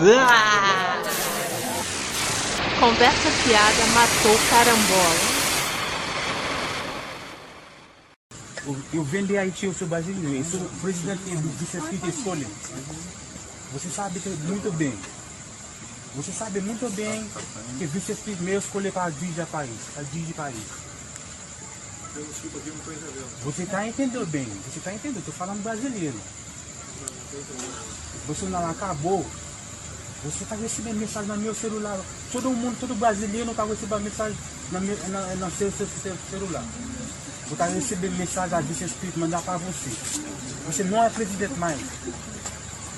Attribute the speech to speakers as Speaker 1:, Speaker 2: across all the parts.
Speaker 1: Ah! Conversa fiada matou carambola.
Speaker 2: Eu vendi Haiti ao seu brasileiro. Eu sou presidente do vice-presidente escolha. Você sabe muito bem. Você sabe muito bem que vice-presidente meu escolhe para dirigir o país. Para dirigir o país. Você está entendendo bem. Você está entendendo. Estou falando brasileiro. Você não acabou. Você está recebendo mensagem no meu celular. Todo mundo, todo brasileiro está recebendo mensagem no, meu, no, no seu, seu, seu celular. Você está recebendo mensagem a Vice Espírito mandar para você. Você não é presidente mais.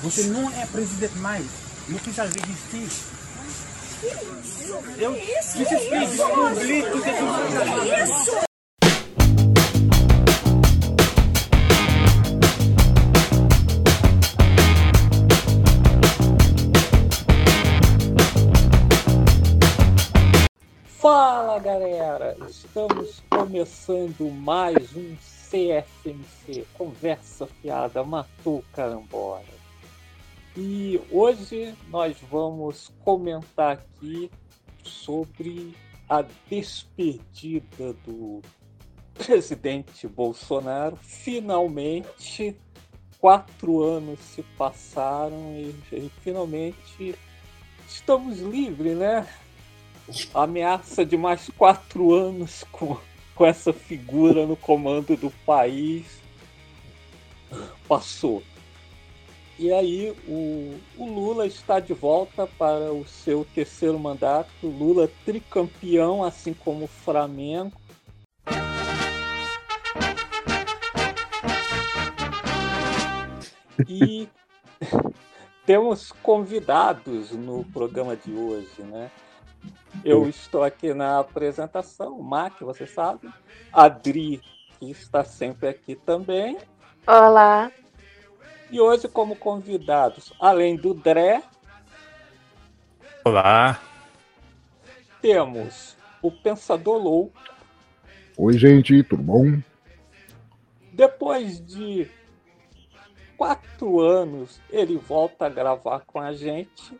Speaker 2: Você não é presidente mais. Não precisa resistir. Eu, descobri tudo isso.
Speaker 3: Fala galera, estamos começando mais um CFMC Conversa Fiada Matou Carambola. E hoje nós vamos comentar aqui sobre a despedida do presidente Bolsonaro. Finalmente, quatro anos se passaram e, e finalmente estamos livres, né? Ameaça de mais quatro anos com, com essa figura no comando do país passou. E aí o, o, Lula está de volta para o seu terceiro mandato. Lula tricampeão, assim como o Flamengo. E temos convidados no programa de hoje, né? Eu estou aqui na apresentação, o Mac, você sabe. A Adri, que está sempre aqui também.
Speaker 1: Olá.
Speaker 3: E hoje, como convidados, além do Dré.
Speaker 4: Olá.
Speaker 3: Temos o Pensador Louco.
Speaker 5: Oi, gente, tudo bom?
Speaker 3: Depois de quatro anos, ele volta a gravar com a gente.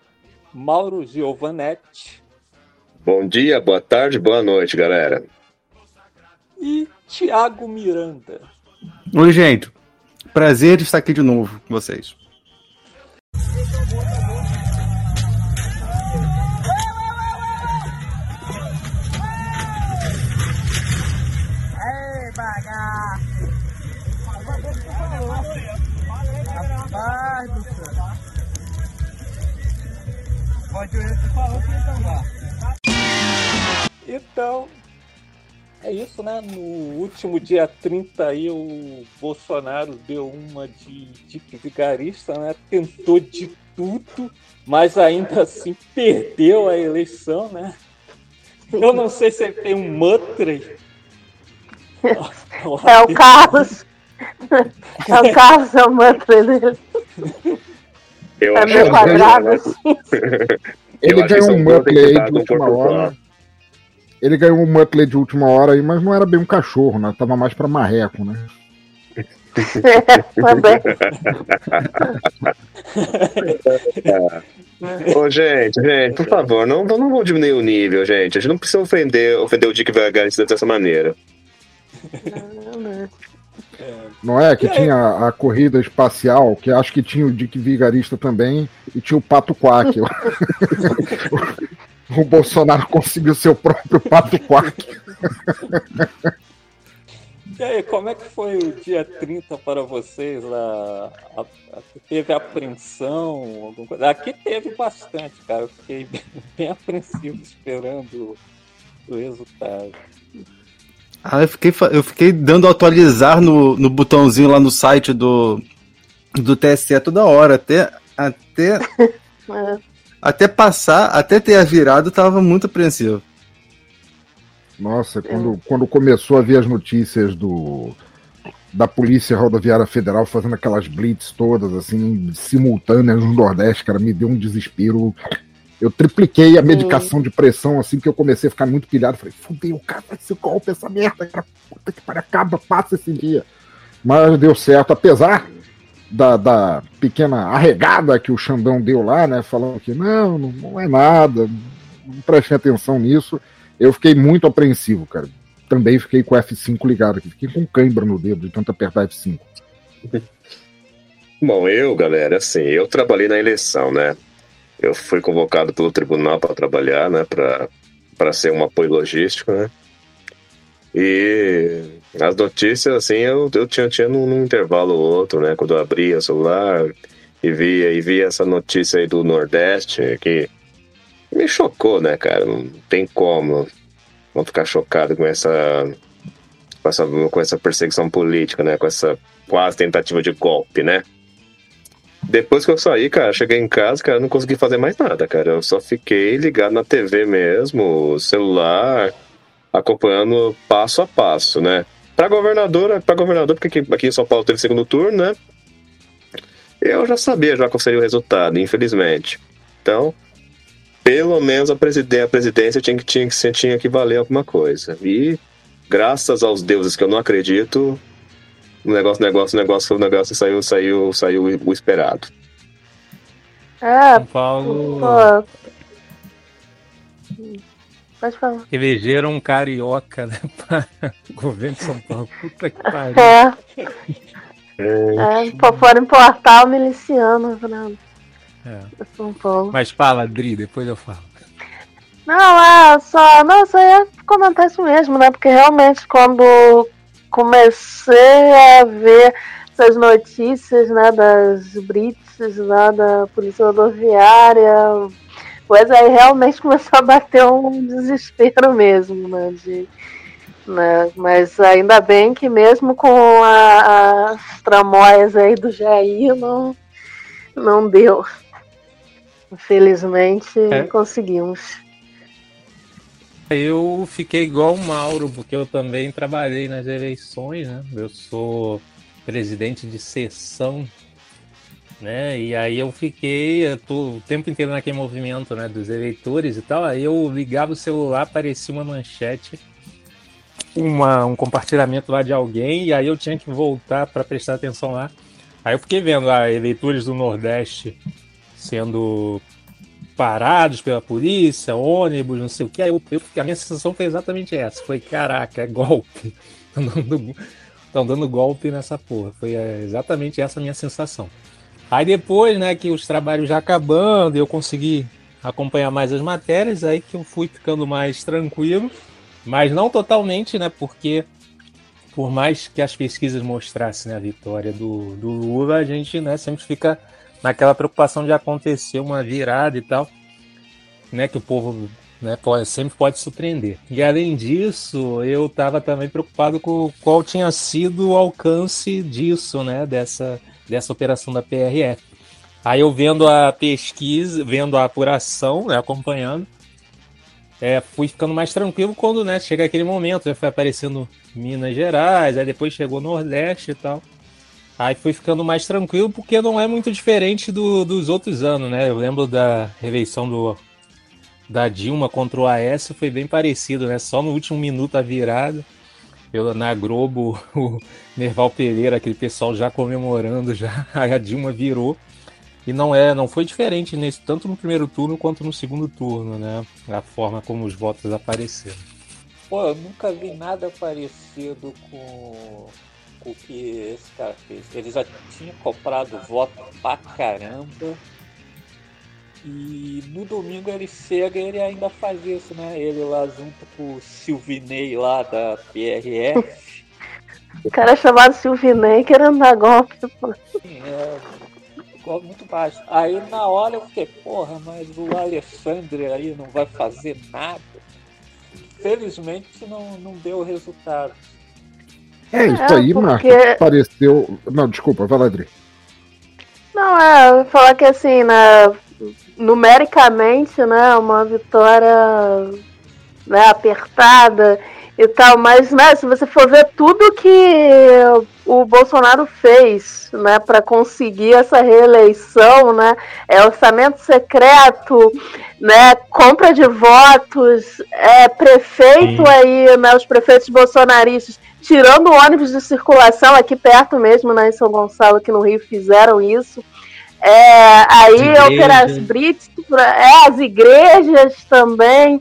Speaker 3: Mauro Giovanetti.
Speaker 6: Bom dia, boa tarde, boa noite, galera.
Speaker 3: E Tiago Miranda.
Speaker 4: Oi, gente. Prazer estar aqui de novo com vocês.
Speaker 7: Rapaz do céu! Pode ver que falou que ia tomar.
Speaker 3: Então, é isso, né? No último dia 30 aí, o Bolsonaro deu uma de, de vigarista, né? Tentou de tudo, mas ainda assim perdeu a eleição, né? Eu não sei se ele tem um Mutley.
Speaker 1: É o Carlos. É o Carlos, é o Mutley dele.
Speaker 6: Eu
Speaker 1: É meu
Speaker 6: que-
Speaker 1: quadrado.
Speaker 5: Ele um
Speaker 6: tem que
Speaker 5: Muttley
Speaker 6: dar
Speaker 5: de última hora. Ele ganhou um Muttley de última hora aí, mas não era bem um cachorro, né? Tava mais pra marreco, né?
Speaker 1: Também.
Speaker 6: Ô, gente, gente, por favor, não, não vamos diminuir o nível, gente. A gente não precisa ofender, ofender o Dick Vigarista dessa maneira.
Speaker 5: Não é? Que tinha a corrida espacial, que acho que tinha o Dick Vigarista também, e tinha o Pato Quack. o Bolsonaro conseguiu seu próprio Pato Quack.
Speaker 3: E aí, como é que foi o dia 30 para vocês lá? A- a- teve apreensão? Alguma coisa? Aqui teve bastante, cara. Eu fiquei bem, bem apreensivo esperando o resultado.
Speaker 4: Ah, eu fiquei, eu fiquei dando atualizar no, no botãozinho lá no site do, do TSE toda hora, até, até,
Speaker 1: É.
Speaker 4: até passar, até ter a virado, tava muito apreensivo.
Speaker 5: Nossa, quando, quando começou a ver as notícias do da Polícia Rodoviária Federal fazendo aquelas blitz todas, assim, simultâneas no Nordeste, cara, me deu um desespero. Eu tripliquei a medicação de pressão, assim, que eu comecei a ficar muito pilhado. Falei, fudeu, cara, esse golpe, essa merda, cara, puta que pariu, acaba, passa esse dia. Mas deu certo, apesar da, da pequena arregada que o Xandão deu lá, né? Falando que não, não, é nada, não preste atenção nisso. Eu fiquei muito apreensivo, cara. Também fiquei com o F5 ligado aqui, fiquei com cãibra no dedo de tanto apertar F5.
Speaker 6: Bom, eu, galera, assim, eu trabalhei na eleição, né? Eu fui convocado pelo tribunal para trabalhar, né? Para ser um apoio logístico, né? E as notícias, assim, eu, eu tinha, tinha num, num intervalo ou outro, né? Quando eu abria o celular e via, e via essa notícia aí do Nordeste, que me chocou, né, cara? Não tem como não ficar chocado com essa, com essa, com essa perseguição política, né? Com essa quase tentativa de golpe, né? Depois que eu saí, cara, cheguei em casa, cara, não consegui fazer mais nada, cara. Eu só fiquei ligado na TV mesmo, celular, acompanhando passo a passo, né? Pra governadora, pra governador, porque aqui, aqui em São Paulo teve segundo turno, né? Eu já sabia já qual seria o resultado, infelizmente. Então, pelo menos a, presiden a presidência tinha que, tinha, que, tinha que valer alguma coisa. E, graças aos deuses que eu não acredito, o negócio, negócio, negócio, o negócio saiu, saiu, saiu o esperado.
Speaker 1: É,
Speaker 8: São Paulo.
Speaker 1: pô. Pode falar.
Speaker 8: Elegeram um carioca, né? Para o governo de São Paulo. Puta que pariu.
Speaker 1: É. É, pô, foram importar o miliciano, Fernando.
Speaker 8: É.
Speaker 1: São Paulo.
Speaker 8: Mas fala, Dri, depois eu falo.
Speaker 1: Não, é só. Não, só ia comentar isso mesmo, né? Porque realmente quando comecei a ver essas notícias, né, das blitz lá da Polícia Rodoviária, pois aí realmente começou a bater um desespero mesmo, né? De, né? Mas ainda bem que mesmo com a- as tramóias aí do Jair não, não deu. Infelizmente
Speaker 8: É.
Speaker 1: conseguimos.
Speaker 8: Eu fiquei igual o Mauro, porque eu também trabalhei nas eleições, né? Eu sou presidente de sessão, né? E aí eu fiquei eu tô o tempo inteiro naquele movimento, né? Dos eleitores e tal. Aí eu ligava o celular, aparecia uma manchete, uma, um compartilhamento lá de alguém, e aí eu tinha que voltar para prestar atenção lá. Aí eu fiquei vendo lá eleitores do Nordeste sendo parados pela polícia, ônibus, não sei o que. Aí eu, eu- a minha sensação foi exatamente essa. Foi, caraca, é golpe. Estão dando, dando golpe nessa porra. Foi é, exatamente essa a minha sensação. Aí depois, né, que os trabalhos já acabando, eu consegui acompanhar mais as matérias, aí que eu fui ficando mais tranquilo. Mas não totalmente, né, porque por mais que as pesquisas mostrassem né, a vitória do, do Lula, a gente né, sempre fica naquela preocupação de acontecer uma virada e tal, né, que o povo né, pode, sempre pode surpreender. E além disso, eu estava também preocupado com qual tinha sido o alcance disso, né, dessa, dessa operação da PRF. Aí eu vendo a pesquisa, vendo a apuração, né, acompanhando, é, fui ficando mais tranquilo quando né, chega aquele momento, já foi aparecendo Minas Gerais, aí depois chegou Nordeste e tal. Aí fui ficando mais tranquilo porque não é muito diferente do- dos outros anos, né? Eu lembro da reeleição do, da Dilma contra o AS, foi bem parecido, né? Só no último minuto a virada. Eu, na Globo, o Nerval Pereira, aquele pessoal já comemorando, já a Dilma virou. E não é, não foi diferente nesse, tanto no primeiro turno quanto no segundo turno, né? A forma como os votos apareceram.
Speaker 3: Pô, eu nunca vi nada parecido com, com o que esse cara fez. Ele já tinha comprado voto pra caramba. E no domingo ele chega e ele ainda faz isso, né? Ele lá junto com o Silvinei lá da PRF.
Speaker 1: O cara é chamado Silvinei querendo dar golpe. pô.
Speaker 3: É, igual muito baixo. Aí na hora eu fiquei, porra, mas o Alexandre aí não vai fazer nada. Felizmente não, não deu resultado.
Speaker 5: É isso
Speaker 1: É,
Speaker 5: aí,
Speaker 1: porque-
Speaker 5: Marcos. Pareceu. Não, desculpa, vai lá, Adri.
Speaker 1: Não, é, falar que assim, né, numericamente, né, uma vitória né, apertada e tal, mas né, se você for ver tudo que o Bolsonaro fez, né, para conseguir essa reeleição, né, é orçamento secreto, né, compra de votos, é prefeito
Speaker 8: Sim.
Speaker 1: aí, né, os prefeitos bolsonaristas tirando ônibus de circulação aqui perto mesmo, né, em São Gonçalo, aqui no Rio, fizeram isso. É, aí as Brits, é, as igrejas também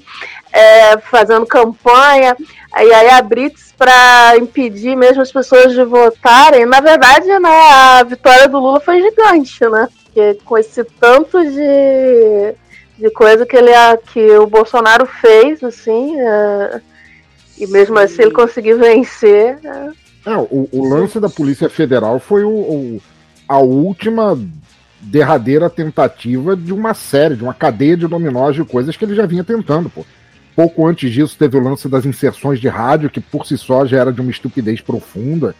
Speaker 1: é, fazendo campanha, e aí a Brits para impedir mesmo as pessoas de votarem. Na verdade, né, a vitória do Lula foi gigante, né? Porque com esse tanto de, de coisa que, ele, que o Bolsonaro fez, assim, é, e mesmo assim ele conseguiu vencer.
Speaker 5: É, o, o, lance da Polícia Federal foi o, o, a última derradeira tentativa de uma série, de uma cadeia de dominós de coisas que ele já vinha tentando, pô. Pouco antes disso teve o lance das inserções de rádio, que por si só já era de uma estupidez profunda.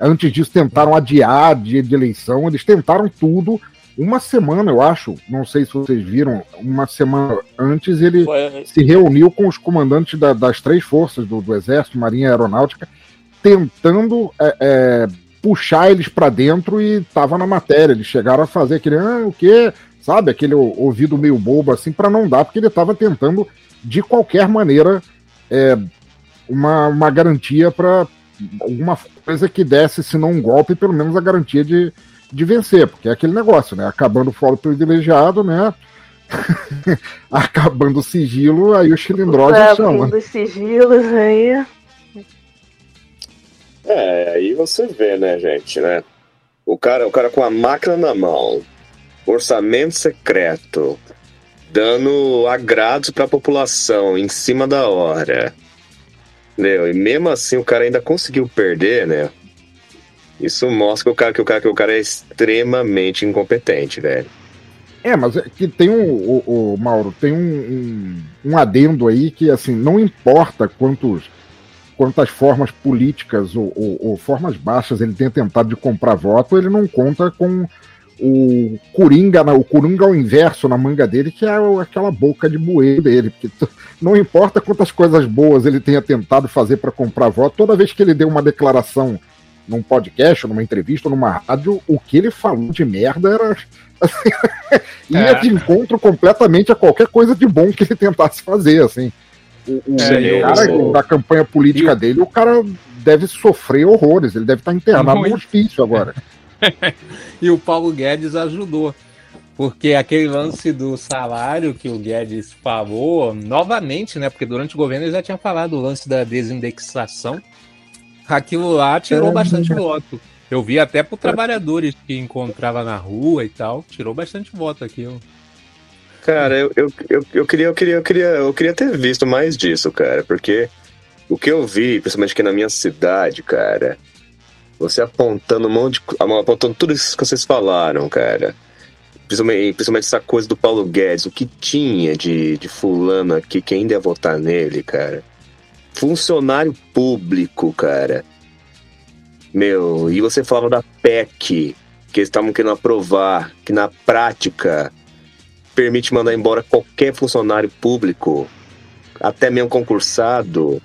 Speaker 5: Antes disso tentaram adiar dia de eleição, eles tentaram tudo. Uma semana, eu acho, não sei se vocês viram, uma semana antes ele Foi. se reuniu com os comandantes da, das três forças do, do Exército, Marinha e Aeronáutica, tentando é, é, puxar eles para dentro e tava na matéria. Eles chegaram a fazer aquele, ah, o quê? Sabe, aquele ouvido meio bobo assim, para não dar, porque ele tava tentando, de qualquer maneira, é, uma, uma garantia para alguma coisa que desse, se não um golpe, pelo menos a garantia de, de vencer, porque é aquele negócio, né? Acabando o fórum privilegiado, né? Acabando o sigilo, aí o Chilindró já chama.
Speaker 1: Os sigilos aí.
Speaker 6: É, aí você vê, né, gente, né? O cara, o cara com a máquina na mão, orçamento secreto, dando agrados para a população em cima da hora. Entendeu? E mesmo assim o cara ainda conseguiu perder, né? Isso mostra que o cara, que o cara, que o cara é extremamente incompetente, velho.
Speaker 5: É, mas é que tem um, o, o Mauro, tem um, um, um adendo aí que, assim, não importa quantos quantas formas políticas ou, ou, ou, formas baixas ele tenha tentado de comprar voto, ele não conta com o Coringa, o Coringa ao inverso na manga dele, que é aquela boca de bueiro dele. Porque não importa quantas coisas boas ele tenha tentado fazer para comprar voto, toda vez que ele deu uma declaração num podcast, numa entrevista, numa rádio, o que ele falou de merda era. Assim, ia é. de encontro completamente a qualquer coisa de bom que ele tentasse fazer, assim. O, o é, cara eu... da campanha política eu... dele, o cara deve sofrer horrores, ele deve estar internado no hospício agora.
Speaker 8: e o Paulo Guedes ajudou. Porque aquele lance do salário que o Guedes falou, novamente, né? Porque durante o governo ele já tinha falado o lance da desindexação. Aquilo lá tirou é, bastante é. voto. Eu vi até por trabalhadores que encontrava na rua e tal, tirou bastante voto aquilo.
Speaker 6: Cara, eu, eu, eu, eu, queria, eu, queria, eu, queria, eu queria ter visto mais disso, cara, porque o que eu vi, principalmente aqui na minha cidade, cara, você apontando um monte de. apontando tudo isso que vocês falaram, cara. Principalmente, principalmente essa coisa do Paulo Guedes, o que tinha de, de fulano aqui que ainda ia votar nele, cara. Funcionário público, cara. Meu, e você falava da PEC, que eles estavam querendo aprovar, que na prática permite mandar embora qualquer funcionário público, até mesmo concursado.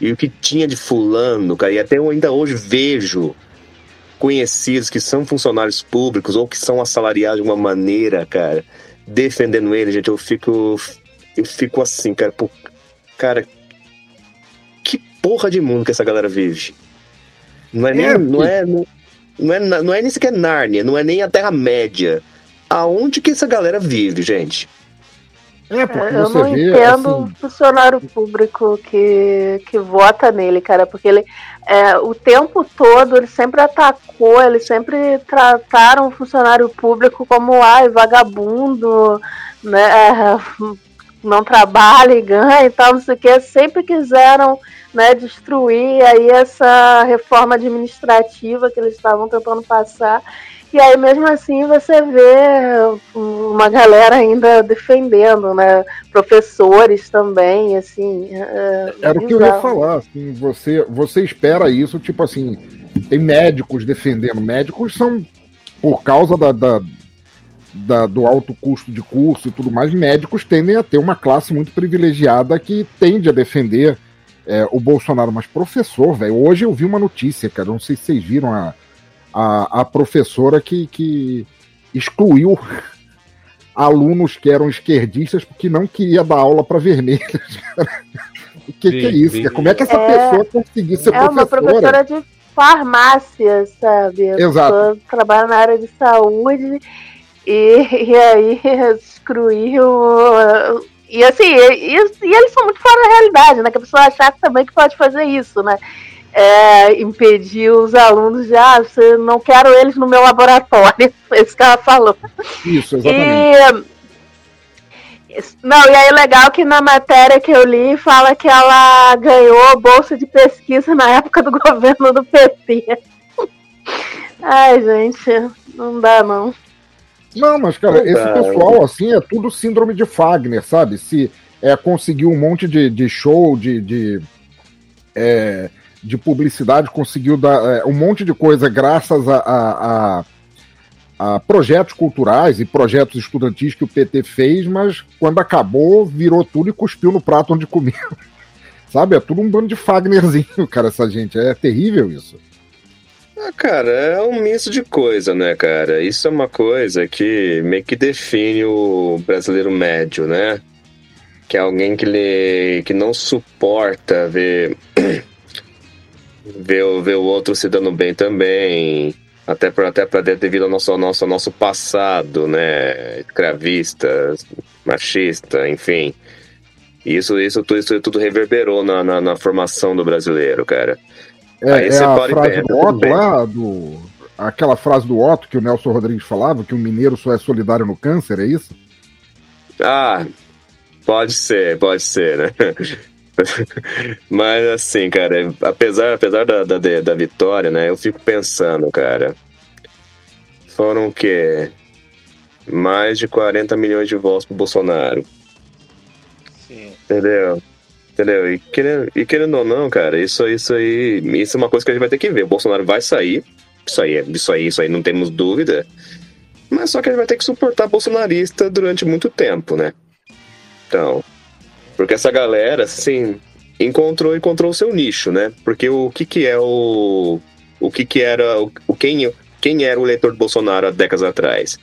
Speaker 6: E o que tinha de fulano, cara, e até eu ainda hoje vejo conhecidos que são funcionários públicos ou que são assalariados de uma maneira, cara, defendendo ele, gente, eu fico eu fico assim, cara, pô, cara, que porra de mundo que essa galera vive. Não é nem, é, não é, não, não é, não é nem sequer Nárnia, não é nem a Terra Média aonde que essa galera vive, gente?
Speaker 1: É, porque eu não vê, entendo assim... o funcionário público que, que vota nele, cara, porque ele é, o tempo todo ele sempre atacou, ele sempre trataram o funcionário público como ai, vagabundo, né? É, não trabalha e ganha e tal, não sei o que, sempre quiseram né, destruir aí essa reforma administrativa que eles estavam tentando passar. E aí, mesmo assim, você vê uma galera ainda defendendo, né? Professores também, assim.
Speaker 5: É, Era o que eu ia falar, assim, você, você espera isso, tipo assim, tem médicos defendendo. Médicos são, por causa da, da, da, do alto custo de curso e tudo mais, médicos tendem a ter uma classe muito privilegiada que tende a defender é, o Bolsonaro. Mas professor, velho, hoje eu vi uma notícia, cara, não sei se vocês viram a a, a professora que, que excluiu alunos que eram esquerdistas porque não queria dar aula para vermelhos. O que, que é isso? Como é que essa
Speaker 1: É-
Speaker 5: pessoa conseguiu ser
Speaker 1: É uma
Speaker 5: professora?
Speaker 1: professora de farmácia, sabe? A
Speaker 5: Exato.
Speaker 1: pessoa trabalha na área de saúde e, e aí excluiu. E assim, e, e eles são muito fora da realidade, né? Que a pessoa achar também que pode fazer isso, né? É, impedir os alunos de, ah, você não quero eles no meu laboratório. Foi isso que ela falou.
Speaker 5: Isso, exatamente.
Speaker 1: E, não, e aí legal que na matéria que eu li fala que ela ganhou bolsa de pesquisa na época do governo do PT. Ai, gente, não dá não.
Speaker 5: Não, mas, cara,
Speaker 6: Não
Speaker 5: esse
Speaker 6: dá.
Speaker 5: pessoal, assim, é tudo síndrome de Fagner, sabe? Se é, conseguiu um monte de, de show, de, de, é, de publicidade, conseguiu dar é, um monte de coisa graças a, a, a- a projetos culturais e projetos estudantis que o PT fez, mas quando acabou, virou tudo e cuspiu no prato onde comeu. Sabe? É tudo um bando de Fagnerzinho, cara, essa gente. É terrível isso.
Speaker 6: Ah, cara, é um misto de coisa, né, cara? Isso é uma coisa que meio que define o brasileiro médio, né? Que é alguém que, ele, que não suporta ver, ver, o- ver o outro se dando bem também. Até pra, até pra devido ao nosso, ao nosso, ao nosso passado, né? Escravista, machista, enfim. Isso, isso, tudo, isso tudo reverberou na, na, na formação do brasileiro, cara.
Speaker 5: É,
Speaker 6: Aí
Speaker 5: é
Speaker 6: você
Speaker 5: a
Speaker 6: para e
Speaker 5: frase
Speaker 6: pensa,
Speaker 5: do Otto
Speaker 6: bem.
Speaker 5: lá, do, aquela frase do Otto que o Nelson Rodrigues falava, que o mineiro só é solidário no câncer, é isso?
Speaker 6: Ah, pode ser, pode ser, né? Mas assim, cara, apesar, apesar da, da, da vitória, né? Eu fico pensando, cara. Foram o quê? Mais de 40 milhões de votos pro Bolsonaro.
Speaker 3: Sim.
Speaker 6: Entendeu? Entendeu? E querendo, e querendo ou não, cara, isso, isso aí. Isso é uma coisa que a gente vai ter que ver. O Bolsonaro vai sair. Isso aí, isso aí, isso aí não temos dúvida. Mas só que ele vai ter que suportar bolsonarista durante muito tempo, né? Então. Porque essa galera, assim, encontrou encontrou o seu nicho, né? Porque o que que é o. O que que era. O, quem, quem era o eleitor do Bolsonaro há décadas atrás?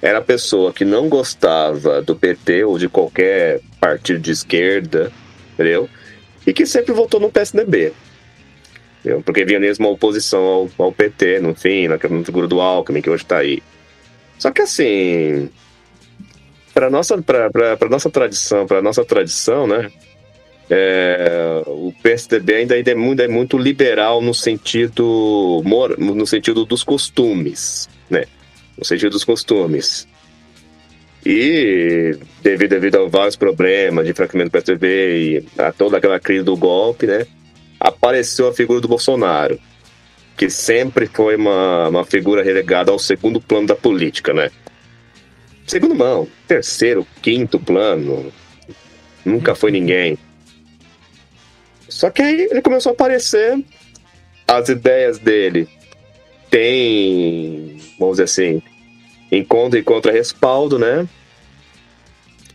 Speaker 6: Era a pessoa que não gostava do PT ou de qualquer partido de esquerda, entendeu? E que sempre votou no PSDB. entendeu? Porque via mesmo uma oposição ao, ao PT, no fim, na figura do Alckmin, que hoje tá aí. Só que assim, para nossa, pra nossa tradição, para nossa tradição, né? é, o PSDB ainda, ainda é, muito, é muito liberal no sentido no sentido dos costumes, né? No sentido dos costumes. E devido, devido a vários problemas de enfraquecimento do PSDB e a toda aquela crise do golpe, né? Apareceu a figura do Bolsonaro, que sempre foi uma, uma figura relegada ao segundo plano da política, né? Segundo não, terceiro, quinto plano. Nunca foi ninguém. Só que aí ele começou a aparecer, as ideias dele tem, vamos dizer assim, encontra e contra respaldo, né?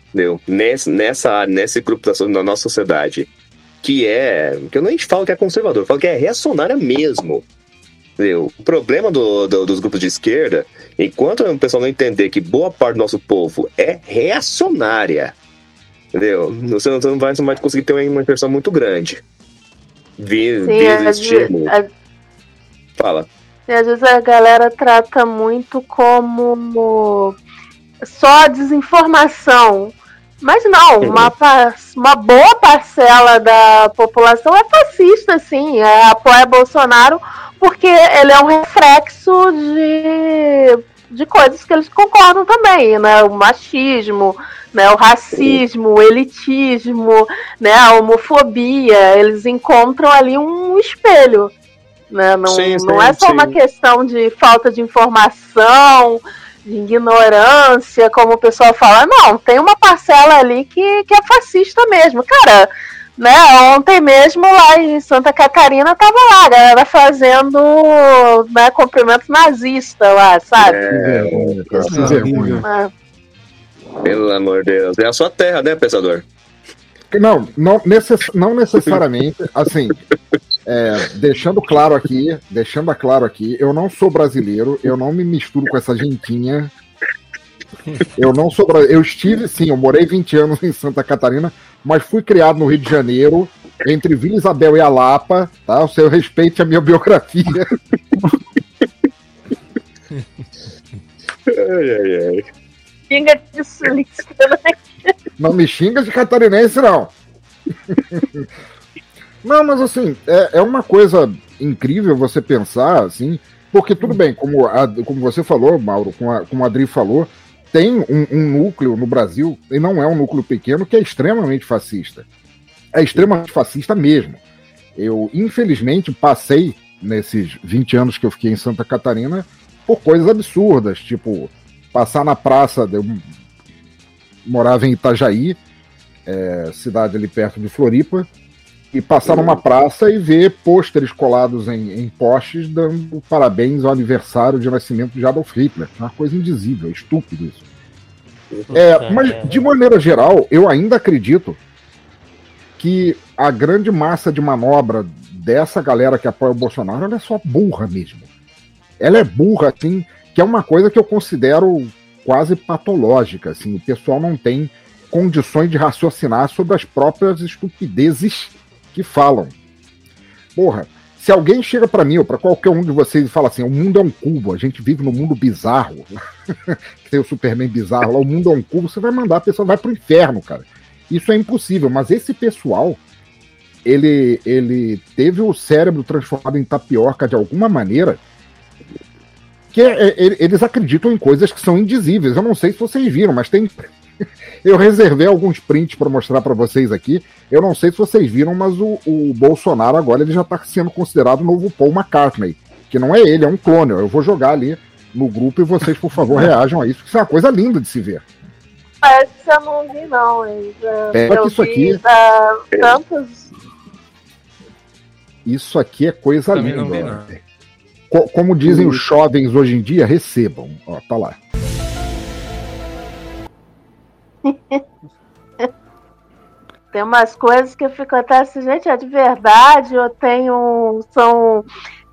Speaker 6: Entendeu? Nesse, nessa área, nesse grupo da, da nossa sociedade, que é, que eu nem falo que é conservador, eu falo que é reacionária mesmo. Entendeu? O problema do, do- dos grupos de esquerda, enquanto o pessoal não entender que boa parte do nosso povo é reacionária, entendeu? Você não, você não vai, você não vai conseguir ter uma inversão muito grande. Vi,
Speaker 1: Sim,
Speaker 6: vi
Speaker 1: às,
Speaker 6: estímulo.
Speaker 1: ve- às-
Speaker 6: Fala.
Speaker 1: e às vezes a galera trata muito como só desinformação. Mas não,
Speaker 6: Uhum.
Speaker 1: uma, uma boa parcela da população é fascista, sim, é, apoia Bolsonaro porque ele é um reflexo de, de coisas que eles concordam também, né? O machismo, né? o racismo, o elitismo, né? a homofobia, eles encontram ali um espelho. Né? Não,
Speaker 6: Sim, sim,
Speaker 1: não é só
Speaker 6: sim.
Speaker 1: uma questão de falta de informação, de ignorância, como o pessoal fala. Não, tem uma parcela ali que, que é fascista mesmo. Cara, né, ontem mesmo lá em Santa Catarina tava lá, a galera fazendo né, cumprimento nazista lá, sabe?
Speaker 6: É,
Speaker 5: vergonha.
Speaker 1: É.
Speaker 6: Pelo amor de Deus. É a sua terra, né, pensador?
Speaker 5: Não, não, necess- não necessariamente, assim, é, deixando claro aqui, deixando claro aqui, eu não sou brasileiro, eu não me misturo com essa gentinha. Eu não sou eu estive, sim, eu morei 20 anos em Santa Catarina, mas fui criado no Rio de Janeiro entre Vila Isabel e a Lapa, tá? O seu respeite a minha biografia.
Speaker 6: Ai, ai, ai.
Speaker 1: Xinga de sulista, né?
Speaker 5: Não me xinga de catarinense, não. Não, mas assim, é, é uma coisa incrível você pensar, assim, porque tudo bem, como, a- como você falou, Mauro, como a, como a Adri falou, tem um, um núcleo no Brasil, e não é um núcleo pequeno, que é extremamente fascista. É extremamente fascista mesmo. Eu, infelizmente, passei, nesses 20 anos que eu fiquei em Santa Catarina, por coisas absurdas, tipo, passar na praça, eu morava em Itajaí, é, cidade ali perto de Floripa, e passar numa praça e ver pôsteres colados em, em postes dando parabéns ao aniversário de nascimento de Adolf Hitler. É Uma coisa indizível, é estúpido isso. É, mas, de maneira geral, eu ainda acredito que a grande massa de manobra dessa galera que apoia o Bolsonaro ela é só burra mesmo. Ela é burra, assim, que é uma coisa que eu considero quase patológica. Assim, o pessoal não tem condições de raciocinar sobre as próprias estupidezes que falam. Porra, se alguém chega pra mim ou pra qualquer um de vocês e fala assim: o mundo é um cubo, a gente vive num mundo bizarro, tem o Superman bizarro lá, o mundo é um cubo, você vai mandar a pessoa vai pro inferno, cara. Isso é impossível, mas esse pessoal, ele, ele teve o cérebro transformado em tapioca de alguma maneira, que é- é- eles acreditam em coisas que são indizíveis. Eu não sei se vocês viram, mas tem. Eu reservei alguns prints para mostrar para vocês aqui. Eu não sei se vocês viram, mas o, o Bolsonaro agora ele já está sendo considerado o novo Paul McCartney, que não é ele, é um clone. Eu vou jogar ali no grupo e vocês, por favor, reajam a isso. Isso é uma coisa linda de se ver.
Speaker 1: Parece que eu não vi, não.
Speaker 5: Pega
Speaker 1: eu
Speaker 5: isso
Speaker 1: vi
Speaker 5: aqui.
Speaker 1: da- tantos.
Speaker 5: Isso aqui é coisa
Speaker 8: Também
Speaker 5: linda.
Speaker 8: não vi,
Speaker 5: ó.
Speaker 8: não.
Speaker 5: Co- Como dizem os jovens hoje em dia, recebam. Ó, tá lá.
Speaker 1: Tem umas coisas que eu fico até assim, gente, é de verdade, tem um. São.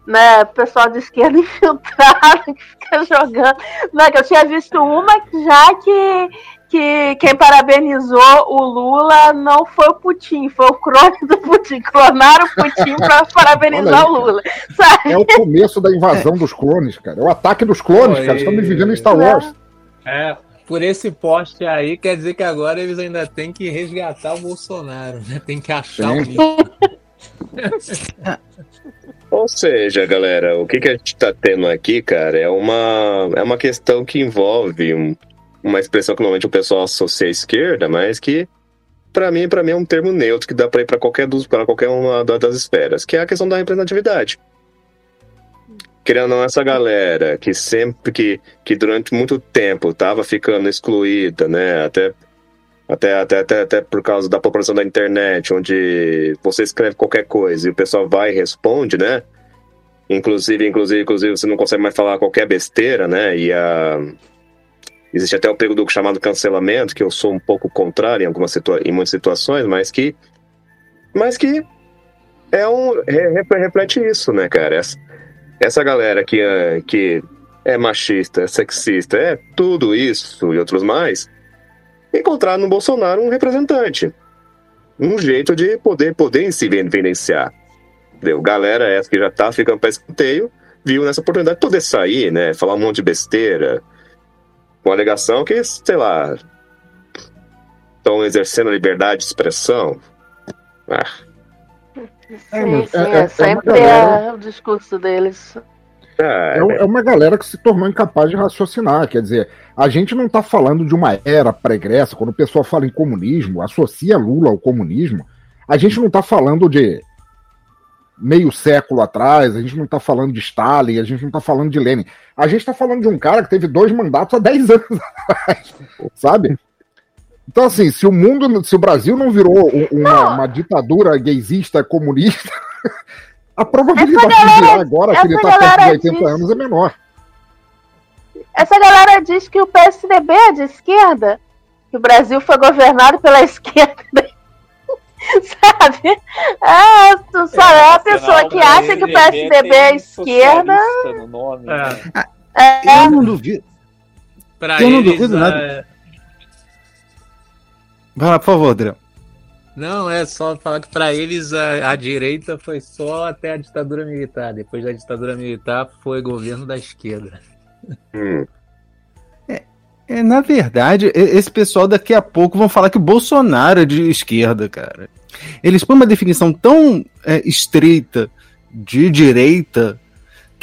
Speaker 1: Né, pessoal de esquerda infiltrado que fica jogando. Não, que eu tinha visto uma que já que, que quem parabenizou o Lula não foi o Putin, foi o crone do Putin. Clonaram o Putin para parabenizar o Lula. Sabe?
Speaker 5: É o começo da invasão dos clones, cara. É o ataque dos clones, cara. Estamos vivendo em Star Wars.
Speaker 8: É, por esse poste aí, quer dizer que agora eles ainda têm que resgatar o Bolsonaro, né? Tem que achar o.
Speaker 6: Ou seja, galera, o que, que a gente tá tendo aqui, cara, é uma, é uma questão que envolve um- uma expressão que normalmente o pessoal associa à esquerda, mas que, pra mim, para mim é um termo neutro que dá pra ir pra qualquer, dos, pra qualquer uma da- das esferas, que é a questão da representatividade. Não, essa galera que sempre, que, que durante muito tempo tava ficando excluída, né, até até, até, até, até por causa da população da internet, onde você escreve qualquer coisa e o pessoal vai e responde, né? Inclusive, inclusive, inclusive, você não consegue mais falar qualquer besteira, né? E a... existe até o período chamado cancelamento, que eu sou um pouco contrário em algumas situa... em muitas situações, mas que mas que é um re- re- reflete isso, né, cara? Essa, essa galera que, é- que é machista, é sexista, é tudo isso e outros mais, encontrar no Bolsonaro um representante. Um jeito de poder, poder se evidenciar. Entendeu? Galera essa que já tá ficando para escanteio, viu nessa oportunidade de poder sair, né? Falar um monte de besteira. Com alegação que, sei lá, estão exercendo a liberdade de expressão. Ah,
Speaker 1: Sim, sim,
Speaker 5: é-
Speaker 1: é,
Speaker 5: é- é uma
Speaker 1: sempre
Speaker 5: galera-
Speaker 1: é o discurso deles.
Speaker 6: ah,
Speaker 5: É, um- é uma galera que se tornou incapaz de raciocinar. Quer dizer, a gente não está falando de uma era pregressa. Quando o pessoal fala em comunismo, associa Lula ao comunismo. A gente não está falando de meio século atrás, a gente não está falando de Stalin, a gente não está falando de Lenin. A gente está falando de um cara que teve dois mandatos há 10 anos atrás, sabe? Então, assim, se o mundo, se o Brasil não virou um- uma, uma ditadura gaysista comunista, a probabilidade de virar agora, que ele está perto de
Speaker 1: galera
Speaker 5: 80
Speaker 1: diz-
Speaker 5: anos, é menor.
Speaker 1: Essa galera diz que o PSDB é de esquerda, que o Brasil foi governado pela esquerda. Sabe? É, tu só é, a pessoa que acha que o PSDB é esquerda.
Speaker 3: No nome,
Speaker 8: É.
Speaker 3: né?
Speaker 1: É,
Speaker 4: Eu não duvido.
Speaker 8: Pra
Speaker 4: Eu não
Speaker 8: eles,
Speaker 4: duvido nada. Vai lá, por favor, Adriano.
Speaker 8: Não, é só falar que para eles a, a, direita foi só até a ditadura militar. Depois da ditadura militar foi governo da esquerda.
Speaker 6: Hum.
Speaker 4: É, é, na verdade, esse pessoal daqui a pouco vão falar que o Bolsonaro é de esquerda, cara. Eles põem uma definição tão é, estreita de direita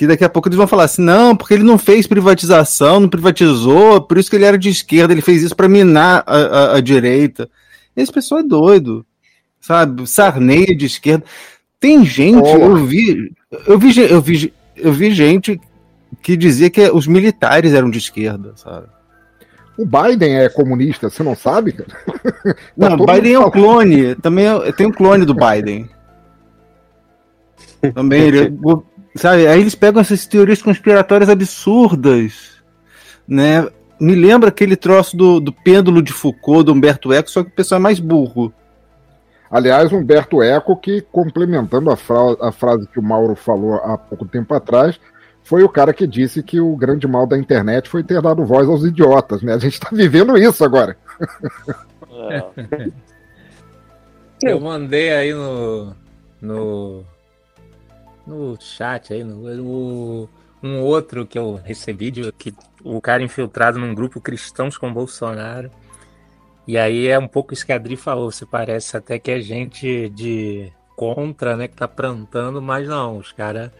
Speaker 4: que daqui a pouco eles vão falar assim, não, porque ele não fez privatização, não privatizou, por isso que ele era de esquerda, ele fez isso para minar a, a, a direita. Esse pessoal é doido, sabe? Sarneia de esquerda. Tem gente, oh. eu vi, eu vi, eu vi, eu vi gente que dizia que os militares eram de esquerda, sabe?
Speaker 5: O Biden é comunista, você não sabe?
Speaker 4: Não, o Biden é um clone. Também é, tem um clone do Biden. Também ele, sabe? Aí eles pegam essas teorias conspiratórias absurdas, né? me lembra aquele troço do, do pêndulo de Foucault, do Humberto Eco, só que o pessoal é mais burro.
Speaker 5: Aliás, Humberto Eco, que complementando a, fra a frase que o Mauro falou há pouco tempo atrás, foi o cara que disse que o grande mal da internet foi ter dado voz aos idiotas, né? A gente está vivendo isso agora.
Speaker 8: É. Eu mandei aí no, no, no chat aí, no, no um outro que eu recebi de que o cara infiltrado num grupo cristãos com Bolsonaro. E aí é um pouco isso que a Adri falou, se parece até que é gente de contra, né, que tá plantando, mas não, os caras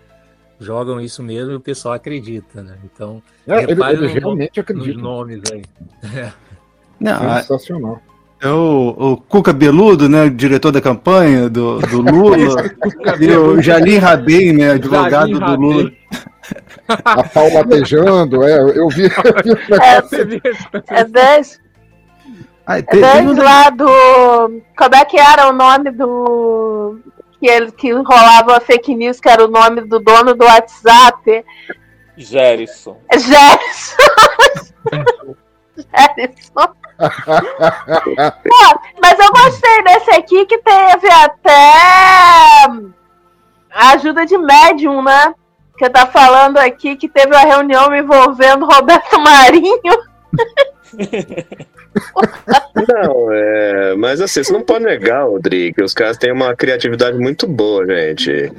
Speaker 8: jogam isso mesmo e o pessoal acredita, né? Então,
Speaker 5: é, ele, ele realmente acredita.
Speaker 8: Nos nomes aí.
Speaker 4: Não, Sensacional. É o, o Cuca Beludo, né, diretor da campanha do, do Lula, e o Jalim Rabin, né, advogado do Lula.
Speaker 5: A pau latejando, é, eu vi. Eu
Speaker 1: vi é, é 10. é 10 lá do. Como é que era o nome do. Que, ele, que rolava fake news, que era o nome do dono do WhatsApp?
Speaker 3: Gerson.
Speaker 1: Gerson. Gerson. mas eu gostei desse aqui que teve até a ajuda de médium, né? Que tá falando aqui que teve uma reunião envolvendo Roberto Marinho.
Speaker 6: Não, é, mas assim, você não pode negar, Rodrigo, que os caras têm uma criatividade muito boa, gente.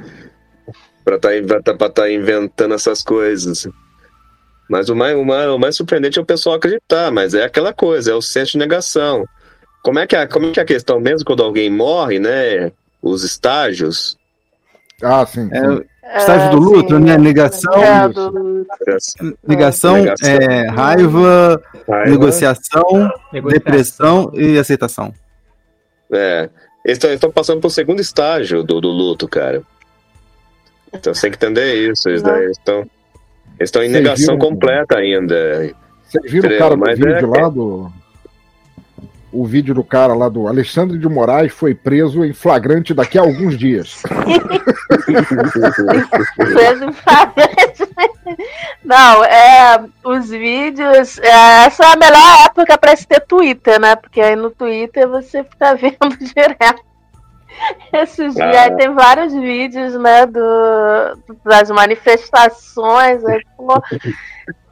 Speaker 6: Pra tá, pra tá inventando essas coisas. Mas o mais, o, mais, o mais surpreendente é o pessoal acreditar, mas é aquela coisa, é o senso de negação. Como é que é, como é, que é a questão mesmo quando alguém morre, né? Os estágios.
Speaker 5: Ah, sim. sim.
Speaker 4: É, estágio do luto, sim. né? Negação. É, do... Negação, negação. É, raiva, raiva, negociação, negociação, depressão e aceitação.
Speaker 6: É. Eles estão passando pro segundo estágio do, do luto, cara. Então você tem que entender isso. Eles estão. Eles estão em negação viram, completa ainda.
Speaker 5: Vocês viram o cara do vídeo é... lá do o vídeo do cara lá do Alexandre de Moraes foi preso em flagrante daqui a alguns dias.
Speaker 1: preso em flagrante. Não, é, os vídeos. É, essa é a melhor época para se ter Twitter, né? Porque aí no Twitter você fica vendo direto. Esses ah. dias tem vários vídeos, né, do, das manifestações. Aí, pô,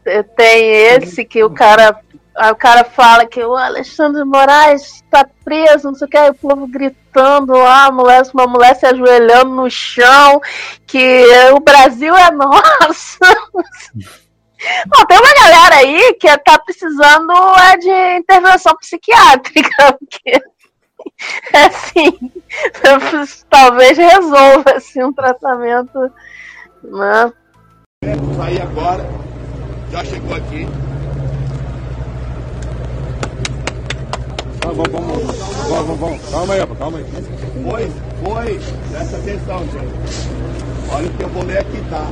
Speaker 1: tem esse que o cara Aí o cara fala que o Alexandre Moraes está preso, não sei o que, aí o povo gritando lá, mulher, uma mulher se ajoelhando no chão, que o Brasil é nosso. Bom, tem uma galera aí que tá precisando é, de intervenção psiquiátrica, porque assim, talvez resolva assim, um tratamento. Né?
Speaker 9: Aí agora, já chegou aqui. Vamos, vamos, vamos, vamos, vamos, calma aí, calma aí. Foi, foi, presta atenção, gente. Olha o que eu vou ler aqui, tá?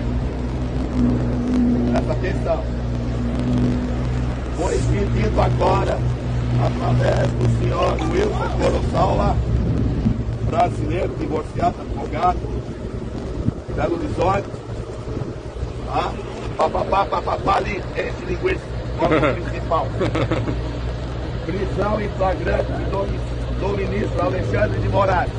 Speaker 9: Presta atenção. Foi pedido agora, através do senhor Wilson Corossaula, brasileiro, divorciado, advogado, Belo Horizonte, tá? Papapá, papapá, ali, esse linguiça, principal. prisão em flagrante do, do ministro Alexandre de Moraes.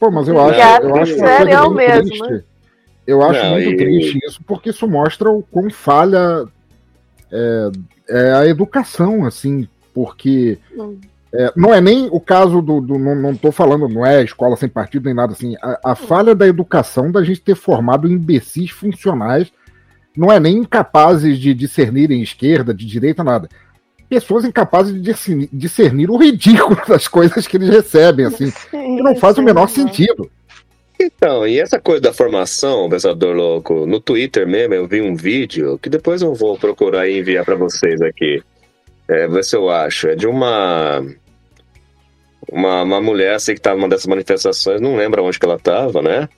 Speaker 5: Pô, mas eu acho, eu acho coisa bem
Speaker 1: mesmo,
Speaker 5: triste. Eu acho
Speaker 6: Não,
Speaker 5: muito
Speaker 6: e-
Speaker 5: triste isso, porque isso mostra o quão falha é, é a educação, assim, porque
Speaker 1: Hum.
Speaker 5: é, não é nem o caso do. do- não, não tô falando, não é escola sem partido nem nada assim. A, a falha da educação da gente ter formado imbecis funcionais não é nem incapazes de discernirem esquerda, de direita, nada. Pessoas incapazes de discernir, o ridículo das coisas que eles recebem, assim, que não faz o menor sentido.
Speaker 6: Então, e essa coisa da formação, pensador louco, no Twitter mesmo eu vi um vídeo que depois eu vou procurar e enviar pra vocês aqui. É, ver se eu acho. É de uma. Uma, uma mulher assim que tava numa dessas manifestações, não lembro onde que ela tava, né?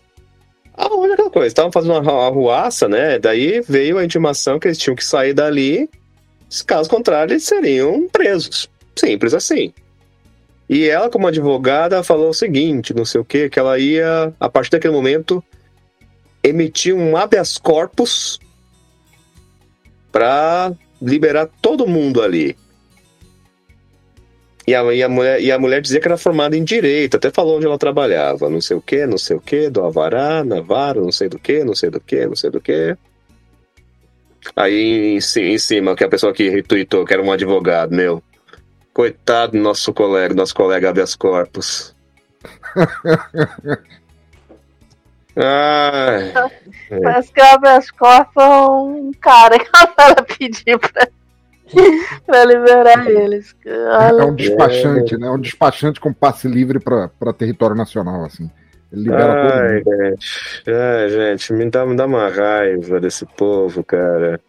Speaker 6: Aonde é aquela coisa? Estavam fazendo uma uma arruaça, né? Daí veio a intimação que eles tinham que sair dali, caso contrário, eles seriam presos. Simples assim. E ela, como advogada, falou o seguinte, não sei o que, que ela ia, a partir daquele momento, emitir um habeas corpus para liberar todo mundo ali. E a, e, a mulher, e a mulher dizia que era formada em direito, até falou onde ela trabalhava, não sei o que, não sei o que, do Avará, Navarro, não sei do que, não sei do que, não sei do que. Aí em, ci- em cima, que a pessoa que retweetou, que era um advogado, meu. Coitado do nosso colega, nosso colega habeas corpus. Ai,
Speaker 1: Parece que o habeas corpus é um cara que ela pediu pra, pra liberar eles.
Speaker 5: É
Speaker 1: Olha,
Speaker 5: um despachante, né? É um despachante com passe livre para território nacional, assim. Ele libera todo
Speaker 6: ai,
Speaker 5: mundo.
Speaker 6: gente. Ai, gente, me dá, me dá uma raiva desse povo, cara.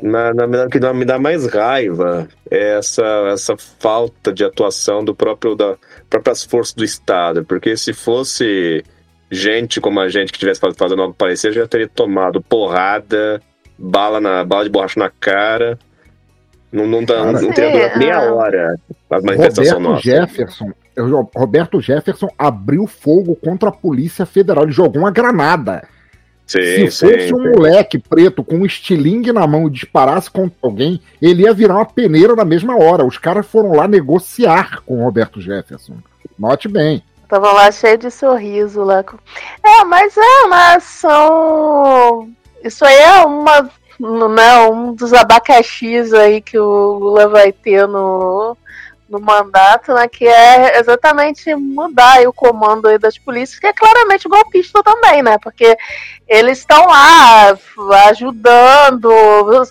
Speaker 6: Na, na verdade, o que me dá mais raiva é essa, essa falta de atuação do próprio da próprias forças do Estado. Porque se fosse gente como a gente que tivesse faz- fazendo algo parecido, já teria tomado porrada, bala, na, bala de borracha na cara. Não, não, dá, não,
Speaker 5: Cara,
Speaker 6: teria durado
Speaker 1: Sim,
Speaker 6: meia
Speaker 1: ah.
Speaker 6: hora a manifestação
Speaker 5: Roberto
Speaker 6: nossa.
Speaker 5: Jefferson, Roberto Jefferson abriu fogo contra a Polícia Federal. Ele jogou uma granada.
Speaker 6: Sim,
Speaker 5: Se fosse
Speaker 6: sim,
Speaker 5: um
Speaker 6: sim.
Speaker 5: moleque preto com um estilingue na mão e disparasse contra alguém, ele ia virar uma peneira na mesma hora. Os caras foram lá negociar com o Roberto Jefferson. Note bem.
Speaker 1: Tava lá cheio de sorriso lá. com- É, mas é uma ação. Isso aí é uma. Né, um dos abacaxis aí que o Lula vai ter no, no mandato, né? Que é exatamente mudar o comando das polícias, que é claramente golpista também, né? Porque eles estão lá ajudando.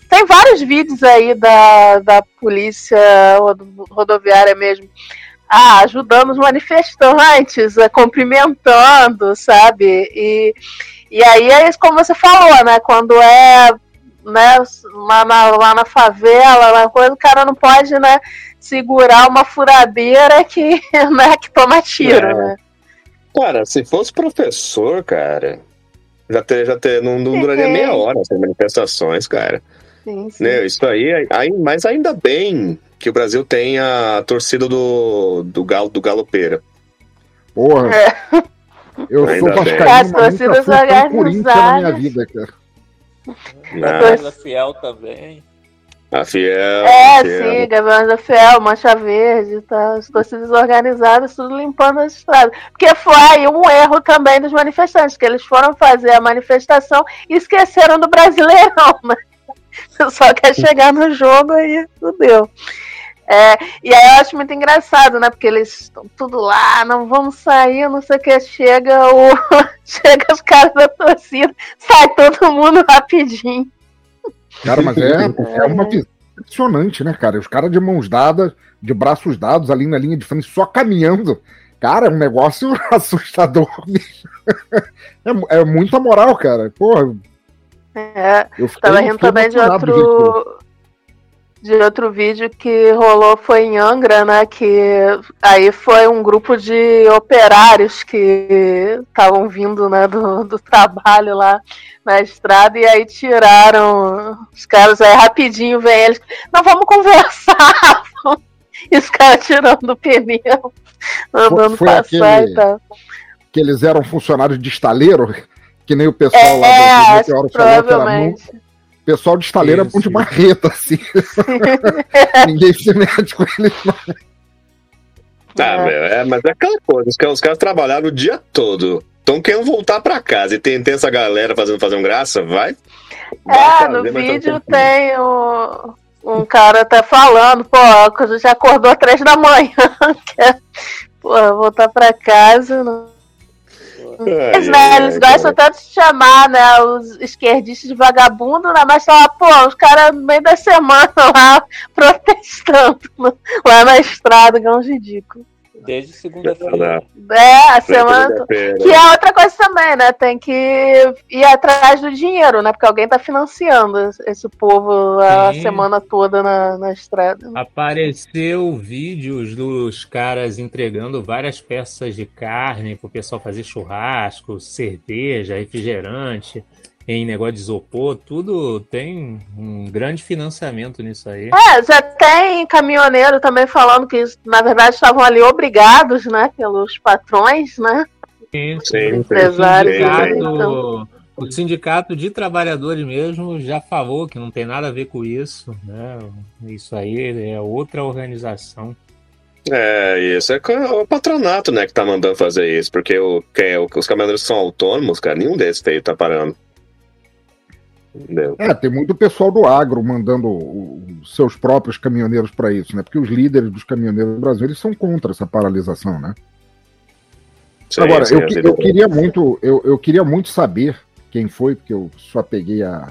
Speaker 1: Tem vários vídeos aí da, da polícia rodo- rodoviária mesmo ah, ajudando os manifestantes, é, cumprimentando, sabe? E, e aí é isso como você falou, né? Quando é né, lá, na, lá na favela, lá coisa, o cara não pode né, segurar uma furadeira que, né, que toma tiro,
Speaker 6: É.
Speaker 1: né?
Speaker 6: Cara, se fosse professor, cara, já, ter, já ter, não, não duraria meia hora essas manifestações, cara.
Speaker 1: Sim, sim.
Speaker 6: Né, isso aí, aí, mas ainda bem que o Brasil tem a torcida do, do Galo do Galopeira.
Speaker 5: Porra.
Speaker 1: É.
Speaker 5: Eu sou
Speaker 6: Ainda bem.
Speaker 5: vascaíno,
Speaker 1: As
Speaker 5: mas nunca fui tão Corinthians na minha vida, cara.
Speaker 3: Mas fiel também.
Speaker 6: A Fiel.
Speaker 1: É,
Speaker 6: a Fiel.
Speaker 1: sim, Gaviões da Fiel, Mancha Verde, tá, as torcidas organizadas, tudo limpando as estradas. Porque foi aí um erro também dos manifestantes, que eles foram fazer a manifestação e esqueceram do Brasileirão, né? Só quer chegar no jogo aí, fudeu. É, e aí eu acho muito engraçado, né? Porque eles estão tudo lá, não vamos sair, não sei o que. Chega o. chega os caras da torcida, sai todo mundo rapidinho.
Speaker 5: Cara, mas é, é uma visão impressionante, né, cara? Os caras de mãos dadas, de braços dados, ali na linha de frente, só caminhando. Cara, é um negócio assustador. É, é muita moral, cara. Porra,
Speaker 1: É,
Speaker 5: eu fiquei,
Speaker 1: Tava
Speaker 5: eu
Speaker 1: rindo também de outro. De outro vídeo que rolou foi em Angra, né? Que aí foi um grupo de operários que estavam vindo né, do, do trabalho lá na estrada e aí tiraram os caras aí rapidinho vem eles. Não, vamos conversar. e os caras tirando o pneu, mandando
Speaker 5: foi
Speaker 1: passar
Speaker 5: aquele-
Speaker 1: e tal.
Speaker 5: que eles eram funcionários de estaleiro, que nem o pessoal
Speaker 1: É,
Speaker 5: lá do
Speaker 1: acho
Speaker 5: Meteoro falou, que era muito- pessoal de estaleiro é bom de
Speaker 8: Isso.
Speaker 5: marreta, assim. Ninguém se mete com eles, não.
Speaker 6: Tá, meu, é, mas é aquela coisa, os caras, os caras trabalharam o dia todo. Então querendo voltar pra casa e tem, tem essa galera fazendo, fazendo graça, vai. vai
Speaker 1: É,
Speaker 6: fazer,
Speaker 1: no
Speaker 6: tá
Speaker 1: vídeo tem o- um cara até falando, pô, que a gente acordou às três da manhã. quer, pô, voltar pra casa. Não.
Speaker 6: Ai,
Speaker 1: Eles,
Speaker 6: ai,
Speaker 1: eles
Speaker 6: ai,
Speaker 1: gostam tanto de chamar, né, os esquerdistas de vagabundo, né, mas falar, pô, os caras no meio da semana lá protestando lá na estrada, que é um ridículo.
Speaker 3: Desde segunda-feira.
Speaker 1: É, a semana. Que é outra coisa também, né? Tem que ir atrás do dinheiro, né? Porque alguém tá financiando esse povo a
Speaker 8: Sim.
Speaker 1: semana toda na, na estrada.
Speaker 8: Apareceu vídeos dos caras entregando várias peças de carne pro pessoal fazer churrasco, cerveja, refrigerante, em negócio de isopor, tudo tem um grande financiamento nisso aí.
Speaker 1: É, já tem caminhoneiro também falando que, na verdade, estavam ali obrigados, né? Pelos patrões, né?
Speaker 8: Sim,
Speaker 6: Sim,
Speaker 1: Empresários. Então,
Speaker 8: O sindicato de trabalhadores mesmo já falou que não tem nada a ver com isso, né? Isso aí é outra organização.
Speaker 6: É, isso é o patronato, né, que tá mandando fazer isso, porque o, quem, é os caminhoneiros que são autônomos, cara, nenhum desses aí tá parando.
Speaker 5: É, tem muito pessoal do agro mandando seus próprios caminhoneiros para isso, né? Porque os líderes dos caminhoneiros do Brasil eles são contra essa paralisação, né?
Speaker 6: Sim,
Speaker 5: Agora,
Speaker 6: sim,
Speaker 5: eu, eu queria muito, eu, eu queria muito saber quem foi, porque eu só peguei a,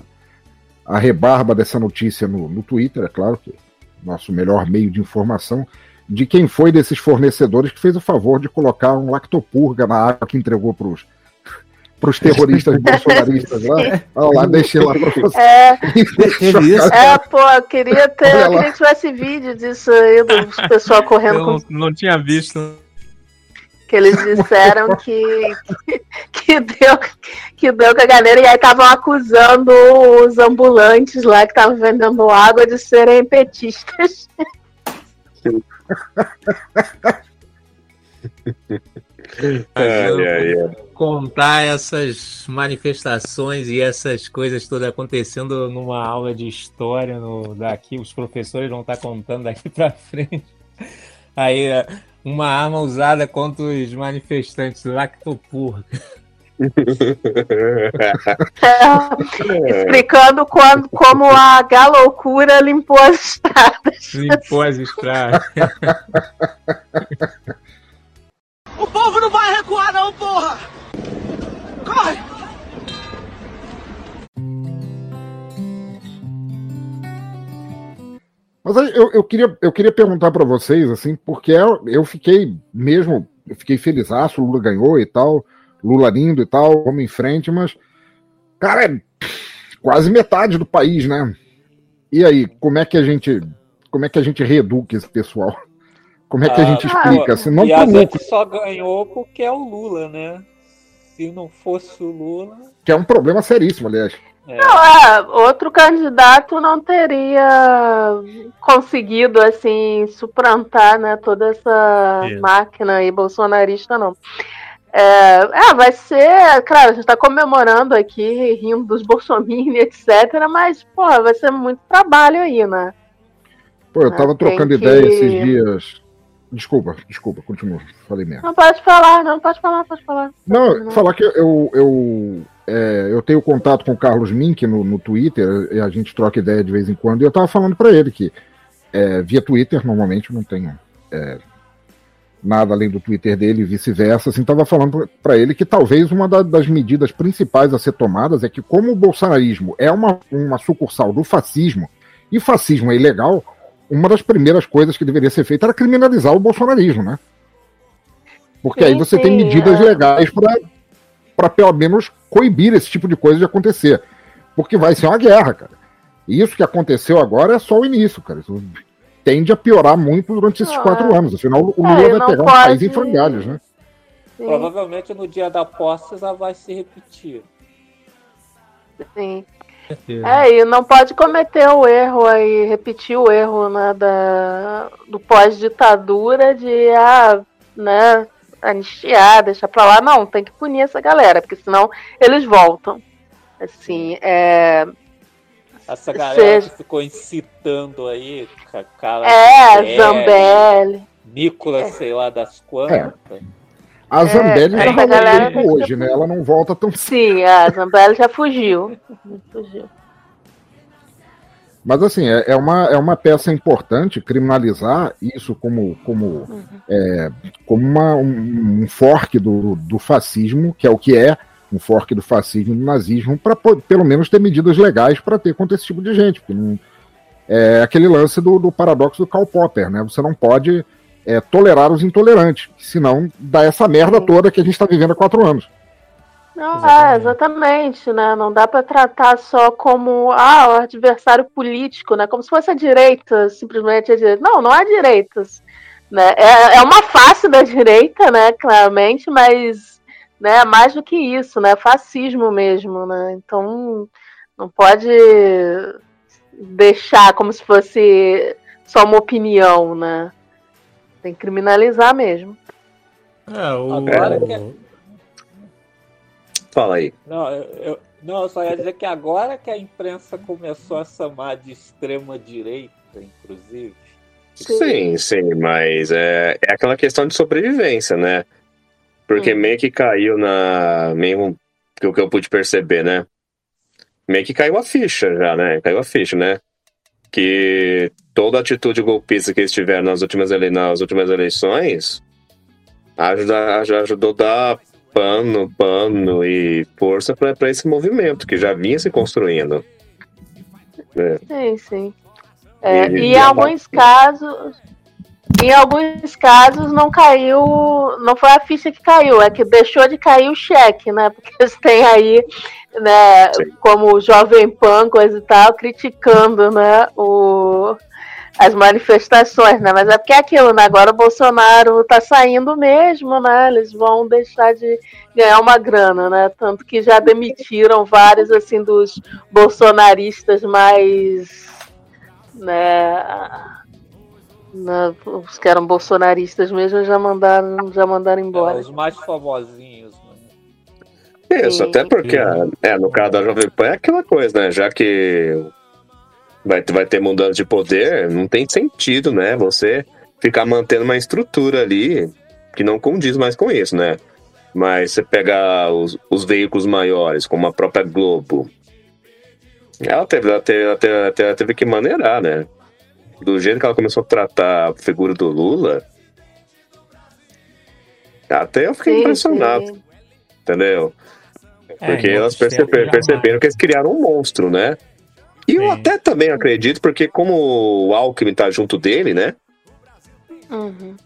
Speaker 5: a rebarba dessa notícia no, no Twitter, é claro que nosso melhor meio de informação, de quem foi desses fornecedores que fez o favor de colocar um lactopurga na água que entregou para os terroristas bolsonaristas lá. Olha lá, deixei lá para você.
Speaker 1: é, é, pô, eu queria ter, eu queria que tivesse vídeo disso aí, do pessoal correndo com
Speaker 8: não tinha visto.
Speaker 1: que eles disseram que, que, que deu que deu com a galera e aí estavam acusando os ambulantes lá que estavam vendendo água de serem petistas.
Speaker 6: Ai, ai, ai.
Speaker 8: contar essas manifestações e essas coisas todas acontecendo numa aula de história no, daqui, os professores vão estar contando daqui para frente. Aí, é, uma arma usada contra os manifestantes, lactopurga.
Speaker 1: explicando quando, como a galoucura limpou as estradas.
Speaker 8: Limpou as estradas.
Speaker 7: O povo não vai recuar não, porra! Corre!
Speaker 5: Mas aí eu, eu, queria, eu queria perguntar para vocês, assim, porque eu, eu fiquei mesmo, eu fiquei feliz, o Lula ganhou e tal, Lula lindo e tal, vamos em frente, mas, cara, é quase metade do país, né? E aí, como é que a gente, como é que a gente reeduca esse pessoal? Como é que a
Speaker 3: Ah,
Speaker 5: gente
Speaker 3: pô,
Speaker 5: explica? não
Speaker 3: e a
Speaker 5: lucro,
Speaker 3: gente só ganhou porque é o Lula, né? Se não fosse o Lula.
Speaker 5: que é um problema seríssimo, aliás.
Speaker 3: É,
Speaker 1: Não, é, outro candidato não teria conseguido assim suplantar, né, toda essa
Speaker 8: Isso.
Speaker 1: máquina aí bolsonarista, não. É, é, vai ser, claro, a gente está comemorando aqui, rindo dos bolsominions, etc, mas, porra, vai ser muito trabalho aí, né?
Speaker 5: Pô, eu
Speaker 1: Ah,
Speaker 5: tava
Speaker 1: tem
Speaker 5: trocando
Speaker 1: que-
Speaker 5: ideia esses dias. Desculpa, desculpa, continua, falei mesmo.
Speaker 1: Não pode falar, não pode falar, pode falar.
Speaker 5: Não, falar que eu, eu, é, eu tenho contato com o Carlos Mink no, no Twitter, e a gente troca ideia de vez em quando, e eu tava falando para ele que é, via Twitter, normalmente eu não tenho é, nada além do Twitter dele e vice-versa, assim, tava falando para ele que talvez uma da- das medidas principais a ser tomadas é que como o bolsonarismo é uma, uma sucursal do fascismo, e fascismo é ilegal, uma das primeiras coisas que deveria ser feita era criminalizar o bolsonarismo, né? Porque aí
Speaker 1: Sim,
Speaker 5: você tem
Speaker 1: sim,
Speaker 5: medidas
Speaker 1: é.
Speaker 5: legais para pelo menos coibir esse tipo de coisa de acontecer. Porque vai ser uma guerra, cara. E isso que aconteceu agora é só o início, cara. Isso tende a piorar muito durante esses
Speaker 1: Ah.
Speaker 5: quatro anos. Afinal, o
Speaker 1: É,
Speaker 5: Lula
Speaker 1: e
Speaker 5: vai pegar um
Speaker 1: pode-
Speaker 5: país em frangalhos, né?
Speaker 1: Sim,
Speaker 3: provavelmente no dia da posse já vai se repetir.
Speaker 1: sim. É, e não pode cometer o erro aí, repetir o erro né, da, do pós-ditadura de ah, né, anistiar, deixar pra lá. Não, tem que punir essa galera, porque senão eles voltam. Assim, é.
Speaker 3: Essa galera
Speaker 1: Seja-
Speaker 3: que ficou incitando aí, ca- cara.
Speaker 1: É,
Speaker 3: Zambelli,
Speaker 1: Zambelli.
Speaker 3: Nicolas, sei lá das quantas.
Speaker 5: A Zambelli
Speaker 1: É,
Speaker 5: já rolou
Speaker 1: galera
Speaker 5: tempo hoje, né? Ela não volta tão cedo.
Speaker 1: Sim, a Zambelli já fugiu. fugiu.
Speaker 5: Mas assim, é, é uma, é uma peça importante criminalizar isso como, como, é, como uma, um, um fork do, do fascismo, que é o que é um fork do fascismo e do nazismo, para pelo menos ter medidas legais para ter contra esse tipo de gente. Porque não, é aquele lance do, do paradoxo do Karl Popper, né? Você não pode é, tolerar os intolerantes, senão dá essa merda toda que a gente está vivendo há quatro anos.
Speaker 1: Não,
Speaker 8: Exatamente.
Speaker 1: é, exatamente, né? Não dá para tratar só como ah, o adversário político, né? Como se fosse a direita, simplesmente a direita. Não, não há direitas. Né? É, é uma face da direita, né? Claramente, mas né, mais do que isso, né? Fascismo mesmo, né? Então não pode deixar como se fosse só uma opinião, né? Tem que criminalizar mesmo.
Speaker 8: É, o,
Speaker 3: Agora que é-
Speaker 6: Fala aí.
Speaker 3: Não, eu, não, eu só ia dizer que agora que a imprensa começou a chamar de extrema direita, inclusive.
Speaker 6: Sim, sim, mas é, é aquela questão de sobrevivência, né? Porque
Speaker 1: Hum.
Speaker 6: meio que caiu na. Mesmo que o que eu pude perceber, né? Meio que caiu a ficha já, né? Caiu a ficha, né? Que toda atitude golpista que eles tiveram nas últimas, ele... nas últimas eleições ajuda, ajudou a dar pano, pano e força para esse movimento que já vinha se construindo. É.
Speaker 1: Sim, sim. É,
Speaker 6: E-
Speaker 1: e em alguns casos, em alguns casos não caiu, não foi a ficha que caiu, é que deixou de cair o cheque, né? Porque eles têm aí, né,
Speaker 6: Sim.
Speaker 1: como o Jovem Pan, coisa e tal, criticando, né, o, as manifestações, né? Mas é porque é aquilo, né? Agora o Bolsonaro tá saindo mesmo, né? Eles vão deixar de ganhar uma grana, né? Tanto que já demitiram vários assim dos bolsonaristas mais né, né, os que eram bolsonaristas mesmo já mandaram, já mandaram embora.
Speaker 3: É, os mais famosinhos. Né?
Speaker 6: Isso,
Speaker 1: Sim.
Speaker 6: até porque, é, no caso da Jovem Pan é aquela coisa, né? Já que vai, vai ter mudança de poder, não tem sentido, né? Você ficar mantendo uma estrutura ali que não condiz mais com isso, né? Mas você pegar os, os veículos maiores, como a própria Globo, ela teve, ela teve, ela teve, ela teve- ela teve que maneirar, né? Do jeito que ela começou a tratar a figura do Lula, até eu fiquei
Speaker 1: Sim,
Speaker 6: impressionado,
Speaker 1: sim.
Speaker 6: entendeu?
Speaker 8: É,
Speaker 6: Porque
Speaker 8: em
Speaker 6: elas perceberam, perceberam que eles criaram um monstro, né? E eu
Speaker 8: Sim.
Speaker 6: até também acredito, porque como o Alckmin tá junto dele, né?
Speaker 1: Uhum.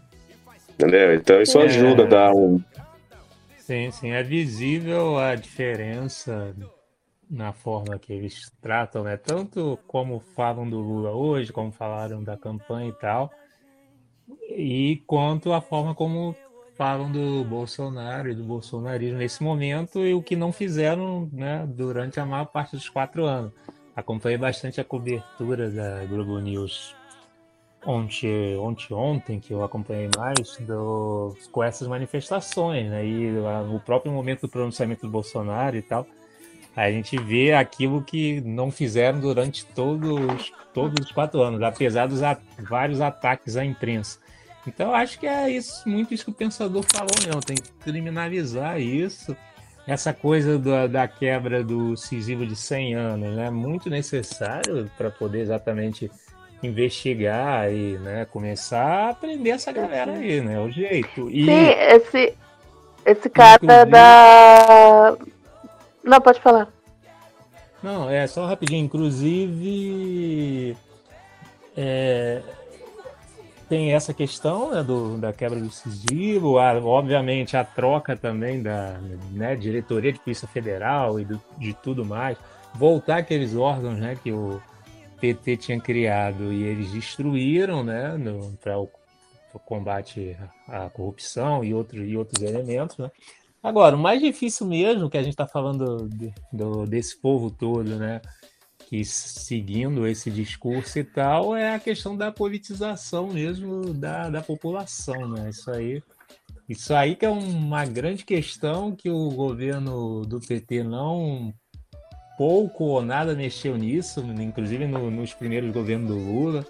Speaker 6: Entendeu? Então isso
Speaker 8: É.
Speaker 6: ajuda a dar um.
Speaker 8: Sim, sim, é visível a diferença na forma que eles tratam, né? Tanto como falam do Lula hoje, como falaram da campanha e tal, e quanto a forma como falam do Bolsonaro e do bolsonarismo nesse momento e o que não fizeram, né, durante a maior parte dos quatro anos. Acompanhei bastante a cobertura da Globo News ontem, ontem, ontem que eu acompanhei mais do, com essas manifestações, né? E o próprio momento do pronunciamento do Bolsonaro e tal, a gente vê aquilo que não fizeram durante todos, todos os quatro anos, apesar dos a- vários ataques à imprensa. Então, acho que é isso, muito isso que o pensador falou mesmo, tem que criminalizar isso. Essa coisa da, da quebra do sigilo de 100 anos, né? Muito necessário para poder exatamente investigar e né, começar a prender essa galera aí, né? O jeito. E
Speaker 1: Sim, esse, esse cara
Speaker 8: Inclusive-
Speaker 1: da. Não, pode falar.
Speaker 8: Não, é só rapidinho. Inclusive, é, tem essa questão né, do, da quebra do sigilo, a- obviamente a troca também da né, diretoria de Polícia Federal e do- de tudo mais. Voltar aqueles órgãos né, que o PT tinha criado e eles destruíram né, para o, combate à corrupção e, outro, e outros elementos. Né? Agora, o mais difícil mesmo que a gente está falando de- do- desse povo todo, né? Que seguindo esse discurso e tal, é a questão da politização mesmo da, da população, né? Isso aí, isso aí que é uma grande questão que o governo do PT não pouco ou nada mexeu nisso, inclusive no- nos primeiros governos do Lula.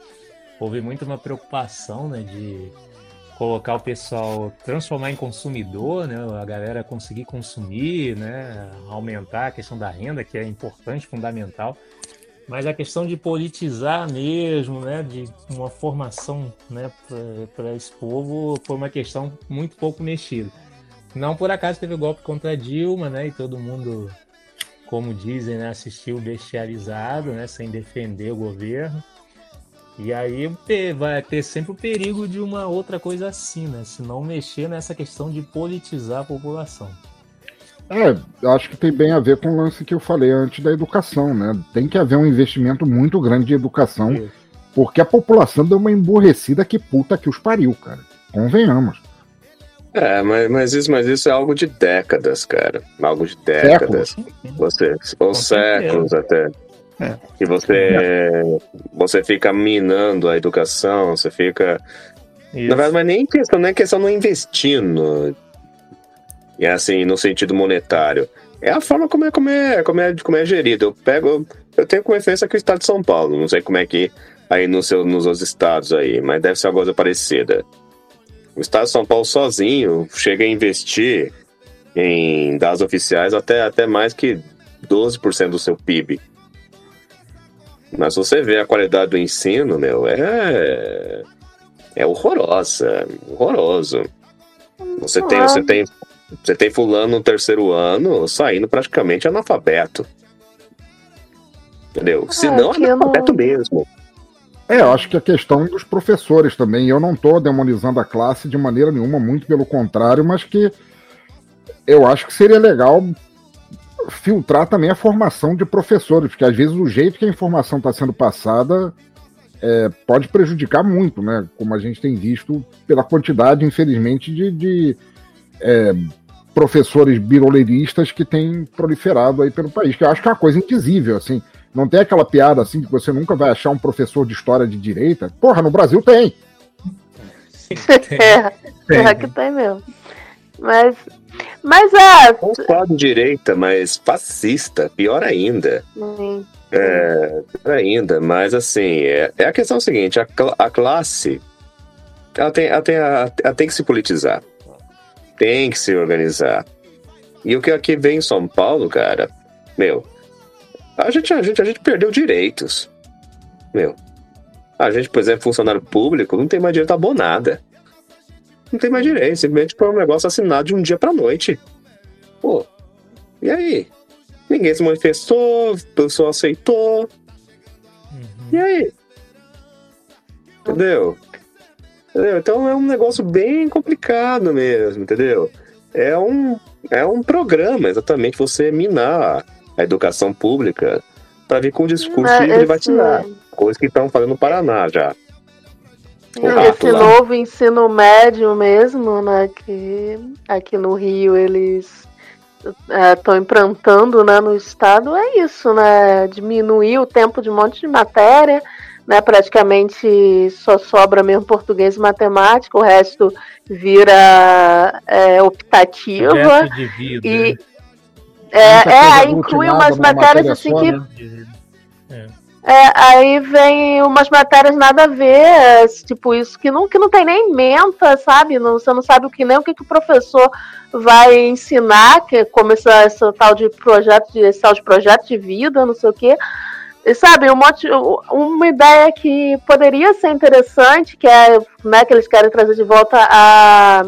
Speaker 8: Houve muito uma preocupação, né? De colocar o pessoal, transformar em consumidor, né? A galera conseguir consumir, né? Aumentar a questão da renda, que é importante, fundamental. Mas a questão de politizar mesmo, né? De uma formação, né? Para esse povo foi uma questão muito pouco mexida. Não por acaso teve golpe contra Dilma, né? E todo mundo, como dizem, né? Assistiu bestializado, né? Sem defender o governo. E aí vai ter sempre o perigo de uma outra coisa assim, né? Se não mexer nessa questão de politizar a população.
Speaker 5: É, acho que tem bem a ver com o lance que eu falei antes da educação, né? Tem que haver um investimento muito grande de educação, Isso. porque a população deu uma emborrecida que puta que os pariu, cara. Convenhamos.
Speaker 6: É, mas, mas, isso, mas isso é algo de décadas, cara. Algo de décadas. Séculos. Você, ou séculos até. É. Que você, você fica minando a educação, você fica. Isso. Na verdade, mas nem questão, não é questão não investindo. E assim, no sentido monetário. É a forma como é, como é, como é, como é gerido. Eu pego. Eu tenho como referência aqui o estado de São Paulo. Não sei como é que aí no seu, nos outros estados aí, mas deve ser uma coisa parecida. O estado de São Paulo sozinho chega a investir em dados oficiais até, até mais que 12% do seu PIB. Mas você vê a qualidade do ensino, meu, é. É horrorosa. Horroroso. Você tem, você tem, você tem fulano no terceiro ano saindo praticamente analfabeto. Entendeu? Se ah, não, é analfabeto não... mesmo.
Speaker 5: É, eu acho que a questão dos professores também. Eu não estou demonizando a classe de maneira nenhuma, muito pelo contrário, mas que eu acho que seria legal filtrar também a formação de professores, porque às vezes o jeito que a informação está sendo passada é, pode prejudicar muito, né? Como a gente tem visto pela quantidade, infelizmente, de, de é, professores biroleiristas que têm proliferado aí pelo país, que eu acho que é uma coisa inquisível, assim. Não tem aquela piada assim que você nunca vai achar um professor de história de direita. Porra, no Brasil tem.
Speaker 1: é, é que tem mesmo. Mas mas é.
Speaker 6: Não direita, mas fascista, pior ainda. É, pior ainda, mas assim, é, é a questão seguinte: a, a classe ela tem, ela, tem, ela tem que se politizar, tem que se organizar. E o que aqui vem em São Paulo, cara, meu, a gente, a gente, a gente perdeu direitos. Meu, a gente, por exemplo, funcionário público, não tem mais direito a abonada não tem mais direito. Simplesmente foi um negócio assinado de um dia pra noite. Pô, e aí? Ninguém se manifestou, o pessoal aceitou. Uhum. E aí? Entendeu? entendeu? Então é um negócio bem complicado mesmo, entendeu? É um, é um programa, exatamente, você minar a educação pública para vir com um discurso de privatizar. Coisa que estão fazendo no Paraná já.
Speaker 1: Esse novo ensino médio mesmo, né? Que aqui no Rio eles estão é, implantando né, no estado, é isso, né? Diminuir o tempo de um monte de matéria, né? Praticamente só sobra mesmo português e matemática, o resto vira é, optativa. De vida, e, é, é, inclui umas matérias assim só, que. Né? É. É, aí vem umas matérias nada a ver, tipo isso, que não, que não tem nem menta, sabe? Não, você não sabe o que nem o que, que o professor vai ensinar, que é como esse, esse tal de projeto, de, tal de projeto de vida, não sei o quê. E sabe, um monte, uma ideia que poderia ser interessante, que é né, que eles querem trazer de volta a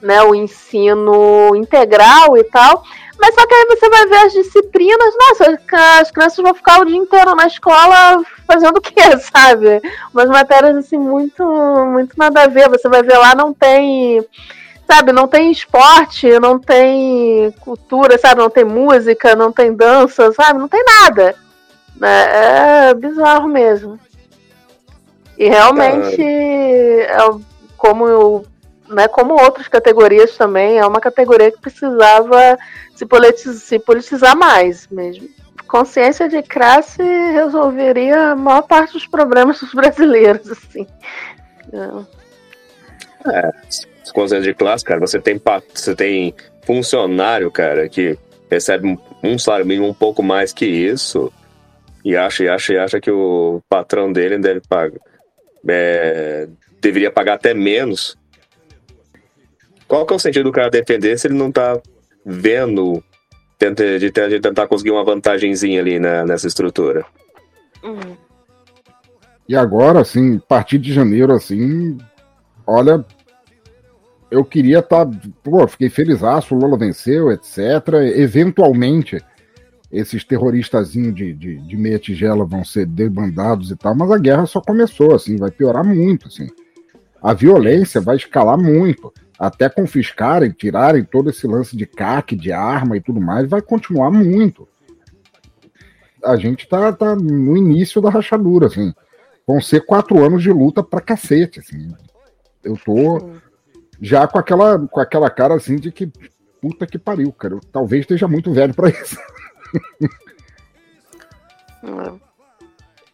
Speaker 1: né, o ensino integral e tal, mas só que aí você vai ver as disciplinas, nossa, as crianças vão ficar o dia inteiro na escola fazendo o quê, sabe? Umas matérias assim muito, muito nada a ver. Você vai ver lá, não tem, sabe, não tem esporte, não tem cultura, sabe? Não tem música, não tem dança, sabe? Não tem nada. É, é bizarro mesmo. E realmente, é, como eu né, como outras categorias também, é uma categoria que precisava se politizar, se politizar mais mesmo. Consciência de classe resolveria a maior parte dos problemas dos brasileiros, assim.
Speaker 6: É, consciência de classe, cara, você tem, você tem funcionário, cara, que recebe um salário mínimo um pouco mais que isso e acha, e acha, e acha que o patrão dele deve pagar. É, deveria pagar até menos. Qual que é o sentido do cara defender se ele não tá vendo tenta- de, de tentar conseguir uma vantagenzinha ali na- nessa estrutura?
Speaker 1: Hum.
Speaker 5: E agora, assim, a partir de janeiro, assim, olha, eu queria estar. pô, fiquei feliz, o Lula venceu, etc. Eventualmente, esses terroristazinhos de, de, de meia tigela vão ser debandados e tal, mas a guerra só começou, assim, vai piorar muito, assim. A violência vai escalar muito. Até confiscarem, tirarem todo esse lance de CAC, de arma e tudo mais, vai continuar muito. A gente tá, tá no início da rachadura, assim. Vão ser quatro anos de luta pra cacete, assim. Eu tô já com aquela, com aquela cara assim de que puta que pariu, cara. Eu talvez esteja muito velho pra isso.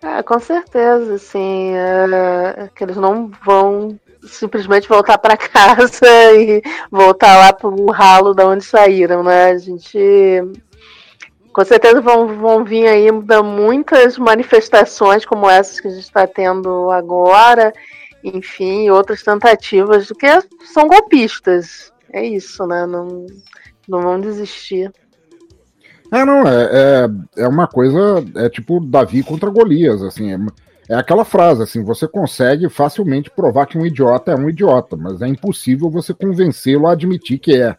Speaker 1: É, com certeza, assim, é, que eles não vão simplesmente voltar para casa e voltar lá pro ralo da onde saíram, né? A gente com certeza vão, vão vir aí muitas manifestações como essas que a gente está tendo agora, enfim, outras tentativas, que são golpistas. É isso, né? Não, não vão desistir.
Speaker 5: É, não, é, é, é uma coisa, é tipo Davi contra Golias, assim, é, é aquela frase, assim, você consegue facilmente provar que um idiota é um idiota, mas é impossível você convencê-lo a admitir que é,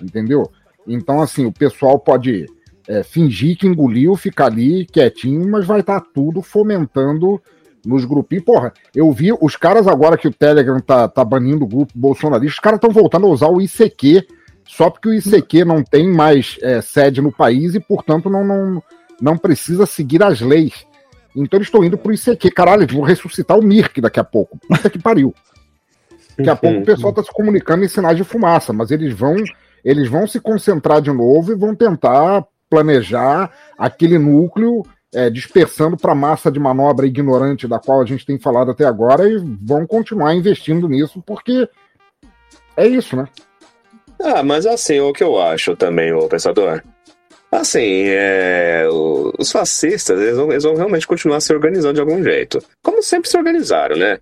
Speaker 5: entendeu? Então, assim, o pessoal pode é, fingir que engoliu, ficar ali quietinho, mas vai estar tá tudo fomentando nos grupinhos. Porra, eu vi os caras agora que o Telegram tá, tá banindo o grupo bolsonarista, os caras estão voltando a usar o ICQ só porque o ICQ não tem mais é, sede no país e, portanto, não, não, não precisa seguir as leis. Então eles estão indo pro ICQ. Caralho, eles vão ressuscitar o Mirk daqui a pouco. Puta que pariu. Daqui a pouco o pessoal está se comunicando em sinais de fumaça, mas eles vão, eles vão se concentrar de novo e vão tentar planejar aquele núcleo é, dispersando para a massa de manobra ignorante da qual a gente tem falado até agora e vão continuar investindo nisso porque é isso, né?
Speaker 6: Ah, mas assim, o que eu acho também, o pensador. Assim, é, os fascistas, eles vão, eles vão realmente continuar se organizando de algum jeito. Como sempre se organizaram, né?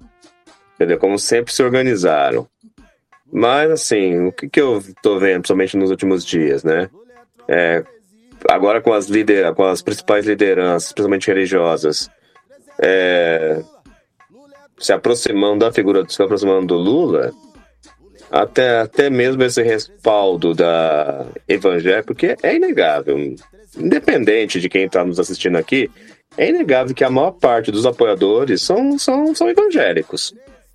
Speaker 6: Entendeu? Como sempre se organizaram. Mas, assim, o que, que eu tô vendo, principalmente nos últimos dias, né? É, agora com as, lider, com as principais lideranças, principalmente religiosas, é, se aproximando da figura, se aproximando do Lula, até, até mesmo esse respaldo da evangélica, porque é inegável, independente de quem está nos assistindo aqui, é inegável que a maior parte dos apoiadores são, são, são evangélicos.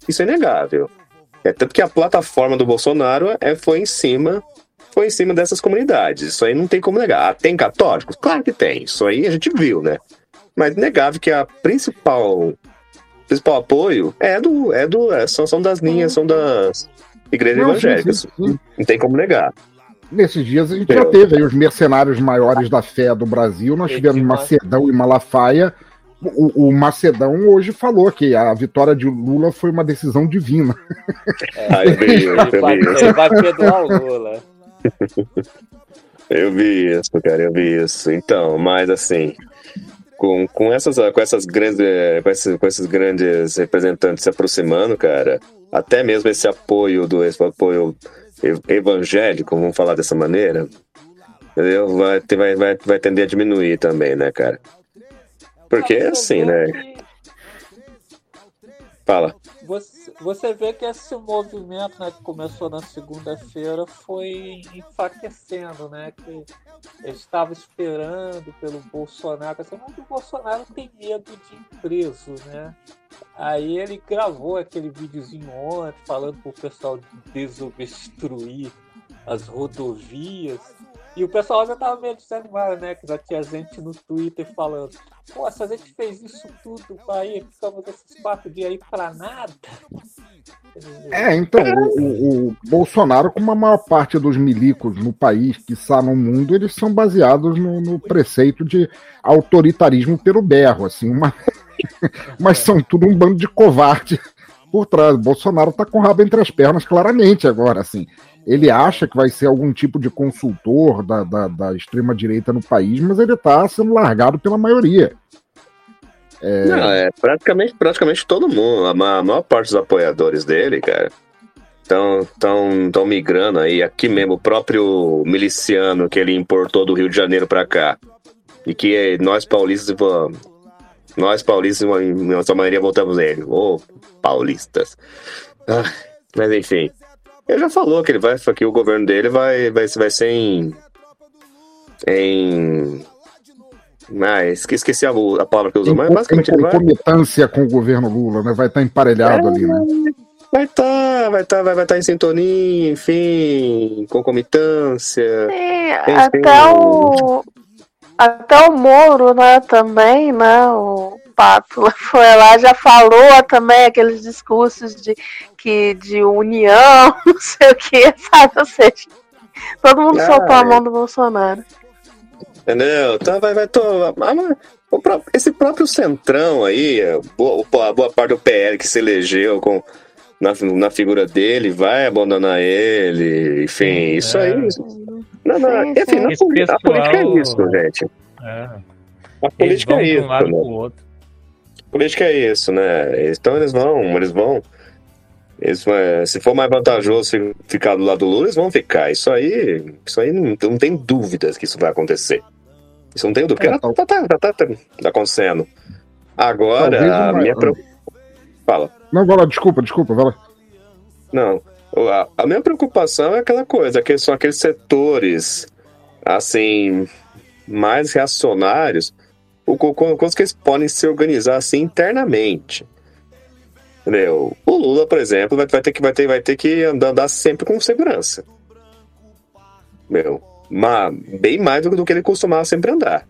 Speaker 6: Isso é inegável. É tanto que a plataforma do Bolsonaro é, foi em cima foi em cima dessas comunidades. Isso aí não tem como negar. Ah, tem católicos? Claro que tem. Isso aí a gente viu, né? Mas inegável que a principal principal apoio é do é do é, são, são das linhas, são das igrejas
Speaker 5: Não, sim,
Speaker 6: evangélicas.
Speaker 5: sim, sim.
Speaker 6: Não tem como negar.
Speaker 5: Nesses dias a gente
Speaker 6: Eu-
Speaker 5: já teve aí os mercenários maiores da fé do Brasil. Nós tivemos Macedão e Malafaia. O, o Macedão hoje falou que a vitória de Lula foi uma decisão divina.
Speaker 6: Ah, eu vi, eu vi isso.
Speaker 8: ele vai perdoar o Lula.
Speaker 6: Eu vi isso, cara, eu vi isso. Então, mas assim, com, com, essas, com, essas grandes, eh, com, esses, com esses grandes representantes se aproximando, cara, até mesmo esse apoio do esse apoio ev- evangélico, vamos falar dessa maneira, entendeu? Vai, vai, vai, vai tender a diminuir também, né, cara? Porque assim, né? Fala.
Speaker 8: Você, você vê que esse movimento né, que começou na segunda-feira foi enfraquecendo, né? Que eles esperando pelo Bolsonaro, assim, mas o Bolsonaro tem medo de ir preso, né? Aí ele gravou aquele videozinho ontem falando pro pessoal desobstruir as rodovias. E o pessoal já tava meio desanimado, né? Que já tinha gente no Twitter falando, pô, se a gente fez isso tudo aí, ficamos esses quatro dias aí pra nada.
Speaker 5: É, então, o, o- Bolsonaro, como a maior parte dos milicos no país, que está no mundo, eles são baseados no, no preceito de autoritarismo pelo berro, assim, uma... mas são tudo um bando de covarde por trás. O Bolsonaro tá com o rabo entre as pernas, claramente, agora, assim. Ele acha que vai ser algum tipo de consultor da, da, da extrema-direita no país, mas ele tá sendo largado pela maioria. É,
Speaker 6: Não, é praticamente, praticamente todo mundo. A ma- a maior parte dos apoiadores dele, cara, estão tão, tão migrando aí. Aqui mesmo, o próprio miliciano que ele importou do Rio de Janeiro pra cá. E que é, nós paulistas, nós paulistas, em nossa maioria, votamos nele. Ô, paulistas. Ah, mas enfim. Ele já falou que ele vai, que o governo dele vai, vai, vai ser em. Em. Ah, esque- esqueci a, a palavra que eu usou, mas
Speaker 5: co- em
Speaker 6: basicamente ele vai,
Speaker 5: concomitância com o governo Lula, né? Vai estar emparelhado ali, né?
Speaker 6: Vai estar, vai estar, vai estar em sintonia, enfim, concomitância.
Speaker 1: Sim,
Speaker 6: Tem-
Speaker 1: até o. Até o Moro, né, também, né? O Pato foi lá, já falou também aqueles discursos de, que, de união, não sei o que, sabe? Ou seja, todo mundo
Speaker 6: Ah,
Speaker 1: soltou a
Speaker 6: é.
Speaker 1: mão do Bolsonaro.
Speaker 6: Entendeu? Então vai, vai, pró- esse próprio centrão aí, é, boa, a boa parte do PL que se elegeu com, na, na figura dele, vai abandonar ele, enfim, isso aí. Não, não,
Speaker 1: Sim,
Speaker 6: enfim,
Speaker 1: sim.
Speaker 6: na
Speaker 8: Esse
Speaker 6: poli- a
Speaker 8: pessoal-
Speaker 6: política é isso, gente.
Speaker 8: É.
Speaker 6: A
Speaker 8: Eles
Speaker 6: política
Speaker 8: vão
Speaker 6: é
Speaker 8: de
Speaker 6: isso,
Speaker 8: um lado
Speaker 6: né?
Speaker 8: pro outro.
Speaker 6: Política é isso, né? Então eles vão, eles vão. Eles, é, se for mais vantajoso fi- ficar do lado do Lula, eles vão ficar. Isso aí, isso aí não, não tem dúvidas que isso vai acontecer. Isso não tem dúvida,
Speaker 5: É,
Speaker 6: porque tá, tá, tá, tá, tá, tá acontecendo. Agora, a minha preocupação. Fala.
Speaker 5: Não, vai lá, desculpa, desculpa, vai lá.
Speaker 6: Não. A, a minha preocupação é aquela coisa, que são aqueles setores, assim, mais reacionários, o co- co- coisas que eles podem se organizar assim internamente. Entendeu? O Lula, por exemplo, vai, vai ter que vai ter, vai ter que andar, andar sempre com segurança. Meu, bem mais do, do que ele costumava sempre andar.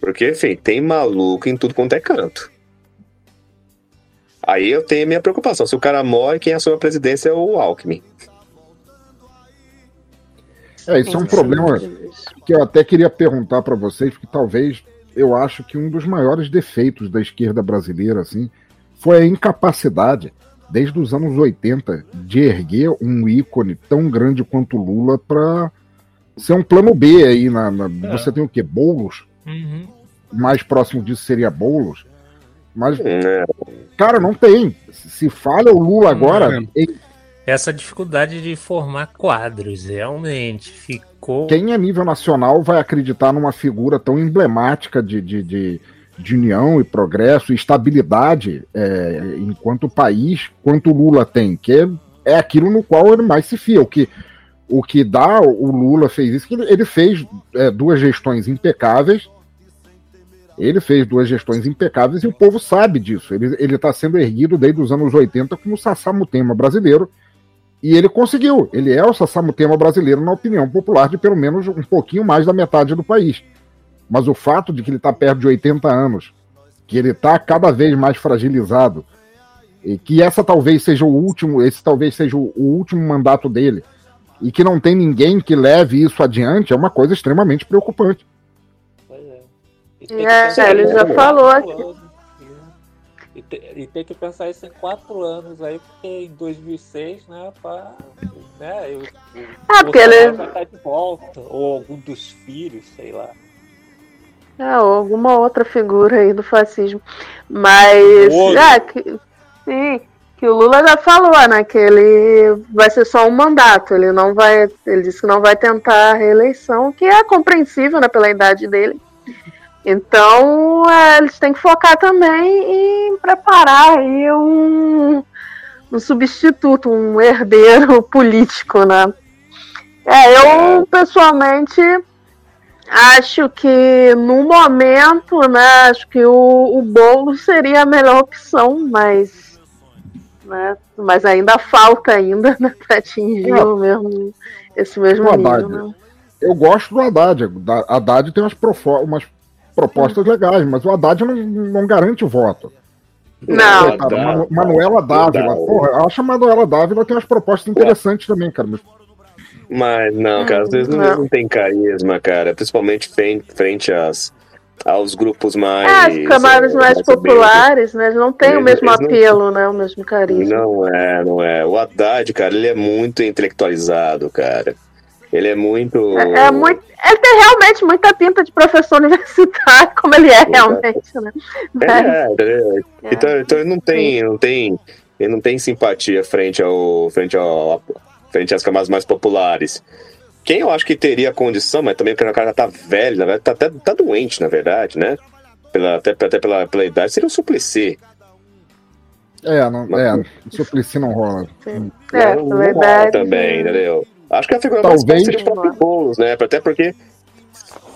Speaker 6: Porque, enfim, tem maluco em tudo quanto é canto. Aí eu tenho a minha preocupação. Se o cara morre, quem assume a presidência é o Alckmin.
Speaker 5: É, isso é um problema que eu até queria perguntar para vocês, porque talvez eu acho que um dos maiores defeitos da esquerda brasileira, assim, foi a incapacidade, desde os anos 80, de erguer um ícone tão grande quanto o Lula para ser um plano B aí. Na, na-
Speaker 8: É.
Speaker 5: Você tem o quê? Boulos?
Speaker 8: Uhum.
Speaker 5: Mais próximo disso seria Boulos. Mas,
Speaker 6: É,
Speaker 5: cara, não tem. Se falha o Lula agora,
Speaker 8: Hum.
Speaker 5: ele-
Speaker 8: Essa dificuldade de formar quadros, realmente, ficou.
Speaker 5: quem a nível nacional vai acreditar numa figura tão emblemática de, de, de, de união e progresso e estabilidade é, enquanto país, quanto Lula tem, que é, é aquilo no qual ele mais se fia. O que, o que dá, o Lula fez isso, ele, fez é, duas gestões impecáveis. Ele fez duas gestões impecáveis e o povo sabe disso. Ele está sendo erguido desde os anos 80 como o Sassamutema brasileiro. E ele conseguiu. Ele é o Sassamutema brasileiro, na opinião popular, de pelo menos um pouquinho mais da metade do país. Mas o fato de que ele está perto de 80 anos, que ele está cada vez mais fragilizado, e que essa talvez seja o último, esse talvez seja o, último mandato dele, e que não tem ninguém que leve isso adiante, é uma coisa extremamente preocupante.
Speaker 3: Pois é.
Speaker 1: É, ele já falou aqui.
Speaker 3: E, te- e tem que pensar isso em quatro anos aí, porque em 2006, né, pra, né, eu,
Speaker 1: Ah, porque ele-
Speaker 3: vai estar de volta, ou algum dos filhos, sei lá.
Speaker 1: É, ou alguma outra figura aí do fascismo. Mas. É, que, sim, que o Lula já falou, né? Que ele vai ser só um mandato. Ele não vai. Ele disse que não vai tentar a reeleição, o que é compreensível, né, pela idade dele. Então, é, eles têm que focar também em preparar aí um, um substituto, um herdeiro político, né? É, eu pessoalmente acho que no momento, né, acho que o, o bolo seria a melhor opção, mas né, mas ainda falta ainda né, para atingir
Speaker 5: É.
Speaker 1: o mesmo esse mesmo
Speaker 5: O
Speaker 1: nível, né?
Speaker 5: Eu gosto do Haddad. Da- Haddad tem umas, umas propostas legais, mas o Haddad não, não garante voto.
Speaker 1: Não.
Speaker 5: Coitado, Manu- Manuela Dávila. Porra, eu acho que a Manuela Dávila tem umas propostas interessantes também, cara. Mas
Speaker 6: Mas não, cara, às vezes não,
Speaker 1: Não.
Speaker 6: tem carisma, cara. Principalmente frente, frente às, aos grupos mais.
Speaker 1: É, as camadas mais populares, né, não tem o mesmo
Speaker 6: eles não-
Speaker 1: apelo, né, o mesmo carisma.
Speaker 6: Não é, não é. O Haddad, cara, ele é muito intelectualizado, cara. Ele é muito.
Speaker 1: É, é muito. Ele tem realmente muita pinta de professor universitário, como ele é realmente, né?
Speaker 6: É, é, Então, então ele não tem, não tem, ele não tem simpatia frente ao, frente ao, frente às camadas mais populares. Quem eu acho que teria condição, mas também porque o cara já tá velho, na verdade, tá até tá doente, na verdade, né? Pela, até até pela, pela idade, seria o Suplicy.
Speaker 5: É, não, é, o Suplicy não rola.
Speaker 1: É,
Speaker 6: não,
Speaker 1: na
Speaker 6: não
Speaker 1: verdade.
Speaker 6: rola também, entendeu? Acho que a figura
Speaker 5: Talvez-
Speaker 6: mais seria o próprio Boulos, né? Até porque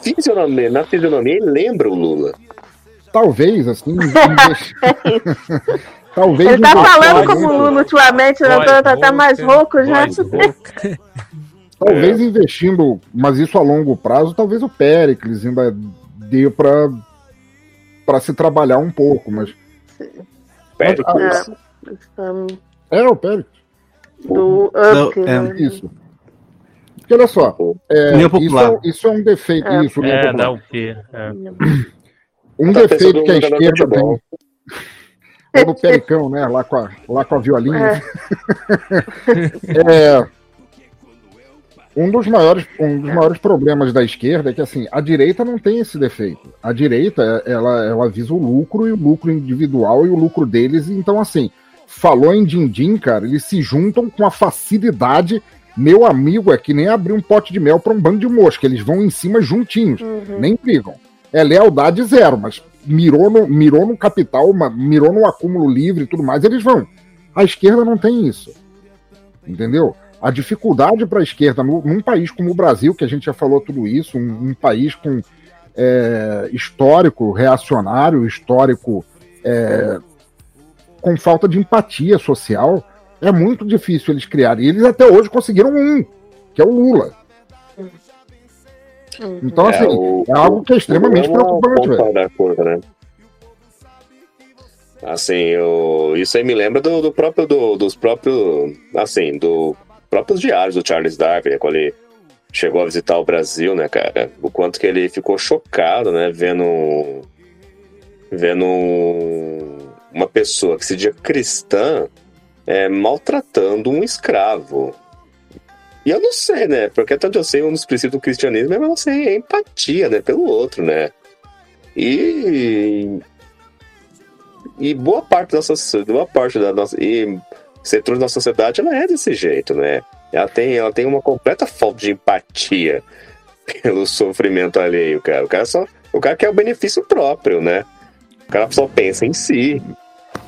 Speaker 6: fisionomia, na fisionomia ele lembra o Lula.
Speaker 5: Talvez, assim. Talvez
Speaker 1: Ele tá falando como Lula ultimamente, né?
Speaker 8: Voz
Speaker 1: Tá, tá até mais rouco já.
Speaker 5: Talvez investindo, mas isso a longo prazo, talvez o Pericles ainda dê para para se trabalhar um pouco, mas
Speaker 6: Péricles.
Speaker 1: Um,
Speaker 5: é o Pericles,
Speaker 1: do
Speaker 4: Não,
Speaker 1: Up,
Speaker 4: é.
Speaker 1: né?
Speaker 5: isso. Porque olha só, é,
Speaker 4: União
Speaker 5: isso, é, isso é um defeito,
Speaker 1: É.
Speaker 5: isso,
Speaker 8: É, dá o quê? É.
Speaker 5: um
Speaker 6: Tá
Speaker 5: defeito que a
Speaker 6: no
Speaker 5: esquerda tem é do Pericão, né? Lá com a, lá com a violinha.
Speaker 1: É.
Speaker 5: É, um dos maiores um dos maiores problemas da esquerda é que assim a direita não tem esse defeito a direita ela ela visa o lucro e o lucro individual e o lucro deles então assim falou em din-din cara eles se juntam com a facilidade meu amigo é que nem abrir um pote de mel para um bando de mosca. Eles vão em cima juntinhos.
Speaker 1: Uhum.
Speaker 5: nem brigam. É lealdade zero mas mirou no mirou no capital mirou no acúmulo livre e tudo mais eles vão. A esquerda não tem isso. Entendeu? A dificuldade para a esquerda num país como o Brasil, que a gente já falou tudo isso, um, um país com é, histórico reacionário, histórico é, com falta de empatia social, é muito difícil eles criarem. E eles até hoje conseguiram um, que é o Lula.
Speaker 1: Uhum.
Speaker 5: Então, assim,
Speaker 6: o-
Speaker 5: é algo que é extremamente
Speaker 6: é o
Speaker 5: preocupante, velho.
Speaker 6: da curva, né? Assim, o, isso aí me lembra do, do próprio, do- dos próprios, assim, do próprios diários do Charles Darwin, né, quando ele chegou a visitar o Brasil, né, cara? O quanto que ele ficou chocado, né, vendo, vendo uma pessoa que se dizia cristã é, maltratando um escravo. E eu não sei, né? Porque onde eu sei, um dos princípios do cristianismo é você é empatia, né? Pelo outro, né? E. E boa parte da nossa, boa parte da nossa. E setores da sociedade, ela é desse jeito, né? Ela tem, ela tem uma completa falta de empatia pelo sofrimento alheio, cara. O cara só. O cara quer o benefício próprio, né? O cara só pensa em si.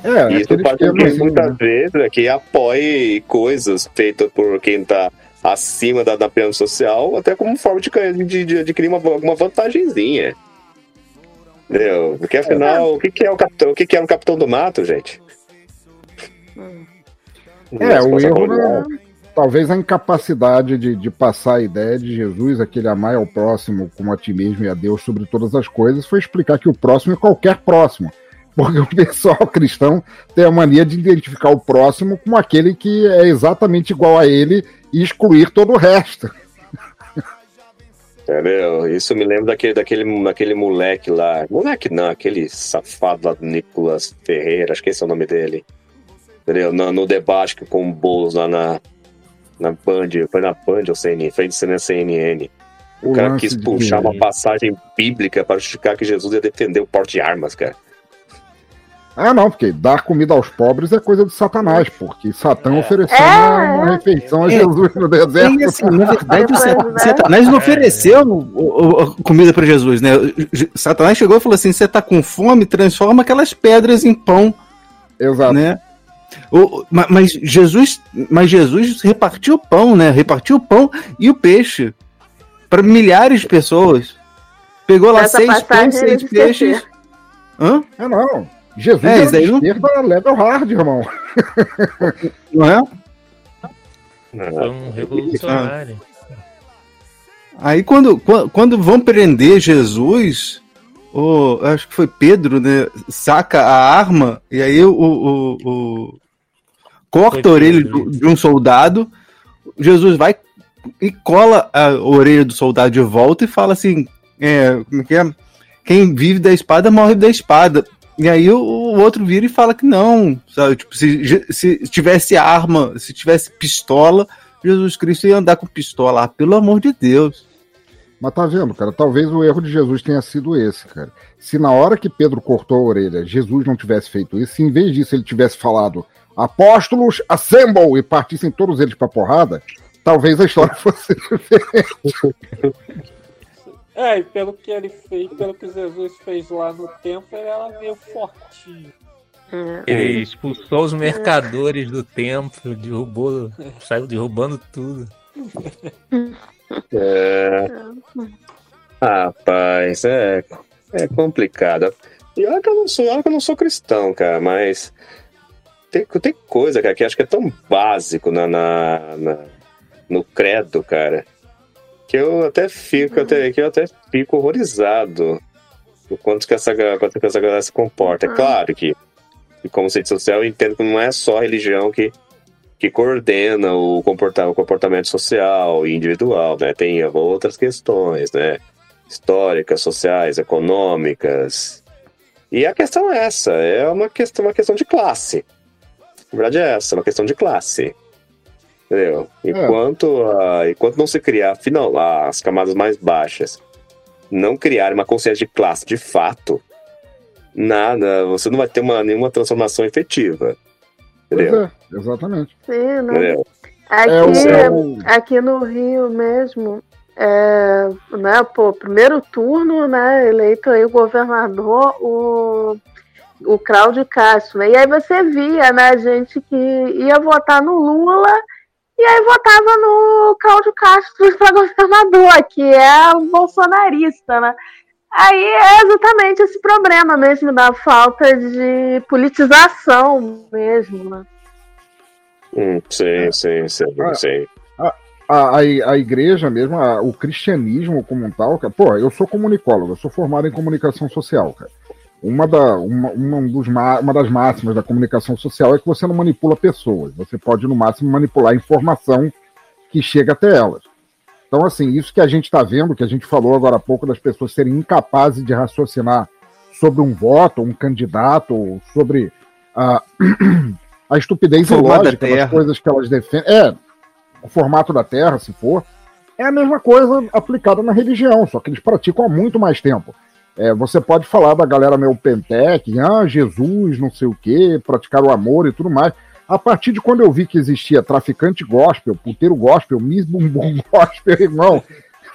Speaker 5: É,
Speaker 6: E isso
Speaker 5: aquele
Speaker 6: faz com que muitas
Speaker 5: né?
Speaker 6: vezes é que apoie coisas feitas por quem tá acima da, da pirâmide social, até como forma de, de, de adquirir uma, alguma vantagenzinha. Entendeu? Porque afinal, o que, que é o capitão? O que, que é um capitão do mato, gente?
Speaker 5: É, o
Speaker 6: Nossa,
Speaker 5: erro, talvez a incapacidade de, de passar a ideia de Jesus, aquele amar ao próximo como a ti mesmo e a Deus sobre todas as coisas, foi explicar que o próximo é qualquer próximo. Porque o pessoal cristão tem a mania de identificar o próximo como aquele que é exatamente igual a ele e excluir todo o resto.
Speaker 6: Entendeu? Isso me lembra daquele, daquele, daquele moleque lá. Moleque não, aquele safado lá do Nicolas Ferreira, acho que esse é o nome dele. Entendeu? No, no debate com o Boulos lá na, na Band, foi na Band ou CNN, foi na CNN. O,
Speaker 5: O
Speaker 6: cara quis
Speaker 5: de-
Speaker 6: puxar uma passagem bíblica para justificar que Jesus ia defender o porte de armas, cara.
Speaker 5: Ah, não, porque dar comida aos pobres é coisa de Satanás, porque Satã ofereceu
Speaker 1: É,
Speaker 5: uma, uma
Speaker 1: é.
Speaker 5: refeição a
Speaker 4: É.
Speaker 5: Jesus no deserto.
Speaker 4: E, assim, na verdade, o
Speaker 1: Pois
Speaker 4: Sat-
Speaker 1: é.
Speaker 4: Satanás não ofereceu o- o- a comida para Jesus, né? Satanás chegou e falou assim: você tá com fome, transforma aquelas pedras em pão,
Speaker 5: Exato.
Speaker 4: né? O- ma- mas Jesus, mas Jesus repartiu o pão, né? Repartiu o pão e o peixe para milhares de pessoas. Pegou lá
Speaker 1: Essa
Speaker 4: seis pães, seis peixes. Hã?
Speaker 5: Ah, não. Jesus
Speaker 4: É, aí
Speaker 5: de
Speaker 4: não-
Speaker 5: esquerda level hard, irmão.
Speaker 4: Não é?
Speaker 8: Foi um revolucionário.
Speaker 4: Aí quando, quan- quando vão prender Jesus, o, acho que foi Pedro, né? Saca a arma e aí o, o, o- corta
Speaker 8: Foi
Speaker 4: a orelha
Speaker 8: Pedro,
Speaker 4: de, de um soldado. Jesus vai e cola a orelha do soldado de volta e fala assim: é, como é que é? Quem vive da espada morre da espada. E aí o, o outro vira e fala que não, sabe? Tipo, se, se tivesse arma, se tivesse pistola, Jesus Cristo ia andar com pistola lá, pelo amor de Deus.
Speaker 5: Mas tá vendo, cara? Talvez o erro de Jesus tenha sido esse, cara. Se na hora que Pedro cortou a orelha, Jesus não tivesse feito isso, se em vez disso ele tivesse falado apóstolos, assemble, e partissem todos eles pra porrada, talvez a história fosse diferente.
Speaker 3: É, e pelo que ele fez, pelo que Jesus fez lá no templo, ele era meio fortinho.
Speaker 8: Ele expulsou os mercadores do templo, derrubou, saiu derrubando tudo.
Speaker 6: É. Rapaz, é, é complicado. E olha que eu não sou, olha que eu não sou cristão, cara, mas tem, tem coisa, cara, que acho que é tão básico na, na, na- no credo, cara, que eu até fico, até, que eu até fico horrorizado o quanto que essa, quanto que essa galera se comporta. É claro que, como ciência social, eu entendo que não é só a religião que, que coordena o, comporta, o comportamento social e individual, né? Tem outras questões, né? Históricas, sociais, econômicas. E a questão é essa, é uma questão, uma questão de classe. Na verdade é essa, uma questão de classe. Entendeu? Enquanto, a- enquanto não se criar, afinal, lá, as camadas mais baixas, não criar uma consciência de classe de fato, nada, você não vai ter uma, nenhuma transformação efetiva.
Speaker 5: Pois
Speaker 6: Entendeu?
Speaker 5: é, exatamente.
Speaker 1: Sim, né?
Speaker 6: Entendeu?
Speaker 1: Aqui,
Speaker 5: É é o-
Speaker 1: aqui no Rio mesmo, é, né, pô, primeiro turno, né, eleito aí o governador, o, o Cláudio Castro, né, e aí você via, né, gente que ia votar no Lula e aí votava no Cláudio Castro para governador, que é o bolsonarista, né. Aí é exatamente esse problema mesmo da falta de politização mesmo, né.
Speaker 6: Hum, sim, sim, sim,
Speaker 5: Ah.
Speaker 6: sim.
Speaker 5: A, a, a igreja mesmo, a- o cristianismo como um tal, cara, pô, eu sou comunicólogo, eu sou formado em comunicação social, cara. Uma, da, uma, uma, dos, ma- uma das máximas da comunicação social é que você não manipula pessoas, você pode, no máximo, manipular a informação que chega até elas. Então, assim, isso que a gente está vendo, que a gente falou agora há pouco, das pessoas serem incapazes de raciocinar sobre um voto, um candidato, ou sobre a, a estupidez lógica das coisas que elas defendem. É, o formato da Terra, se for, é a mesma coisa aplicada na religião, só que eles praticam há muito mais tempo. É, você pode falar da galera meio pentec, ah, Jesus, não sei o quê, praticar o amor e tudo mais. A partir de quando eu vi que existia traficante gospel, puteiro gospel, miss bumbum gospel, irmão,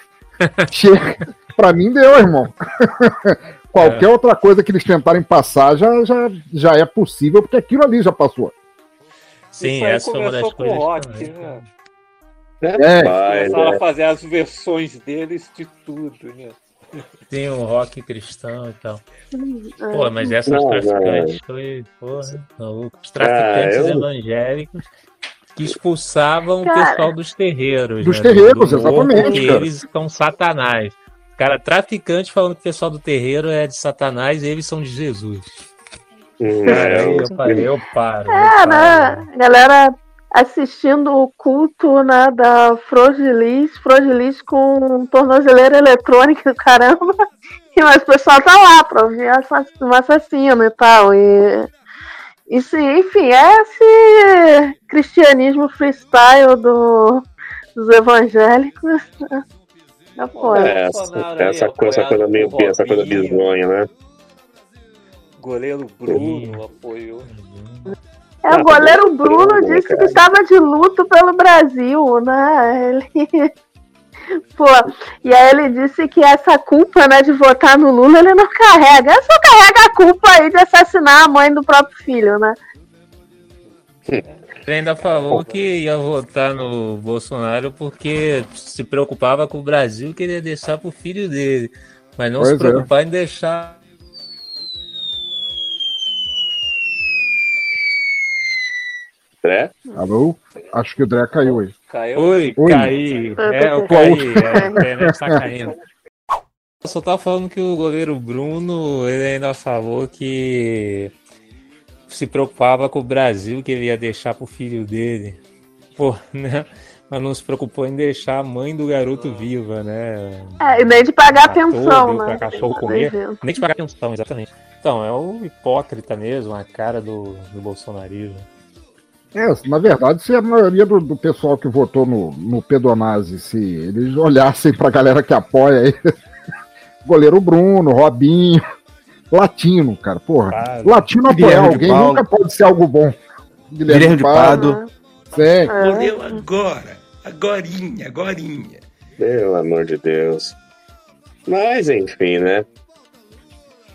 Speaker 5: chega. Pra mim deu, irmão. Qualquer outra coisa que eles tentarem passar já, já, já é possível, porque aquilo ali já passou.
Speaker 8: Sim, essa foi uma das coisas.
Speaker 3: rock,
Speaker 8: também.
Speaker 3: né?
Speaker 5: É,
Speaker 3: Começaram
Speaker 6: é.
Speaker 3: a fazer as versões deles de tudo, né?
Speaker 8: Tem o rock cristão e tal.
Speaker 1: É.
Speaker 8: Pô, mas essas
Speaker 6: Não,
Speaker 8: traficantes foi, porra, os traficantes
Speaker 6: Ah, eu-
Speaker 8: evangélicos que expulsavam o
Speaker 1: Cara.
Speaker 8: pessoal dos terreiros.
Speaker 5: Dos
Speaker 8: né,
Speaker 5: terreiros,
Speaker 8: do
Speaker 5: exatamente,
Speaker 8: Que
Speaker 5: cara.
Speaker 8: eles são satanás. Cara, traficante falando que o pessoal do terreiro é de satanás e eles são de Jesus.
Speaker 6: Hum, é,
Speaker 8: eu, paro, eu paro. eu
Speaker 1: É,
Speaker 8: paro.
Speaker 1: né? Galera assistindo o culto né, da Frogilis, Frogilis com tornozeleira eletrônica, caramba. E, mas o pessoal tá lá pra ouvir um assassino e tal. E, e sim, enfim, é esse cristianismo freestyle do, dos evangélicos. É foda.
Speaker 6: É, essa, essa coisa, essa coisa meio essa coisa bizonha, né?
Speaker 3: Goleiro Bruno apoiou.
Speaker 1: É,
Speaker 6: Ah,
Speaker 1: o goleiro
Speaker 6: tá
Speaker 1: Bruno
Speaker 6: bom,
Speaker 1: disse
Speaker 6: cara.
Speaker 1: que estava de luto pelo Brasil, né? Ele. Pô, e aí ele disse que essa culpa, né, de votar no Lula, ele não carrega. Ele só carrega a culpa aí de assassinar a mãe do próprio filho, né?
Speaker 8: Ele ainda falou que ia votar no Bolsonaro porque se preocupava com o Brasil e queria deixar pro filho dele. Mas não se
Speaker 5: Pois é.
Speaker 8: preocupar em deixar.
Speaker 6: É?
Speaker 5: Alô? Acho que o Dré caiu aí.
Speaker 3: Caiu.
Speaker 8: Oi,
Speaker 5: Oi.
Speaker 8: caí. É, eu caí. É, a internet tá caindo. Eu só tava falando que o goleiro Bruno, ele ainda falou que se preocupava com o Brasil, que ele ia deixar pro filho dele. Pô, né? Mas não se preocupou em deixar a mãe do garoto viva, né?
Speaker 1: É, e nem de pagar
Speaker 8: Matou,
Speaker 1: pensão,
Speaker 8: deu
Speaker 1: né?
Speaker 8: pra cachorro
Speaker 1: Tá
Speaker 8: comer. Nem de pagar pensão, exatamente. Então, é o hipócrita mesmo, a cara do, do bolsonarismo.
Speaker 5: É, na verdade, se a maioria do, do pessoal que votou no, no Pedonazzi, se eles olhassem pra galera que apoia aí, goleiro Bruno, Robinho, Latino, cara, porra.
Speaker 8: Claro.
Speaker 5: Latino apoiar
Speaker 4: Guilherme
Speaker 5: alguém nunca pode ser algo bom.
Speaker 4: Guilherme de Pado.
Speaker 5: Sim.
Speaker 1: É.
Speaker 10: Morreu agora. Agorinha, agorinha.
Speaker 6: Pelo amor de Deus. Mas, enfim, né?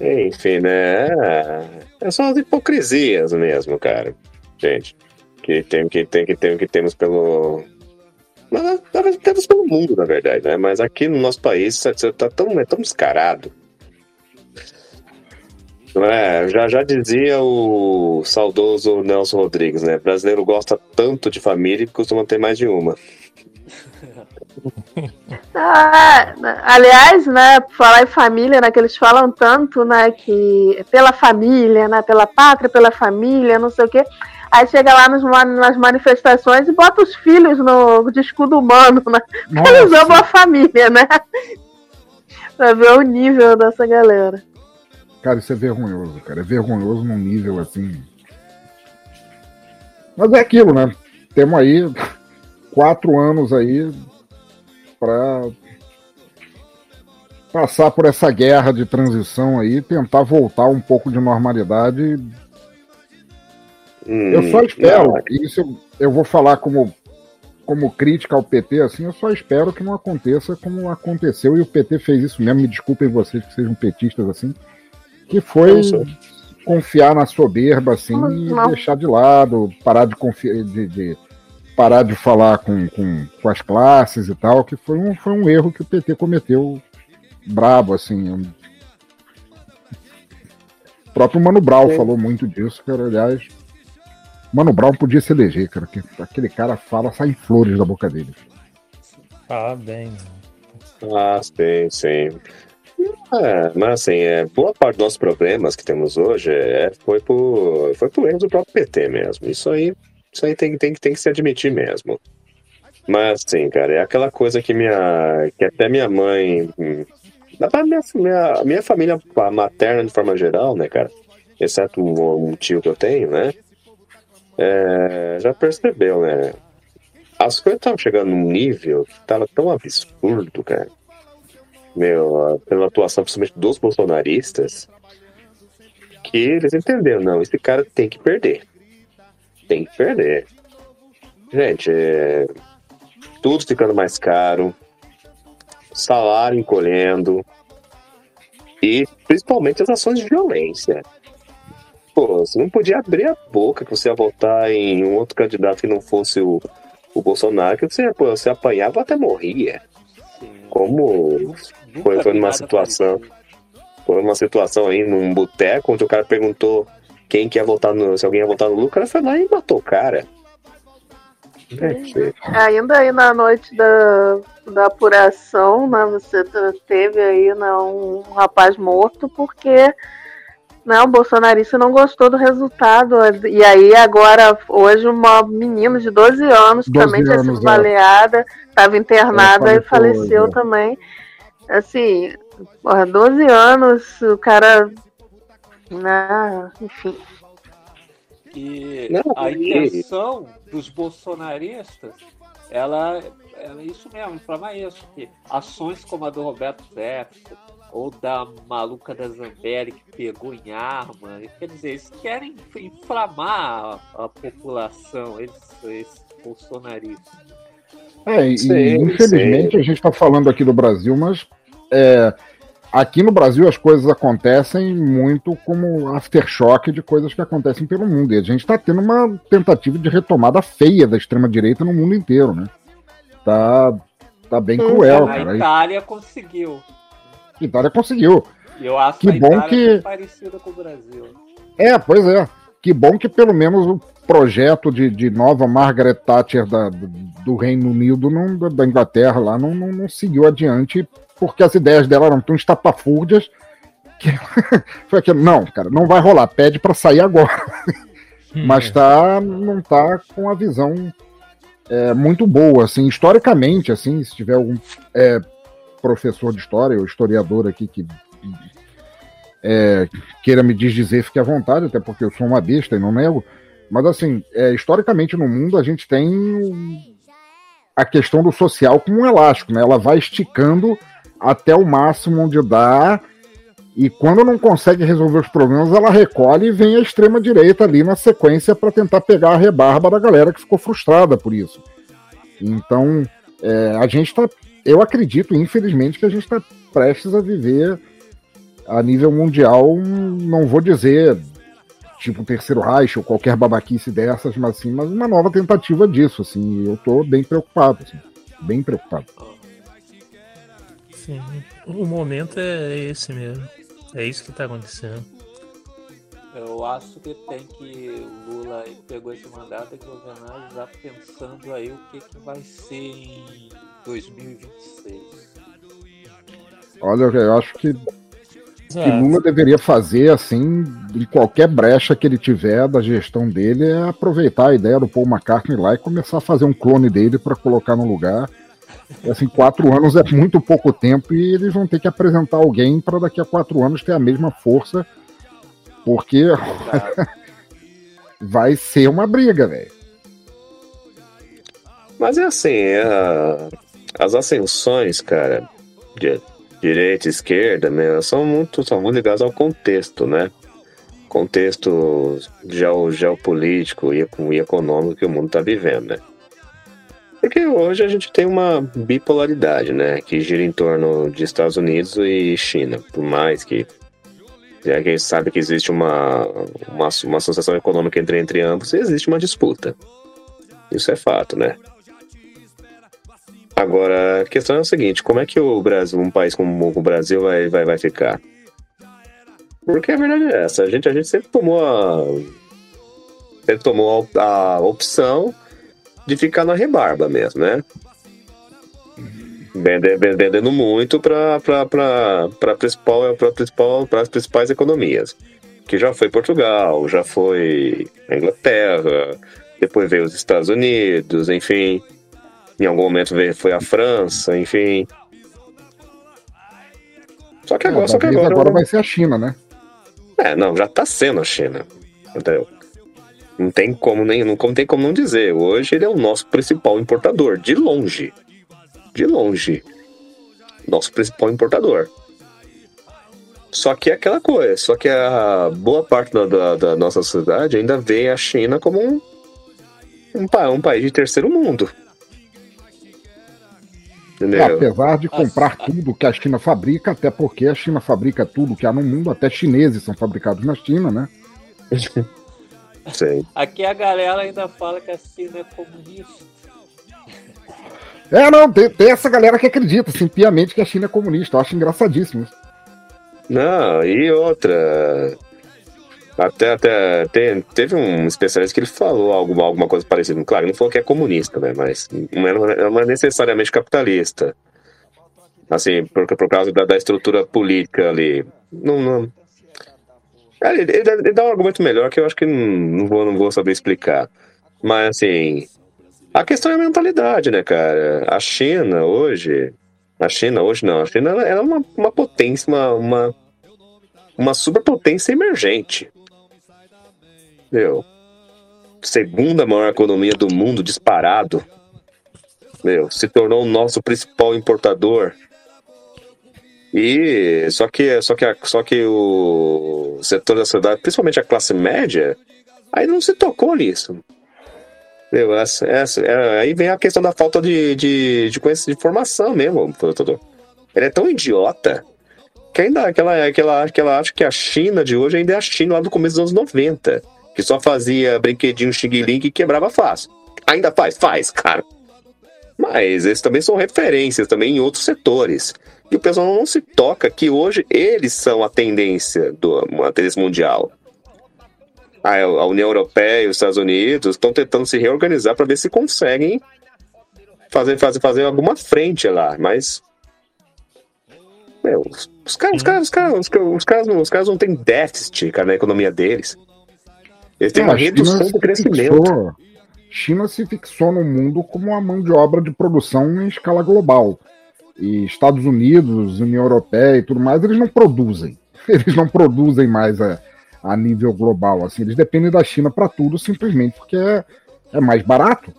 Speaker 6: Enfim, né? É- É só as hipocrisias mesmo, cara. Gente. Que tem que tem que tem que temos pelo. Verdade, temos pelo mundo, na verdade, né? Mas aqui no nosso país tá tão, é tão descarado. É? Já, já dizia o saudoso Nelson Rodrigues, né? Brasileiro gosta tanto de família que costuma ter mais de uma.
Speaker 1: Ah, aliás, né, falar em família, né, que eles falam tanto, né, que pela família, né, pela pátria, pela família, não sei o quê. Aí chega lá nos nas manifestações e bota os filhos no de escudo humano, né? Porque Eles amam a família, né? pra ver o nível dessa galera.
Speaker 5: Cara, isso é vergonhoso, cara. É vergonhoso num nível assim. Mas é aquilo, né? Temos aí quatro anos aí pra passar por essa guerra de transição aí, tentar voltar um pouco de normalidade.
Speaker 6: Hum,
Speaker 5: Eu só espero,
Speaker 6: não,
Speaker 5: e isso eu, eu vou falar como, como crítica ao PT, assim, eu só espero que não aconteça como aconteceu, e o PT fez isso mesmo, me desculpem vocês que sejam petistas assim, que foi confiar na soberba, assim,
Speaker 1: Não,
Speaker 5: e
Speaker 1: não.
Speaker 5: deixar de lado, parar de confiar, de, de- parar de falar com, com, com as classes e tal, que foi um, foi um erro que o PT cometeu brabo, assim. O próprio Mano Brown
Speaker 6: Sim.
Speaker 5: falou muito disso, cara, aliás. Mano Brown podia se eleger, cara, que aquele cara fala, sai flores da boca dele.
Speaker 8: Fala bem.
Speaker 6: Ah, sim, sim. É, mas assim, é, boa parte dos nossos problemas que temos hoje é, foi, por, foi por erro do próprio PT mesmo. Isso aí, isso aí tem, tem, tem que se admitir mesmo. Mas assim, cara, é aquela coisa que minha. que até minha mãe. hum, dá pra minha, minha, minha família materna de forma geral, né, cara? Exceto um, um tio que eu tenho, né? É, já percebeu, né? As coisas estavam chegando num nível que tava tão absurdo, cara meu, pela atuação principalmente dos bolsonaristas, que eles entenderam, não, esse cara tem que perder. Tem que perder. Gente, é, tudo ficando mais caro, salário encolhendo, e principalmente as ações de violência. Pô, você não podia abrir a boca que você ia votar em um outro candidato que não fosse o, o Bolsonaro, que você, pô, você apanhava até morria. Como foi, foi numa situação. Foi uma situação aí num boteco onde o cara perguntou quem que ia votar no. Se alguém ia votar no Lula, o cara foi lá e matou o cara. Gente,
Speaker 1: Ainda aí na noite da, da apuração, né, você teve aí né, um rapaz morto porque né, o bolsonarista não gostou do resultado. E aí agora, hoje, uma menina de 12 anos
Speaker 5: 12
Speaker 1: também tinha sido
Speaker 5: é.
Speaker 1: baleada, estava internada e
Speaker 5: faleceu hoje, é.
Speaker 1: também. Assim, porra, 12 anos, o cara. Né, enfim.
Speaker 3: E
Speaker 6: Não,
Speaker 3: a intenção dos bolsonaristas, ela, ela é isso mesmo, inflamar isso. Que ações como a do Roberto Jefferson, ou da maluca da Zambelli que pegou em arma, quer dizer, eles querem inflamar a, a população, eles, esses bolsonaristas.
Speaker 5: É, e,
Speaker 6: Sim,
Speaker 5: infelizmente a gente está falando aqui do Brasil, mas é, aqui no Brasil as coisas acontecem muito como aftershock de coisas que acontecem pelo mundo. E a gente está tendo uma tentativa de retomada feia da extrema-direita no mundo inteiro, né? Tá, tá bem cruel,
Speaker 3: a
Speaker 5: cara.
Speaker 3: Itália conseguiu.
Speaker 5: A Itália conseguiu.
Speaker 3: E eu acho
Speaker 5: Que
Speaker 3: a
Speaker 5: bom que-
Speaker 3: muito parecida com o Brasil.
Speaker 5: É, pois é. Que bom que pelo menos o projeto de, de nova Margaret Thatcher da- do, do Reino Unido, não, da- da Inglaterra lá, não, não, não seguiu adiante, porque as ideias dela eram tão estapafúrdias que foi aquilo, não, cara, não vai rolar, pede para sair agora. Mas tá, não tá com a visão é, muito boa, assim, historicamente, assim, se tiver algum é, professor de história ou historiador aqui que é, queira me desdizer, fique à vontade, até porque eu sou uma besta e não nego. Mas assim, é, historicamente no mundo a gente tem a questão do social como um elástico, né? Ela vai esticando até o máximo onde dá. E quando não consegue resolver os problemas, ela recolhe e vem a extrema direita ali na sequência para tentar pegar a rebarba da galera que ficou frustrada por isso. Então, é, a gente tá. Eu acredito, infelizmente, que a gente está prestes a viver a nível mundial, não vou dizer tipo terceiro Reich ou qualquer babaquice dessas, mas assim, mas uma nova tentativa disso, assim, e eu tô bem preocupado, assim, bem preocupado.
Speaker 8: Sim, o momento é esse mesmo. É isso que tá acontecendo.
Speaker 3: Eu acho que tem que o Lula aí pegou esse mandato tem que governar já pensando aí o que, que vai ser em 2026.
Speaker 5: Olha, eu acho que, que
Speaker 8: Exato.
Speaker 5: Lula deveria fazer, assim, em qualquer brecha que ele tiver da gestão dele, é aproveitar a ideia do Paul McCartney lá e começar a fazer um clone dele para colocar no lugar. E, assim, quatro anos é muito pouco tempo e eles vão ter que apresentar alguém para daqui a quatro anos ter a mesma força, porque vai ser uma briga, velho.
Speaker 6: Mas é assim, é as ascensões, cara, de direita e esquerda, né, são muito, são muito ligadas ao contexto, né? Contexto geo, geopolítico e, econ- econômico que o mundo está vivendo, né? Porque hoje a gente tem uma bipolaridade, né? Que gira em torno de Estados Unidos e China. Por mais que já que a gente sabe que existe uma, uma, uma associação econômica entre, entre ambos, existe uma disputa. Isso é fato, né? Agora, a questão é o seguinte: como é que o Brasil, um país como o Brasil, vai, vai, vai ficar? Porque a verdade é essa: a gente, a gente sempre tomou a. Sempre tomou a, opção de ficar na rebarba mesmo, né? Vende- Vendendo muito para para principal, pra principal, as principais economias. Que já foi Portugal, já foi a Inglaterra, depois veio os Estados Unidos, enfim. Em algum momento foi a França, enfim. Só que agora,
Speaker 5: É,
Speaker 6: só que agora,
Speaker 5: agora vai ser a China, né?
Speaker 6: É, não, já tá sendo a China. Entendeu? Não tem como nem, não tem como não dizer. Hoje ele é o nosso principal importador, de longe. De longe. Nosso principal importador. Só que é aquela coisa, só que a boa parte da, da, da nossa sociedade ainda vê a China como um, um, um país de terceiro mundo. Entendeu?
Speaker 5: Apesar de comprar tudo que a China fabrica, até porque a China fabrica tudo que há no mundo, até chineses são fabricados na China, né?
Speaker 6: Sim.
Speaker 3: Aqui a galera ainda fala que a China é comunista.
Speaker 5: É, não, tem, tem essa galera que acredita, assim, piamente que a China é comunista. Eu acho engraçadíssimo isso.
Speaker 6: Não, e outra. Até, até te- teve um especialista que ele falou alguma, alguma coisa parecida. Claro, não falou que é comunista, né? Mas não é, não é necessariamente capitalista. Assim, por, por causa da, da estrutura política ali. Não, não. Cara, Ele, ele, ele dá um argumento melhor que eu acho que não, não, vou, não vou saber explicar. Mas, assim. A questão é a mentalidade, né, cara? A China hoje. A China hoje não. A China ela é uma, uma potência, uma, uma, uma superpotência emergente. Meu. Segunda maior economia do mundo disparado. Meu, se tornou o nosso principal importador. E só que só que a- só que o setor da sociedade, principalmente a classe média, aí não se tocou nisso. Meu, essa, essa, é, aí vem a questão da falta de, de, de conhecimento, de formação mesmo. Ele é tão idiota que ainda que ela, que, ela, que ela acha que a China de hoje ainda é a China lá do começo dos anos 90, que só fazia brinquedinho xing-ling e quebrava fácil. Ainda faz? Faz, cara. Mas eles também são referências também em outros setores. E o pessoal não se toca que hoje eles são a tendência do a tendência mundial. A, a União Europeia e os Estados Unidos estão tentando se reorganizar para ver se conseguem fazer, fazer, fazer alguma frente lá, mas. Meu, os, caras, os, caras, os, caras, os, caras, os, caras não, os caras não têm déficit, cara, na economia deles. Eles têm
Speaker 5: É,
Speaker 6: uma redução do crescimento.
Speaker 5: fixou- China se fixou no mundo como uma mão de obra de produção em escala global. E Estados Unidos, União Europeia e tudo mais, eles não produzem. Eles não produzem mais a, a nível global. Assim, eles dependem da China para tudo simplesmente porque é, é mais barato.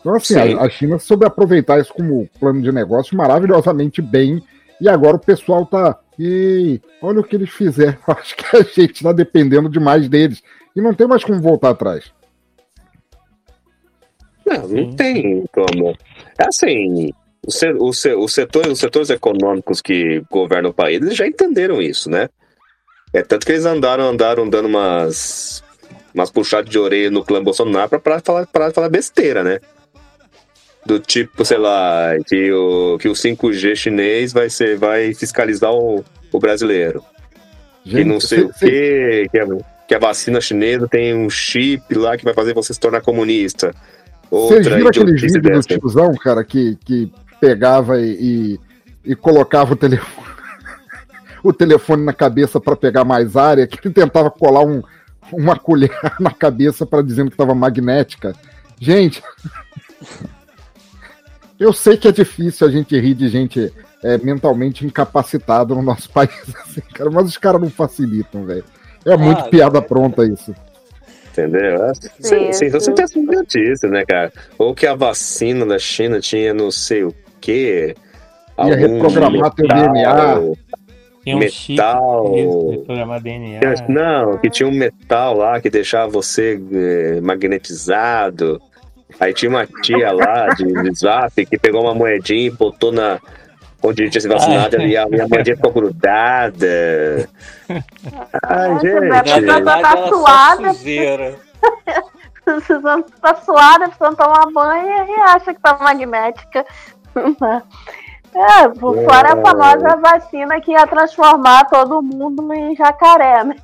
Speaker 5: Então, assim,
Speaker 6: Sim.
Speaker 5: a, a China soube aproveitar isso como plano de negócio maravilhosamente bem. E agora o pessoal tá. E olha o que eles fizeram. Acho que a gente tá dependendo demais deles. E não tem mais como voltar atrás.
Speaker 6: Não, não tem como. É assim, o se- o se- os setores, os setores econômicos que governam o país, eles já entenderam isso, né? É tanto que eles andaram, andaram dando umas, umas puxadas de orelha no clã Bolsonaro de falar, parar de falar besteira, né? Do tipo, sei lá, que o, que o 5G chinês vai, ser, vai fiscalizar o, o brasileiro. que não sei o quê, que a, que a vacina chinesa tem um chip lá que vai fazer você se tornar comunista.
Speaker 5: Vocês viram aqueles
Speaker 6: idiotice
Speaker 5: vídeos do tiozão, cara, que, que pegava e, e, e colocava o telefone, o telefone na cabeça para pegar mais área, que ele tentava colar um, uma colher na cabeça para dizendo que estava magnética. Gente, eu sei que é difícil a gente rir de gente é, mentalmente incapacitada no nosso país, assim, cara, mas os caras não facilitam, velho. É muito
Speaker 6: Ah,
Speaker 5: piada pronta isso.
Speaker 6: Entendeu? É, Sim, sim, você tem essa idiotice, né, cara? Ou que a vacina da China tinha não sei o quê.
Speaker 5: Ia reprogramar teu DNA.
Speaker 8: Tem um
Speaker 6: metal.
Speaker 8: reprogramar DNA.
Speaker 6: Não, que tinha um metal lá que deixava você eh, magnetizado. Aí tinha uma tia lá de, de zap que pegou uma moedinha e botou na. Onde tinha se vacinado
Speaker 8: Ah.
Speaker 6: e a minha moedinha ficou grudada. Ai,
Speaker 1: Nossa,
Speaker 6: gente.
Speaker 1: a pessoa tá
Speaker 3: ela só
Speaker 1: suada,
Speaker 3: sujeira.
Speaker 1: precisando tá suada, precisando tomar banho e acha que tá magnética. É, por fora a famosa vacina que ia transformar todo mundo em jacaré, né?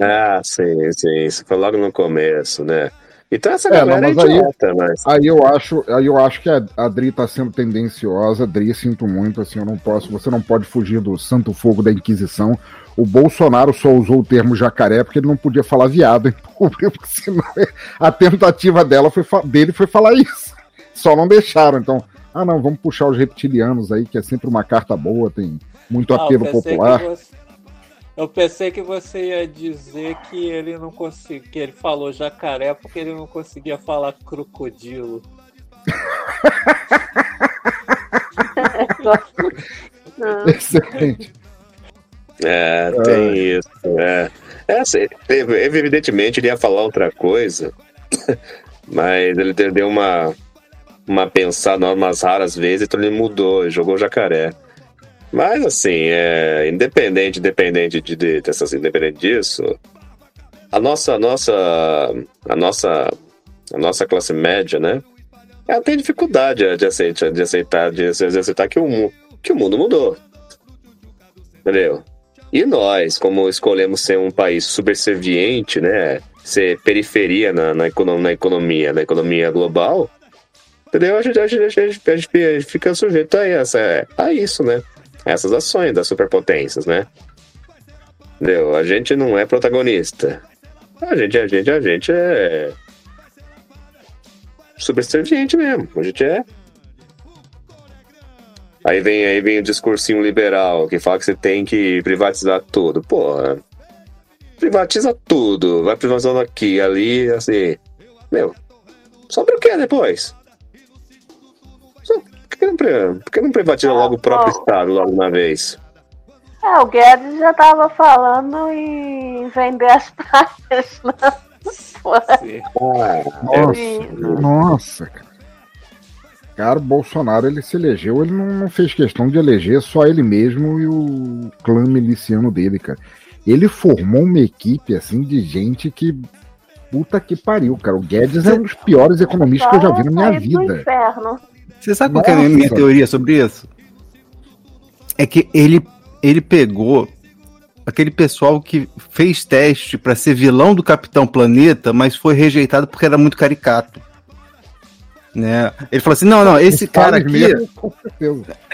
Speaker 6: Ah, sim, sim. Isso foi logo no começo, né? Então essa
Speaker 5: É, não,
Speaker 6: galera é,
Speaker 5: mas aí-
Speaker 6: idiota, mas.
Speaker 5: Aí eu acho, aí eu acho que a, a Dri tá sendo tendenciosa. Dri, sinto muito, assim, eu não posso, você não pode fugir do santo fogo da Inquisição. O Bolsonaro só usou o termo jacaré porque ele não podia falar viado em público, porque senão a tentativa dela foi, dele foi falar isso. Só não deixaram, então, ah não, vamos puxar os reptilianos aí, que é sempre uma carta boa, tem muito
Speaker 3: Ah,
Speaker 5: apelo popular.
Speaker 3: você- Eu pensei que você ia dizer que ele não conseguia, que ele falou jacaré porque ele não conseguia falar crocodilo.
Speaker 5: Excelente.
Speaker 6: É, tem isso. É, é assim, evidentemente ele ia falar outra coisa, mas ele te- deu uma, uma pensada umas raras vezes, então ele mudou, jogou jacaré. Mas assim, é, independente, independente de, de, dessas, independente disso, a nossa, a nossa, a nossa, a nossa classe média, né? Ela tem dificuldade de aceitar, de aceitar, de aceitar que o, que o mundo mudou. Entendeu? E nós, como escolhemos ser um país subserviente, né? Ser periferia na, na, na economia, na economia global, entendeu? A gente, a gente, a gente- a gente fica sujeito a, essa, a isso, né? Essas ações das superpotências, né? Entendeu? A gente não é protagonista. A gente, a gente, a gente é subserviente mesmo. A gente é. Aí vem, aí vem o discursinho liberal que fala que você tem que privatizar tudo. Porra, privatiza tudo. Vai privatizando aqui, ali, assim. Meu, sobra o que depois? Que não, por que não privatiza logo o próprio
Speaker 1: bom.
Speaker 6: Estado, logo uma vez?
Speaker 1: É, o Guedes já tava falando em vender as praias, né?
Speaker 5: Nossa, nossa, cara. Cara, o Bolsonaro ele se elegeu, ele não, não fez questão de eleger só ele mesmo e o clã miliciano dele, cara. Ele formou uma equipe assim de gente que puta que pariu, cara. O Guedes é um dos piores economistas que eu já vi na minha vida.
Speaker 1: inferno.
Speaker 4: Você sabe qual que é a minha
Speaker 5: Nossa.
Speaker 4: teoria sobre isso? É que ele, ele pegou aquele pessoal que fez teste pra ser vilão do Capitão Planeta, mas foi rejeitado porque era muito caricato. Né? Ele falou assim: não, não, esse cara aqui.
Speaker 5: mesmo.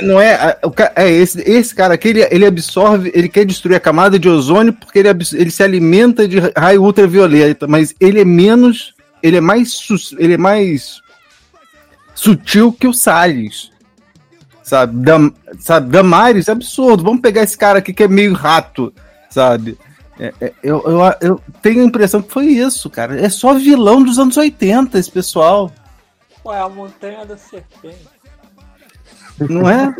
Speaker 4: Não é. é esse, esse cara aqui, ele, ele absorve, ele quer destruir a camada de ozônio porque ele, ele se alimenta de raio ultravioleta, mas ele é menos. Ele é mais. sus- Ele é mais sutil que o Salles. Sabe? Dam, sabe? Damares absurdo. Vamos pegar esse cara aqui que é meio rato. sabe? É, é, eu, eu, eu tenho a impressão que foi isso, cara. É só vilão dos anos 80, esse pessoal.
Speaker 3: Ué, a montanha da serpente.
Speaker 4: Não é?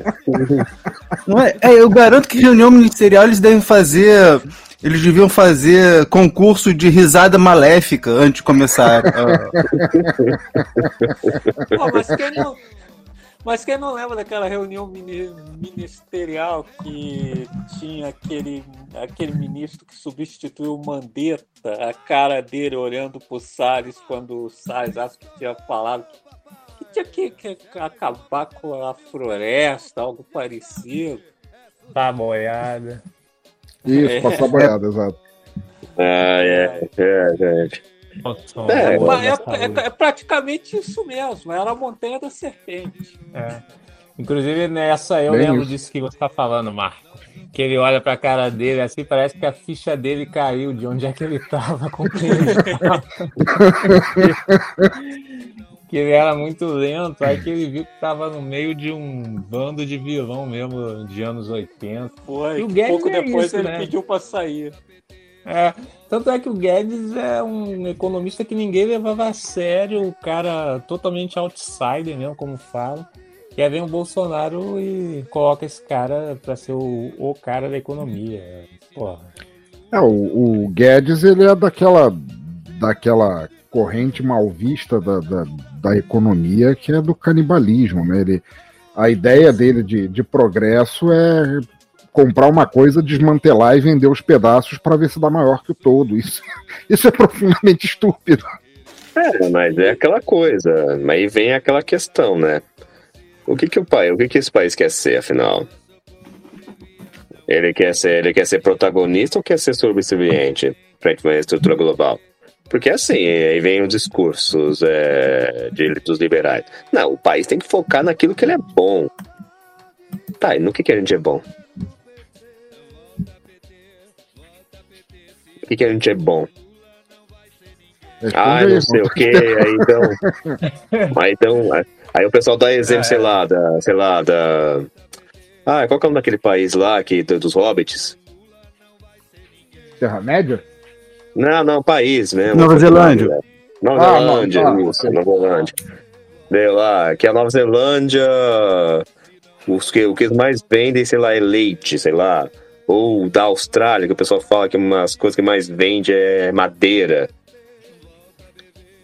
Speaker 4: Não é? é? Eu garanto que reunião ministerial eles devem fazer. Eles deviam fazer concurso de risada maléfica antes de começar.
Speaker 3: Pô, mas quem não, mas quem não lembra daquela reunião mini- ministerial que tinha aquele, aquele ministro que substituiu o Mandetta, a cara dele olhando pro Salles quando o Salles acho que tinha falado que tinha que, que acabar com a floresta, algo parecido.
Speaker 8: Tá boiada.
Speaker 5: Isso,
Speaker 3: É.
Speaker 5: passar boiada, exato.
Speaker 6: Ah, é, é, gente.
Speaker 3: É,
Speaker 6: É,
Speaker 3: é, é- é praticamente isso mesmo, era a montanha da serpente.
Speaker 8: É. Inclusive nessa eu
Speaker 3: Bem
Speaker 8: lembro
Speaker 3: isso.
Speaker 8: disso que você tá falando, Marco. Que ele olha pra cara dele assim, parece que a ficha dele caiu de onde é que ele tava com quem ele tava. Que ele era muito lento, aí que ele viu que tava no meio de um bando de vilão mesmo de anos 80.
Speaker 3: Foi,
Speaker 8: E o Guedes
Speaker 3: pouco
Speaker 8: é
Speaker 3: depois
Speaker 8: isso,
Speaker 3: ele
Speaker 8: né?
Speaker 3: pediu pra sair.
Speaker 8: É, tanto é que o Guedes é um economista que ninguém levava a sério, o cara totalmente outsider mesmo, como fala. E aí vem o Bolsonaro e coloca esse cara pra ser o, o cara da economia. Porra.
Speaker 5: É, o, o Guedes, ele é daquela, daquela corrente mal vista da, da, da economia que é do canibalismo, né? Ele, a ideia dele de, de progresso é comprar uma coisa, desmantelar e vender os pedaços para ver se dá maior que o todo. Isso, isso é profundamente estúpido.
Speaker 6: É, mas é aquela coisa. Aí vem aquela questão, né? O que que o pai, o que que esse país quer ser, afinal? Ele quer ser, ele quer ser protagonista ou quer ser subserviente frente a uma estrutura global? Porque assim, aí vem os discursos é, de, dos liberais. Não, o país tem que focar naquilo que ele é bom. Tá, e no que, que a gente é bom? O que, que a gente é bom? Ah, não sei o que, aí então. Aí então. Aí o pessoal dá exemplo, sei lá, da. Sei lá, da. Ah, qual que é o nome daquele país lá que, do- dos hobbits?
Speaker 5: Terra-média?
Speaker 6: Não, não, país mesmo.
Speaker 4: Nova Zelândia.
Speaker 6: Nova
Speaker 5: Ah,
Speaker 6: Zelândia,
Speaker 5: não,
Speaker 6: isso, Nova Zelândia. Veio lá, que a Nova Zelândia. Os que, o que mais vendem, sei lá, é leite, sei lá. Ou da Austrália, que o pessoal fala que umas coisas que mais vende é madeira.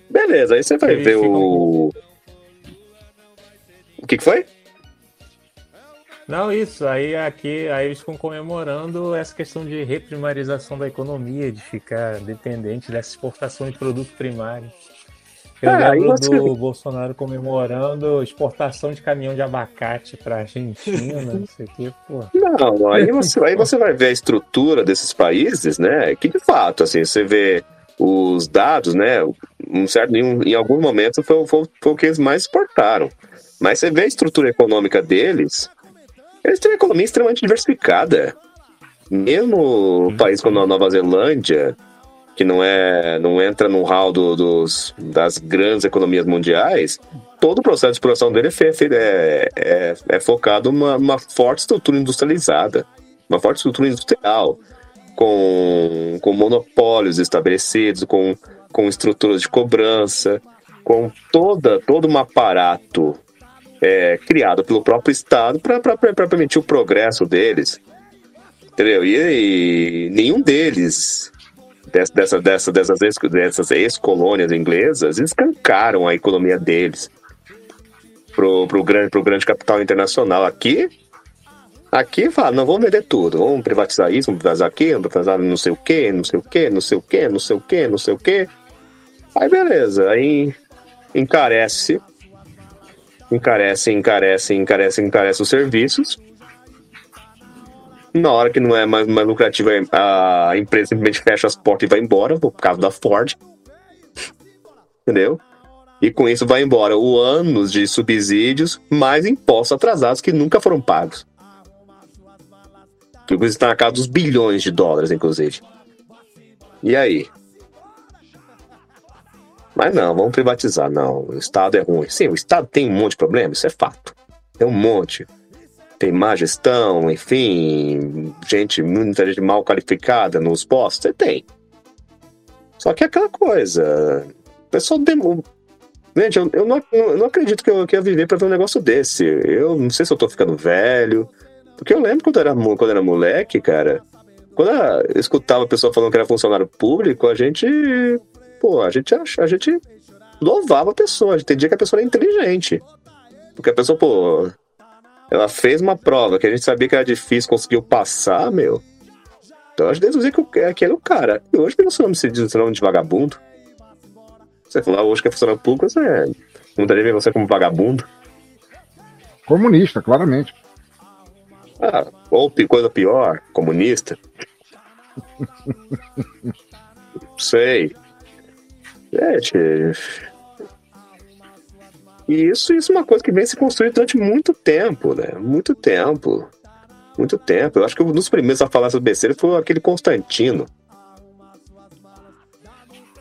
Speaker 6: Beleza, aí você vai
Speaker 8: Eles
Speaker 6: ver o. O que, que foi?
Speaker 8: Não, isso. Aí aqui aí eles ficam comemorando essa questão de reprimarização da economia, de ficar dependente dessa exportação de produto primário. Eu
Speaker 6: aí
Speaker 8: lembro
Speaker 6: você-
Speaker 8: do Bolsonaro comemorando exportação de caminhão de abacate para Argentina, não sei o que, pô.
Speaker 6: Não, aí você, aí você vai ver a estrutura desses países, né? Que de fato, assim, você vê os dados, né? Um certo, em, em algum momento foi, foi, foi o que eles mais exportaram. Mas você vê a estrutura econômica deles, eles têm uma economia extremamente diversificada. Mesmo o país como a Nova Zelândia, que não é não entra no hall do- dos, das grandes economias mundiais, todo o processo de exploração dele é, é, é, é focado numa, numa forte estrutura industrializada, uma forte estrutura industrial, com, com monopólios estabelecidos, com, com estruturas de cobrança, com toda, todo um aparato é, criado pelo próprio Estado para permitir o progresso deles. Entendeu? E, e nenhum deles, dessa, dessa, dessa, dessas, ex, dessas ex-colônias inglesas, escancaram a economia deles pro, pro, grande, pro grande capital internacional. Aqui, aqui fala, não, vamos vender tudo, vamos privatizar isso, vamos privatizar aquilo, vamos privatizar não sei o que, não sei o que, não sei o que, não sei o que, não sei o que. Aí beleza, aí encarece, encarece, encarece, encarece, encarece os serviços. Na hora que não é mais, mais lucrativo, a empresa simplesmente fecha as portas e vai embora, por causa da Ford. Entendeu? E com isso vai embora o anos de subsídios, mais impostos atrasados que nunca foram pagos. Que está na casa dos bilhões de dólares, inclusive. E aí? Mas não, vamos privatizar. Não, o Estado é ruim. Sim, o Estado tem um monte de problemas, isso é fato. Tem um monte. tem má gestão, enfim, gente, muita gente mal qualificada nos postos, tem. Só que é aquela coisa, o pessoal demo... Gente, eu, eu, não, eu não acredito que eu, que eu ia viver pra ver um negócio desse. Eu não sei se eu tô ficando velho, porque eu lembro quando eu era, quando eu era moleque, cara, quando eu escutava a pessoa falando que era funcionário público, a gente, pô, a gente, a gente louvava a pessoa, a gente entendia que a pessoa era inteligente. Porque a pessoa, pô, ela fez uma prova que a gente sabia que era difícil, conseguiu passar, meu. Então a gente deduzia que o- que aquele é o cara. E hoje você não se diz nome de vagabundo. Você falar hoje que é funcionário público, você muita gente vê você como vagabundo.
Speaker 5: Comunista, claramente.
Speaker 6: Ah, ou coisa pior, comunista. Não Gente. E isso, isso é uma coisa que vem se construindo durante muito tempo, né? Muito tempo. Muito tempo. Eu acho que um dos primeiros a falar sobre besteira foi aquele Constantino.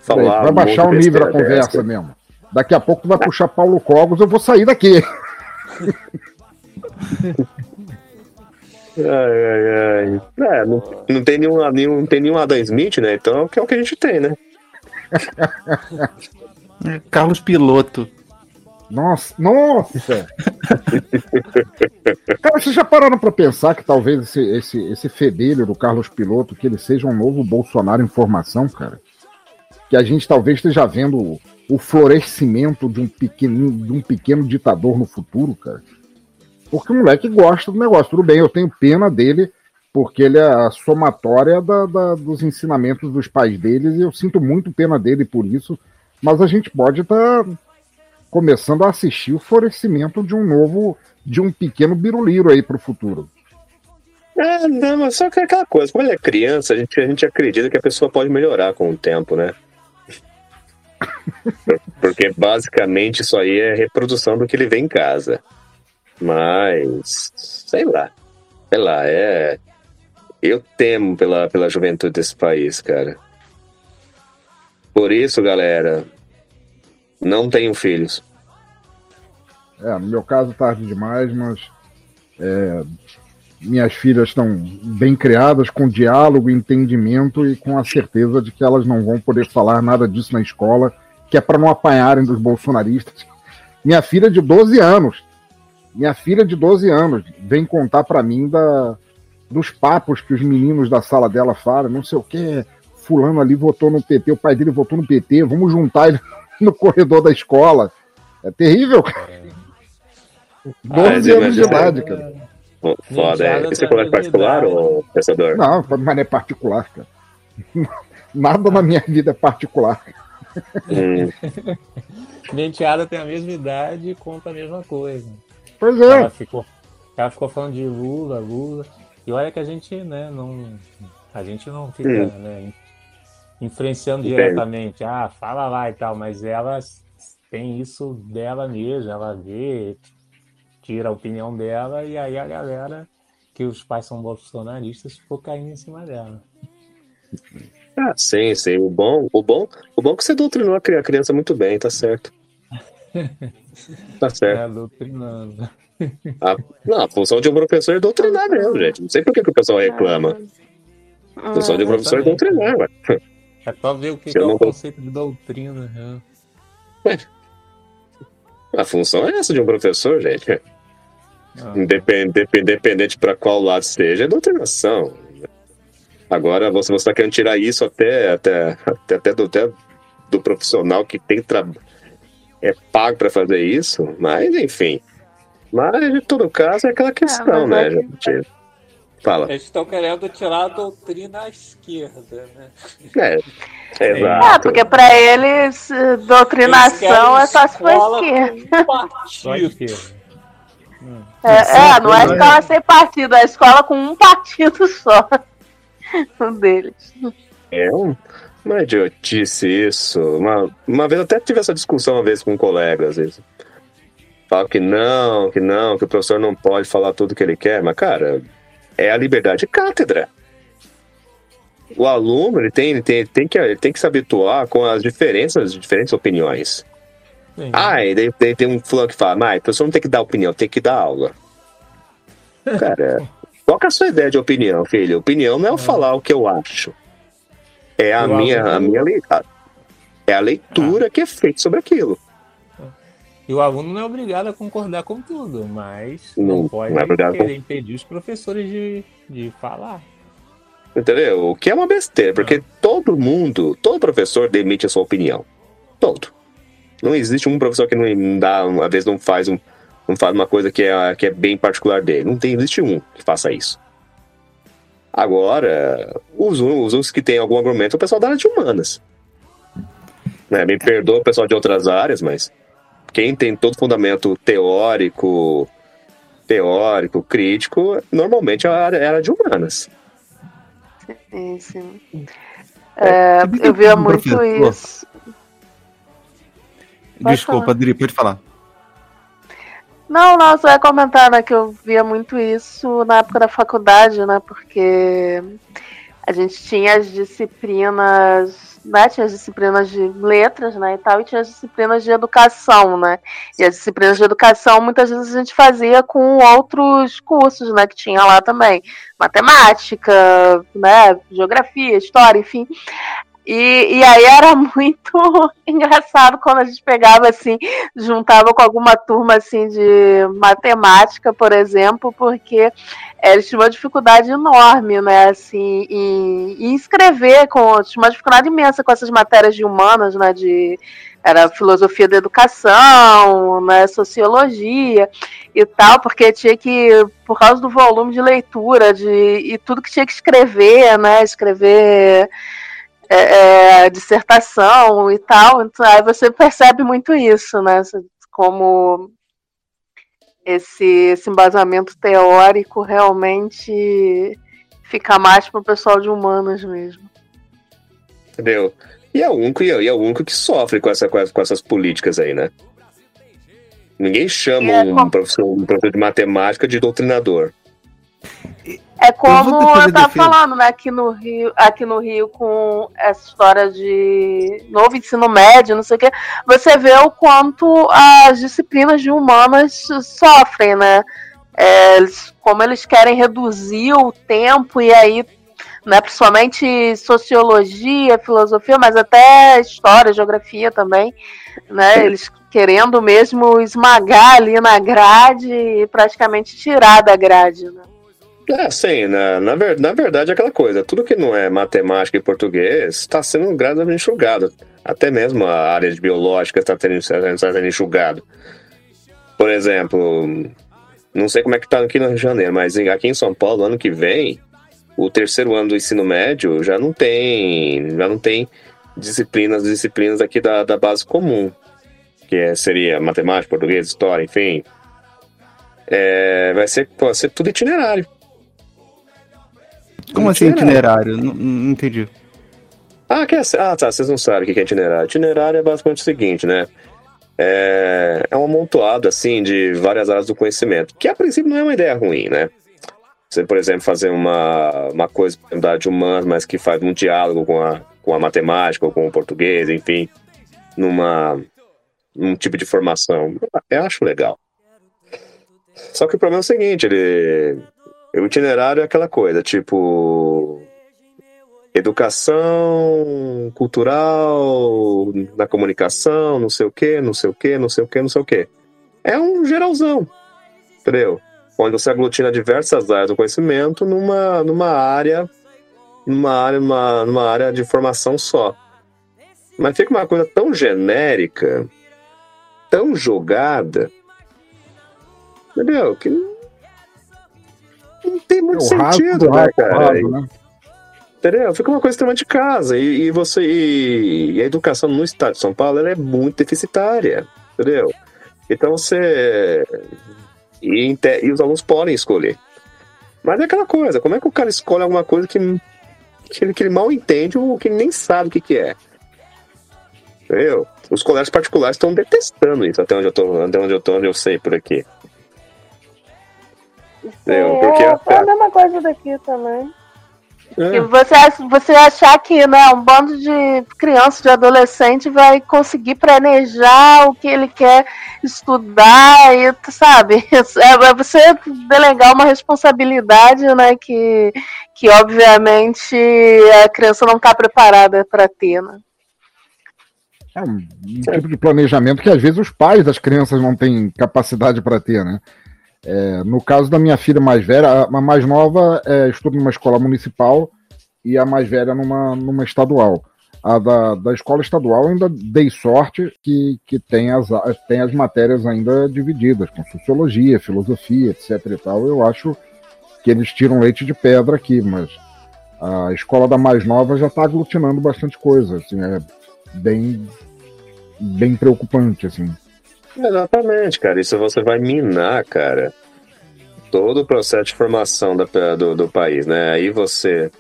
Speaker 6: Falar
Speaker 5: vai baixar o nível da conversa
Speaker 6: dessa.
Speaker 5: mesmo. Daqui a pouco tu vai puxar Paulo Cogos, eu vou sair daqui.
Speaker 6: Ai, ai, ai. É, não, não, tem nenhum, nenhum, não tem nenhum Adam Smith, né? Então é é o que a gente tem, né?
Speaker 4: Carlos Piloto.
Speaker 5: Nossa, nossa! Cara, vocês já pararam pra pensar que talvez esse, esse, esse fedelho do Carlos Piloto, que ele seja um novo Bolsonaro em formação, cara? Que a gente talvez esteja vendo o, o florescimento de um, pequeno, de um pequeno ditador no futuro, cara? Porque o moleque gosta do negócio. Tudo bem, eu tenho pena dele, porque ele é a somatória da- da- dos ensinamentos dos pais deles, e eu sinto muito pena dele por isso, mas a gente pode estar começando a assistir o florescimento de um novo, de um pequeno biruliro aí pro futuro.
Speaker 6: É, não, mas só que é aquela coisa, como ele é criança, a gente, a gente acredita que a pessoa pode melhorar com o tempo, né? Por- Porque basicamente isso aí é reprodução do que ele vê em casa. Mas, sei lá. Sei lá, é. Eu temo pela, pela juventude desse país, cara. Por isso, galera, não tenham filhos.
Speaker 5: É, no meu caso, tarde demais, mas é, minhas filhas estão bem criadas, com diálogo, entendimento e com a certeza de que elas não vão poder falar nada disso na escola, que é para não apanharem dos bolsonaristas. Minha filha de 12 anos, minha filha de 12 anos, vem contar para mim da, dos papos que os meninos da sala dela falam, não sei o que, fulano ali votou no PT, o pai dele votou no PT, vamos juntar ele no corredor da escola. É terrível, cara. 12
Speaker 6: Ah,
Speaker 5: anos de idade, cara.
Speaker 6: Foda, é.
Speaker 8: Menteada
Speaker 6: Esse é colégio particular ou pensador?
Speaker 5: Não, mas é particular, cara. Nada na minha vida é particular.
Speaker 6: Hum,
Speaker 8: Minha enteada tem a mesma idade e conta a mesma coisa.
Speaker 5: Pois
Speaker 8: Ela
Speaker 5: é.
Speaker 8: ficou, ela ficou falando de Lula, Lula. E olha que a gente, né, não. A gente não fica,
Speaker 6: Hum.
Speaker 8: né, influenciando
Speaker 6: Entendo.
Speaker 8: diretamente. Ah, fala lá e tal, mas ela tem isso dela mesma, ela vê, tira a opinião dela, e aí a galera, que os pais são bolsonaristas, ficou caindo em cima dela.
Speaker 6: Ah, sim, sim. O bom, o bom, o bom é que você doutrinou a criança muito bem, tá certo. Tá certo.
Speaker 8: É, doutrinando.
Speaker 6: A, não, a função de um professor é doutrinar mesmo, gente. Não sei por que, que o pessoal reclama. A função de um professor é doutrinar, ué.
Speaker 8: É só ver o que, que é
Speaker 6: não
Speaker 8: o
Speaker 6: dou-
Speaker 8: conceito de doutrina. né?
Speaker 6: A função é essa de um professor, gente.
Speaker 8: Ah.
Speaker 6: Independente, independente para qual lado seja, é doutrinação. Agora, você está querendo tirar isso até, até, até, até do, até do profissional que tem tra... é pago para fazer isso, mas enfim. Mas, em todo caso, é aquela questão, né,
Speaker 1: é
Speaker 6: gente? Fala.
Speaker 3: Eles estão querendo tirar a doutrina à esquerda, né?
Speaker 6: É,
Speaker 1: É,
Speaker 6: exato.
Speaker 1: porque pra eles eh, doutrinação é só se for esquerda.
Speaker 8: Só esquerda.
Speaker 1: É, é, não é escola sem partido, é escola com um partido só. Um deles.
Speaker 6: É um- uma idiotice isso. Uma, uma vez até tive essa discussão uma vez com um colega, às vezes. Fala que não, que não, que o professor não pode falar tudo que ele quer, mas, cara, é a liberdade de cátedra. O aluno ele tem, ele tem, ele tem, que, ele tem que se habituar com as diferenças, as diferentes opiniões.
Speaker 8: Sim.
Speaker 6: Ah, e daí, daí tem um fulano que fala, mas o professor não tem que dar opinião, tem que dar aula. Cara, qual que é a sua ideia de opinião, filho? Opinião não é eu falar o que eu acho. É a
Speaker 8: Eu
Speaker 6: minha, a minha leitura. É a leitura que é feita sobre aquilo.
Speaker 8: E o aluno não é obrigado a concordar com tudo, mas não,
Speaker 6: Não-
Speaker 8: pode
Speaker 6: não é
Speaker 8: querer impedir os professores de, de falar.
Speaker 6: Entendeu? O que é uma besteira, porque todo mundo, todo professor demite a sua opinião. Todo. Não existe um professor que não dá, às vezes não faz, um, não faz uma coisa que é, que é bem particular dele. Não tem, existe um que faça isso. Agora, os, os, os que têm algum argumento é o pessoal da área de humanas. Né? Me perdoa o pessoal de outras áreas, mas quem tem todo fundamento teórico, teórico, crítico, normalmente é a área, é a área de humanas.
Speaker 1: Sim, sim. É,
Speaker 4: bem que
Speaker 1: eu via muito
Speaker 4: professor-
Speaker 1: isso. Pode
Speaker 4: Desculpa,
Speaker 1: falar.
Speaker 4: Adri, pode falar.
Speaker 1: Não, não, só ia comentar, né, que eu via muito isso na época da faculdade, né, porque a gente tinha as disciplinas, né, tinha as disciplinas de letras, né, e tal, e tinha as disciplinas de educação, né, e as disciplinas de educação muitas vezes a gente fazia com outros cursos, né, que tinha lá também, matemática, né, geografia, história, enfim, e, e aí era muito engraçado quando a gente pegava assim, juntava com alguma turma assim de matemática, por exemplo, porque eh, eles tinham uma dificuldade enorme, né, assim, em, em escrever, com, tinha uma dificuldade imensa com essas matérias de humanas, né, de era filosofia da educação, né, sociologia e tal, porque tinha que, por causa do volume de leitura, de e tudo que tinha que escrever, né, escrever é, é, dissertação e tal. Então, aí você percebe muito isso, né? Como esse, esse embasamento teórico realmente fica mais para o pessoal de humanas mesmo.
Speaker 6: Entendeu? E é o único, e é o único que sofre com, essa, com essa- com essas políticas aí, né? Ninguém chama
Speaker 1: É,
Speaker 6: um, professor, um professor de matemática de doutrinador.
Speaker 1: É
Speaker 4: Eu
Speaker 1: como eu,
Speaker 4: defender
Speaker 1: tava
Speaker 4: defesa.
Speaker 1: falando, né, aqui no Rio, aqui no Rio com essa história de novo ensino médio, não sei o quê, você vê o quanto as disciplinas de humanas sofrem, né? É, eles- como eles querem reduzir o tempo e aí, né, principalmente sociologia, filosofia, mas até história, geografia também, né? Eles querendo mesmo esmagar ali na grade e praticamente tirar da grade, né?
Speaker 6: É, sim, na, na, ver- na verdade é aquela coisa, tudo que não é matemática e português está sendo gradualmente enxugado. Até mesmo a área de biológica está sendo, está sendo enxugado. Por exemplo, não sei como é que tá aqui no Rio de Janeiro, mas aqui em São Paulo, ano que vem, o terceiro ano do ensino médio já não tem, já não tem disciplinas, disciplinas aqui da, da base comum, que é- seria matemática, português, história, enfim. É, vai ser, vai ser tudo itinerário.
Speaker 4: Como assim itinerário? Não, não entendi.
Speaker 6: Ah, que é, ah, tá. Vocês não sabem o que é itinerário. Itinerário é basicamente o seguinte, né? É, é um amontoado, assim, de várias áreas do conhecimento. Que a princípio não é uma ideia ruim, né? Você, por exemplo, fazer uma, uma coisa da de humanas, mas que faz um diálogo com a, com a matemática ou com o português, enfim, numa num tipo de formação. Eu acho legal. Só que o problema é o seguinte, ele. O itinerário é aquela coisa, tipo educação cultural, na comunicação, não sei o que, não sei o que, não sei o que, não sei o que. É um geralzão, entendeu? Onde você aglutina diversas áreas do conhecimento numa, numa área, numa área, numa, numa área de formação só. Mas fica uma coisa tão genérica, tão jogada, entendeu? Que não, tem muito
Speaker 5: É o raso
Speaker 6: sentido,
Speaker 5: do
Speaker 6: né, cara?
Speaker 5: né?
Speaker 6: Entendeu? Fica uma coisa extremamente de casa. E, e você. E, e a educação no estado de São Paulo ela é muito deficitária. Entendeu? Então você. E, e os alunos podem escolher. Mas é aquela coisa, como é que o cara escolhe alguma coisa que, que, ele, que ele mal entende ou que ele nem sabe o que, que é? Entendeu? Os colégios particulares estão detestando isso, até onde eu tô, até onde eu tô, onde eu sei por aqui. Entendeu? Porque
Speaker 1: é,
Speaker 6: a-
Speaker 1: foi a mesma coisa daqui também. E você, você achar que né, um bando de criança, de adolescente vai conseguir planejar o que ele quer estudar e, sabe, é você delegar uma responsabilidade, né, que, que obviamente a criança não está preparada para ter, né?
Speaker 5: É um, um tipo de planejamento que às vezes os pais das crianças não têm capacidade para ter, né? É, no caso da minha filha mais velha, a mais nova é, estuda numa escola municipal e a mais velha numa, numa estadual. A da, da escola estadual ainda dei sorte que, que tem, as, tem as matérias ainda divididas, com sociologia, filosofia, etc e tal. Eu acho que eles tiram leite de pedra aqui, mas a escola da mais nova já está aglutinando bastante coisa, assim, é bem, bem preocupante, assim.
Speaker 6: Exatamente, cara. Isso você vai minar, cara, todo o processo de formação da, do, do país, né? Aí você,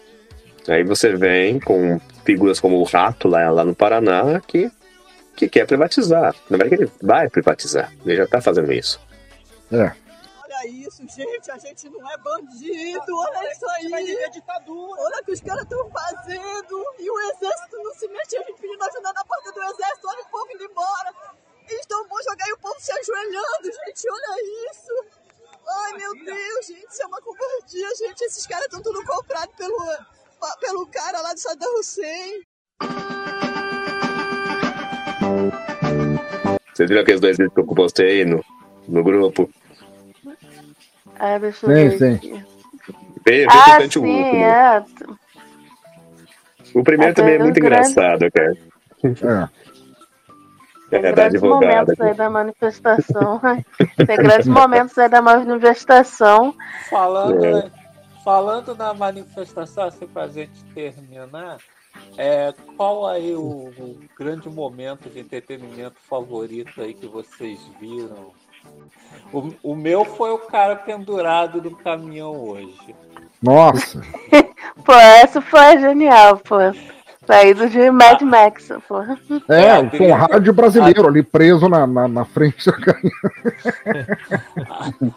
Speaker 6: aí você vem com figuras como o Rato lá, lá no Paraná que, que quer privatizar. Na verdade, ele vai privatizar. Ele já tá fazendo isso.
Speaker 5: É.
Speaker 7: Olha isso, gente, a gente não é bandido, olha isso aí. É ditadura. Olha o que os caras estão fazendo. E o exército não se mexe, a gente pedindo ajuda na porta do exército, olha o povo indo embora. Eles tão bom jogar e o povo se ajoelhando, gente, olha isso. Ai, meu Deus, gente, isso é uma covardia, gente. Esses caras estão tudo comprados pelo, pelo cara lá do Saddam Hussein.
Speaker 6: Vocês viram aqueles dois vídeos que eu postei aí no, no grupo?
Speaker 1: Ah, deixa eu
Speaker 5: Sim, sim.
Speaker 6: Bem,
Speaker 1: Ah,
Speaker 6: bastante o
Speaker 1: sim,
Speaker 6: último.
Speaker 1: é.
Speaker 6: O primeiro
Speaker 1: É,
Speaker 6: também é muito
Speaker 1: grande-
Speaker 6: engraçado, cara.
Speaker 5: É.
Speaker 6: É, da
Speaker 1: grandes momentos aí da manifestação. Tem grandes momentos aí da manifestação.
Speaker 3: Falando,
Speaker 6: É.
Speaker 3: falando na manifestação, assim, pra gente terminar, é, qual aí o, o grande momento de entretenimento favorito aí que vocês viram? O, o meu foi o cara pendurado no caminhão hoje.
Speaker 5: Nossa,
Speaker 1: Pô, essa foi genial, pô. Saído de Mad Max, pô.
Speaker 5: é, o Conrad brasileiro ali preso na, na, na frente caminhão.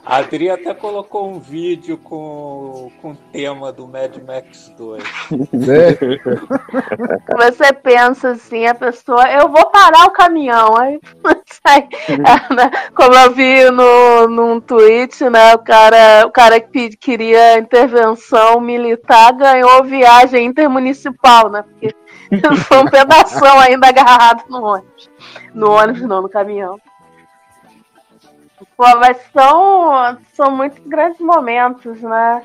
Speaker 3: A Adri até colocou um vídeo com, com o tema do Mad Max 2.
Speaker 5: É,
Speaker 1: Você pensa assim, a pessoa, eu vou parar o caminhão. Aí sai. É, né? Como eu vi no, num tweet, né? O cara, o cara que queria intervenção militar ganhou viagem intermunicipal, né? Porque foi um pedaço ainda agarrado no ônibus. No ônibus, não, no caminhão. Pô, mas são, são muito grandes momentos, né?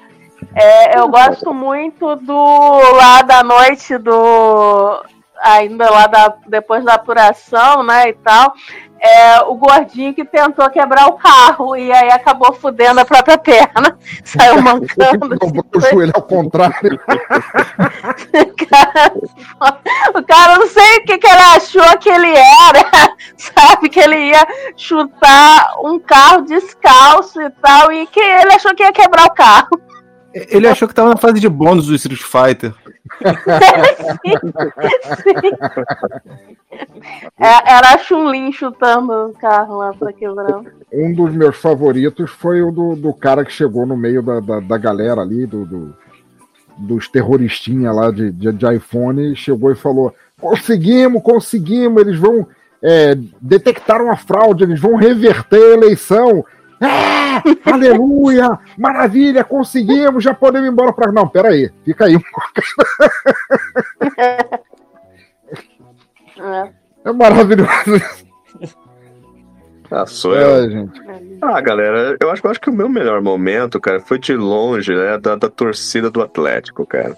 Speaker 1: É, eu gosto muito do lá da noite do ainda lá da, depois da apuração, né, e tal. É, o gordinho que tentou quebrar o carro e aí acabou fudendo a própria perna, saiu mancando.
Speaker 5: dobrou o joelho ao contrário.
Speaker 1: O cara não sei o que, que ele achou que ele era, sabe? Que ele ia chutar um carro descalço e tal, e que ele achou que ia quebrar o carro.
Speaker 4: Ele achou que tava na fase de bônus do Street Fighter.
Speaker 1: É, era a Chun-Lin chutando o carro lá pra quebrar.
Speaker 5: Um dos meus favoritos foi o do, do cara que chegou no meio da, da, da galera ali, do, do- dos terroristinha lá de, de, de iPhone, e chegou e falou: conseguimos, conseguimos, eles vão é, detectar uma fraude, eles vão reverter a eleição. Ah, aleluia! Maravilha, conseguimos, já podemos ir embora para. Não, peraí, fica aí.
Speaker 1: É.
Speaker 5: É maravilhoso.
Speaker 6: Ah, sou eu.
Speaker 5: É, gente.
Speaker 6: Ah, galera, eu acho, eu acho que o meu melhor momento, cara, foi de longe, né, da, da torcida do Atlético, cara.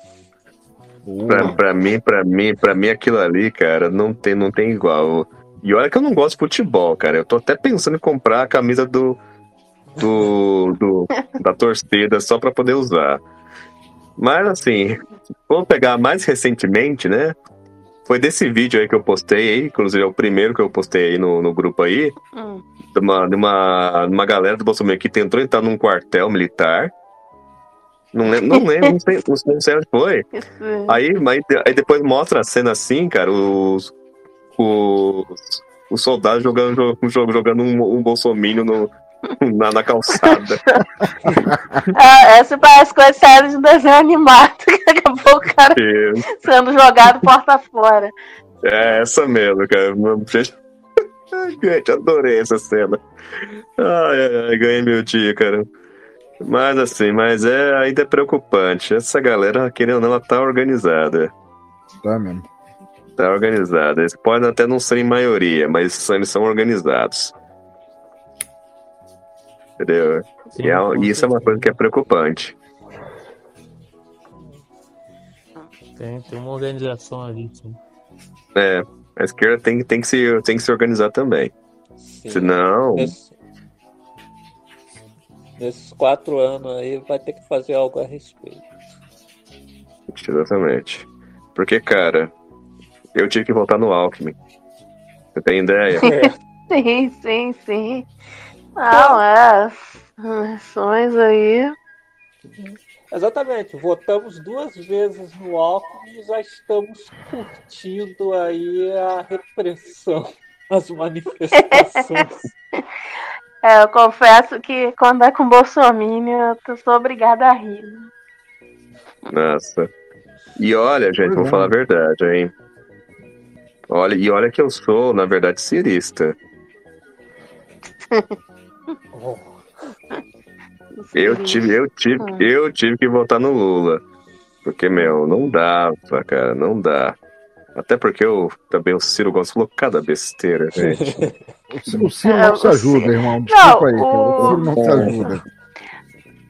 Speaker 6: Pra, pra mim, pra mim, pra mim aquilo ali, cara, não tem, não tem igual. E olha que eu não gosto de futebol, cara. Eu tô até pensando em comprar a camisa do, do, do- da torcida só pra poder usar. Mas assim, vamos pegar mais recentemente, né? Foi desse vídeo aí que eu postei aí, inclusive é o primeiro que eu postei aí no, no grupo aí,
Speaker 1: Hum.
Speaker 6: de uma, de uma, uma galera do Bolsonaro que tentou entrar num quartel militar. Não lembro, não lembro, não sei, não sei onde foi.
Speaker 1: Esse-
Speaker 6: Aí, mas, aí depois mostra a cena assim, cara, os, os, os soldados jogando, jogando um, um no, na, na calçada.
Speaker 1: Ah, essa parece com as séries de desenho animado, que daqui a pouco o cara
Speaker 6: Isso.
Speaker 1: sendo jogado porta fora.
Speaker 6: É essa mesmo, cara. Gente, adorei essa cena. Ai, ai, ai, ganhei meu dia, cara. Mas assim, mas é ainda é preocupante. Essa galera, querendo ou não, ela tá organizada.
Speaker 5: Tá mesmo.
Speaker 6: Tá organizada. Eles podem até não ser em maioria, mas eles são organizados. Entendeu?
Speaker 8: Sim,
Speaker 6: e é- isso é uma coisa que é preocupante.
Speaker 8: Tem, tem uma organização ali, sim.
Speaker 6: É, a esquerda tem, tem, que, se, tem que se organizar também.
Speaker 3: Sim.
Speaker 6: Senão.
Speaker 3: Nesse- nesses quatro anos aí vai ter que fazer algo a respeito.
Speaker 6: Exatamente. Porque, cara, eu tive que votar no Alckmin. Você tem ideia?
Speaker 1: Sim, sim, sim. Não, é. As eleições aí.
Speaker 3: Exatamente, votamos duas vezes no Alckmin e já estamos curtindo aí a repressão, as manifestações.
Speaker 1: É, eu confesso que quando é com Bolsonaro, eu sou obrigada a rir.
Speaker 6: Nossa. E olha, gente, vou falar a verdade, hein? Olha, e olha que eu sou, na verdade, cirista. Eu tive, eu tive,
Speaker 1: Hum.
Speaker 6: eu tive que votar no Lula. Porque, meu, não dava, cara, não dá. Até porque eu também o Ciro Gomes falou cada besteira, gente.
Speaker 5: O Ciro
Speaker 1: É,
Speaker 5: não se
Speaker 1: o
Speaker 5: ajuda, irmão.
Speaker 1: Não,
Speaker 5: Desculpa aí, cara.
Speaker 1: o-
Speaker 5: Ciro não se ajuda.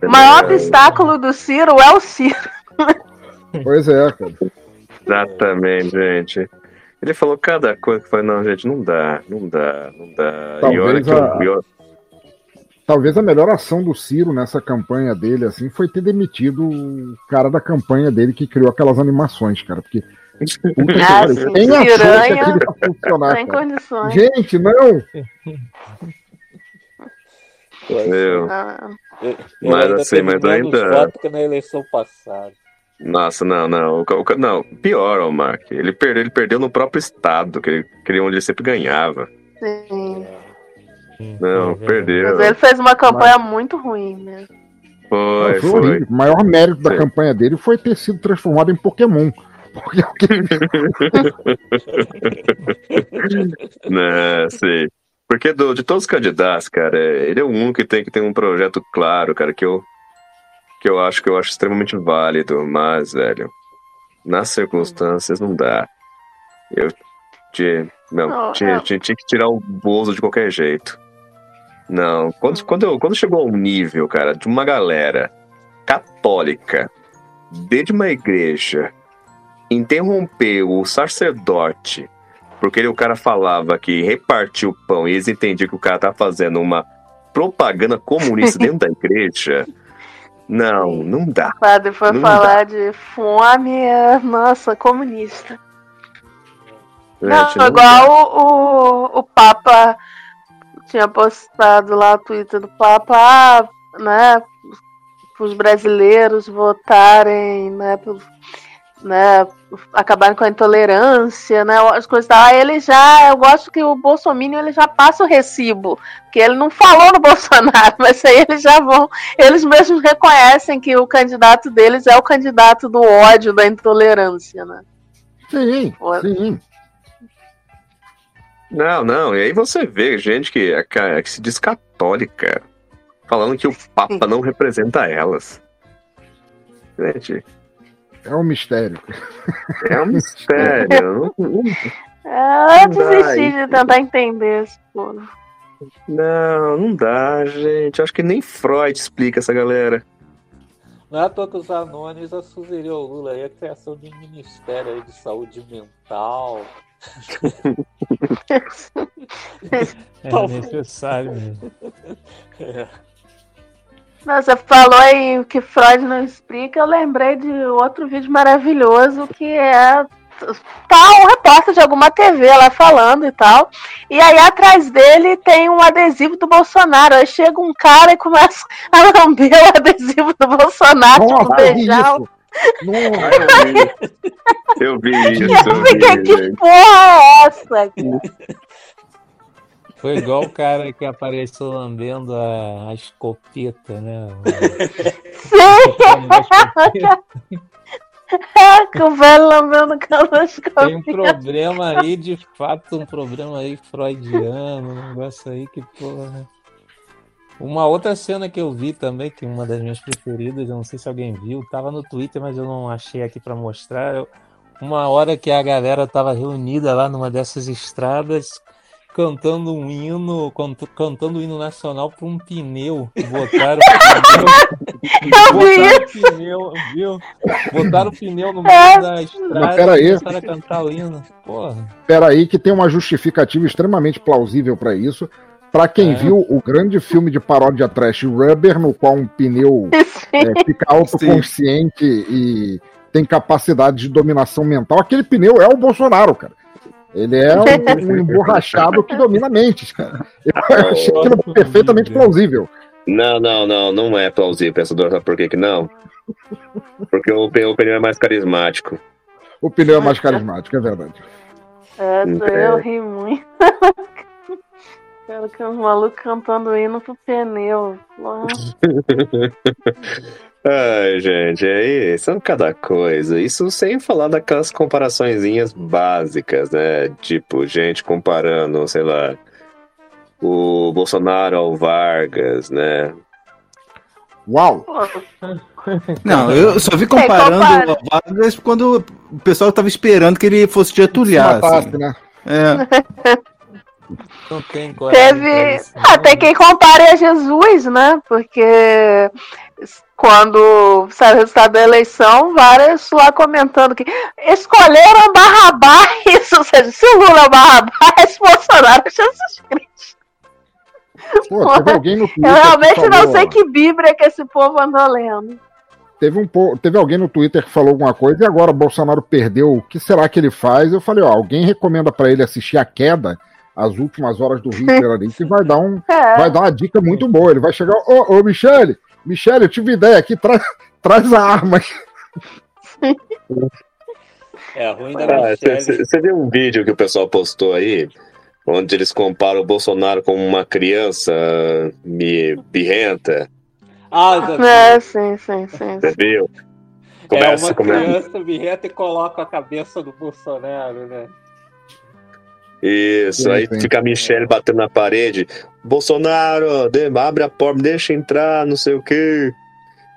Speaker 1: O maior obstáculo do Ciro é o Ciro.
Speaker 5: Pois é, cara.
Speaker 6: Exatamente, gente. Ele falou cada coisa que foi, não, gente, não dá, não dá, não dá. e
Speaker 5: Talvez
Speaker 6: olha que
Speaker 5: a-
Speaker 6: eu, eu,
Speaker 5: Talvez a melhor ação do Ciro nessa campanha dele, assim, foi ter demitido o cara da campanha dele que criou aquelas animações, cara. Porque.
Speaker 1: Ah,
Speaker 5: pariu,
Speaker 1: sim,
Speaker 5: Quem achou que
Speaker 1: piranha,
Speaker 5: aquilo ia funcionar,
Speaker 1: Sem condições.
Speaker 5: Gente, não!
Speaker 6: eu-
Speaker 1: Ah,
Speaker 3: Eu
Speaker 6: Mas
Speaker 3: ainda
Speaker 6: assim, mas ainda-
Speaker 3: que na eleição passada.
Speaker 6: Nossa, não, não. O, o não, pior, ô Mark. Ele perdeu, ele perdeu no próprio estado, que ele, que ele- onde ele sempre ganhava.
Speaker 1: sim.
Speaker 6: Não, perdeu.
Speaker 1: Mas ele fez uma campanha muito ruim mesmo.
Speaker 6: Foi,
Speaker 5: Não, foi
Speaker 6: foi.
Speaker 5: horrível. O maior mérito da
Speaker 6: Sim.
Speaker 5: campanha dele foi ter sido transformado em Pokémon. Porque é o que ele
Speaker 6: né, sei. Porque do- de todos os candidatos, cara, é- ele é o único que tem que ter um projeto claro, cara, que eu, que eu acho que eu acho extremamente válido, mas, velho, nas circunstâncias não dá. Eu tinha, não,
Speaker 1: Não,
Speaker 6: tinha,
Speaker 1: é.
Speaker 6: tinha, tinha que tirar o bolso de qualquer jeito. Não, quando, quando, eu, quando chegou a um nível, cara, de uma galera católica, dentro de uma igreja, interromper o sacerdote porque ele- o cara falava que repartiu o pão e eles entendiam que o cara tá fazendo uma propaganda comunista dentro da igreja. Não, não dá.
Speaker 1: O padre foi
Speaker 6: Não
Speaker 1: falar de fome, nossa, comunista. Não,
Speaker 6: Gente, não
Speaker 1: igual o, o, o Papa tinha postado lá o Twitter do Papa, ah, né, os brasileiros votarem, né, pelo, né, acabarem com a intolerância, né, as coisas. Aí ele já, eu gosto que o Bolsonaro ele já passa o recibo, que ele não falou no Bolsonaro, mas aí eles já vão, eles mesmos reconhecem que o candidato deles é o candidato do ódio, da intolerância, né.
Speaker 5: Sim, sim.
Speaker 6: Não, não. E aí você vê gente que, é que se diz católica falando que o Papa não representa elas. Gente,
Speaker 5: É um mistério.
Speaker 6: é um mistério. não, não-
Speaker 1: É, eu
Speaker 6: Não dá,
Speaker 1: desisti
Speaker 6: isso.
Speaker 1: de tentar entender esse povo.
Speaker 6: não, não dá, gente. Acho que nem Freud explica essa galera.
Speaker 3: Não é à toa que os anônimos sugeriram ao Lula aí a criação de um ministério aí de saúde mental.
Speaker 8: É
Speaker 3: Talvez.
Speaker 8: necessário mesmo.
Speaker 3: É.
Speaker 1: Você falou aí que Freud não explica, eu lembrei de outro vídeo maravilhoso que é tá um repórter de alguma TV lá falando e tal. E aí atrás dele tem um adesivo do Bolsonaro. Aí chega um cara e começa a lamber o adesivo do Bolsonaro, tipo,
Speaker 5: Nossa,
Speaker 1: beijar. o-
Speaker 5: isso. Nossa,
Speaker 6: Eu vi isso, eu
Speaker 1: eu fiquei,
Speaker 6: vi,
Speaker 1: que porra é essa? cara?
Speaker 8: Foi igual o cara que apareceu lambendo a, a escopeta, né?
Speaker 1: Com o velho lambendo caloscopia.
Speaker 8: Tem um problema aí, de fato, um problema aí freudiano, um negócio aí que, porra. Uma outra cena que eu vi também, que é uma das minhas preferidas, eu não sei se alguém viu, tava no Twitter, mas eu não achei aqui pra mostrar. Eu- Uma hora que a galera tava reunida lá numa dessas estradas, cantando um hino, cant- cantando o hino nacional pra um pneu. Botaram o pneu, botaram o pneu, viu? Botaram o pneu no meio da estrada
Speaker 5: Mas peraí.
Speaker 8: e começaram a cantar o hino. Porra.
Speaker 5: Peraí, que tem uma justificativa extremamente plausível pra isso. Pra quem
Speaker 8: É.
Speaker 5: viu o grande filme de paródia trash Rubber, no qual um pneu é, fica autoconsciente e tem capacidade de dominação mental, aquele pneu é o Bolsonaro, cara. Ele é um, um emborrachado que domina mentes, cara. Eu achei aquilo perfeitamente plausível.
Speaker 6: Não, não, não, não é plausível, pensador. Sabe por que que não? Porque o, o pneu é mais carismático.
Speaker 5: O pneu é mais carismático, é verdade.
Speaker 1: É, eu ri muito. Cara, que os malucos cantando hino pro pneu.
Speaker 6: Ai, gente, aí são cada coisa. Isso sem falar daquelas comparaçõezinhas básicas, né? Tipo, gente comparando, sei lá, o Bolsonaro ao Vargas, né?
Speaker 5: Uau!
Speaker 4: Não, eu só vi comparando
Speaker 1: compara.
Speaker 4: o Vargas quando o pessoal tava esperando que ele fosse getulhar.
Speaker 5: matasse,
Speaker 4: assim.
Speaker 5: né?
Speaker 4: É.
Speaker 8: Não tem coragem
Speaker 1: Teve.
Speaker 8: isso, não.
Speaker 1: tem quem compare a Jesus, né? Porque quando saiu o resultado da eleição, vários lá comentando que escolheram Barrabás, ou seja, se o Lula é o Barrabás, Bolsonaro é Jesus Cristo.
Speaker 5: Pô, teve alguém no Twitter
Speaker 1: Eu
Speaker 5: que
Speaker 1: realmente não
Speaker 5: falou-
Speaker 1: sei que Bíblia que esse povo andou lendo.
Speaker 5: Teve, um, po- teve alguém no Twitter que falou alguma coisa e agora Bolsonaro perdeu. O que será que ele faz? Eu falei, ó, alguém recomenda pra ele assistir a queda, as últimas horas do Hitler ali, que vai dar, um,
Speaker 1: É.
Speaker 5: vai dar uma dica muito boa. Ele vai chegar, ô, ô Michele, Michele, eu tive ideia aqui, tra traz a arma.
Speaker 3: É ruim da
Speaker 6: Ah,
Speaker 3: Michelle.
Speaker 6: Você viu um vídeo que o pessoal postou aí, onde eles comparam o Bolsonaro com uma criança mi- birrenta?
Speaker 3: Ah, já vi.
Speaker 1: É, sim, sim, sim.
Speaker 6: Você viu?
Speaker 3: é
Speaker 6: Começa,
Speaker 3: uma
Speaker 6: começa.
Speaker 3: criança birrenta e coloca a cabeça do Bolsonaro, né?
Speaker 6: Isso, aí fica a Michelle batendo na parede. Bolsonaro, de- abre a porta, deixa entrar, não sei o quê.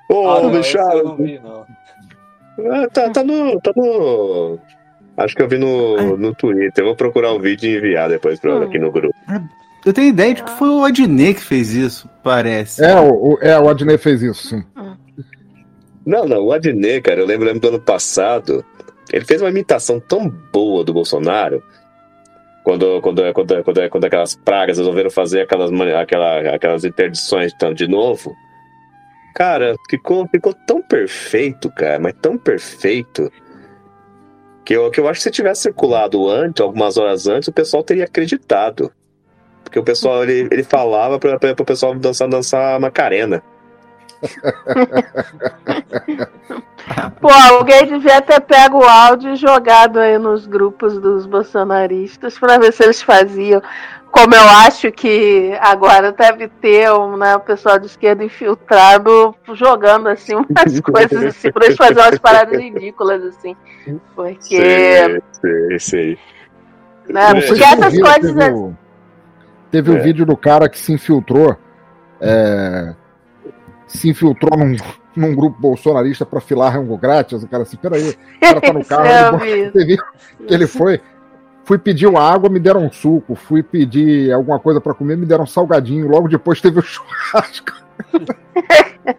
Speaker 6: Ô,
Speaker 3: ah, não,
Speaker 6: Michelle.
Speaker 3: eu não vi, não.
Speaker 6: Ah, tá, tá no. Tá no. Acho que eu vi no, no Twitter. Eu vou procurar o vídeo e enviar depois pra,
Speaker 1: Hum.
Speaker 6: aqui no grupo.
Speaker 4: Eu tenho ideia de que foi o Adnet que fez isso, parece.
Speaker 5: É, o, é, o Adnei fez isso, sim.
Speaker 6: Não, não, o Adnet, cara, eu lembro, lembro do ano passado. Ele fez uma imitação tão boa do Bolsonaro. Quando, quando, quando, quando, quando aquelas pragas resolveram fazer aquelas, aquela, aquelas interdições de novo. Cara, ficou, ficou tão perfeito, cara, mas tão perfeito. Que eu, que eu acho que se tivesse circulado antes, algumas horas antes, o pessoal teria acreditado. Porque o pessoal, ele, ele falava para o pessoal dançar, dançar Macarena.
Speaker 1: Pô, alguém devia ter pego o áudio e jogado aí nos grupos dos bolsonaristas pra ver se eles faziam. Como eu acho que agora deve ter um, né, o pessoal de esquerda infiltrado jogando assim umas coisas assim, pra eles fazerem umas paradas ridículas assim. Porque,
Speaker 6: Sei, sei, sei.
Speaker 1: né,
Speaker 5: Não sei
Speaker 1: porque essas
Speaker 5: viu,
Speaker 1: coisas.
Speaker 5: Teve, teve
Speaker 6: É.
Speaker 5: vídeo do cara que se infiltrou. é, se infiltrou num, num grupo bolsonarista pra filar rango grátis. O cara assim, peraí, o cara tá no carro.
Speaker 1: Eu
Speaker 5: ele,
Speaker 1: vi.
Speaker 5: você viu que ele foi. Fui pedir uma água, me deram um suco. Fui pedir alguma coisa pra comer, me deram um salgadinho. Logo depois teve o churrasco.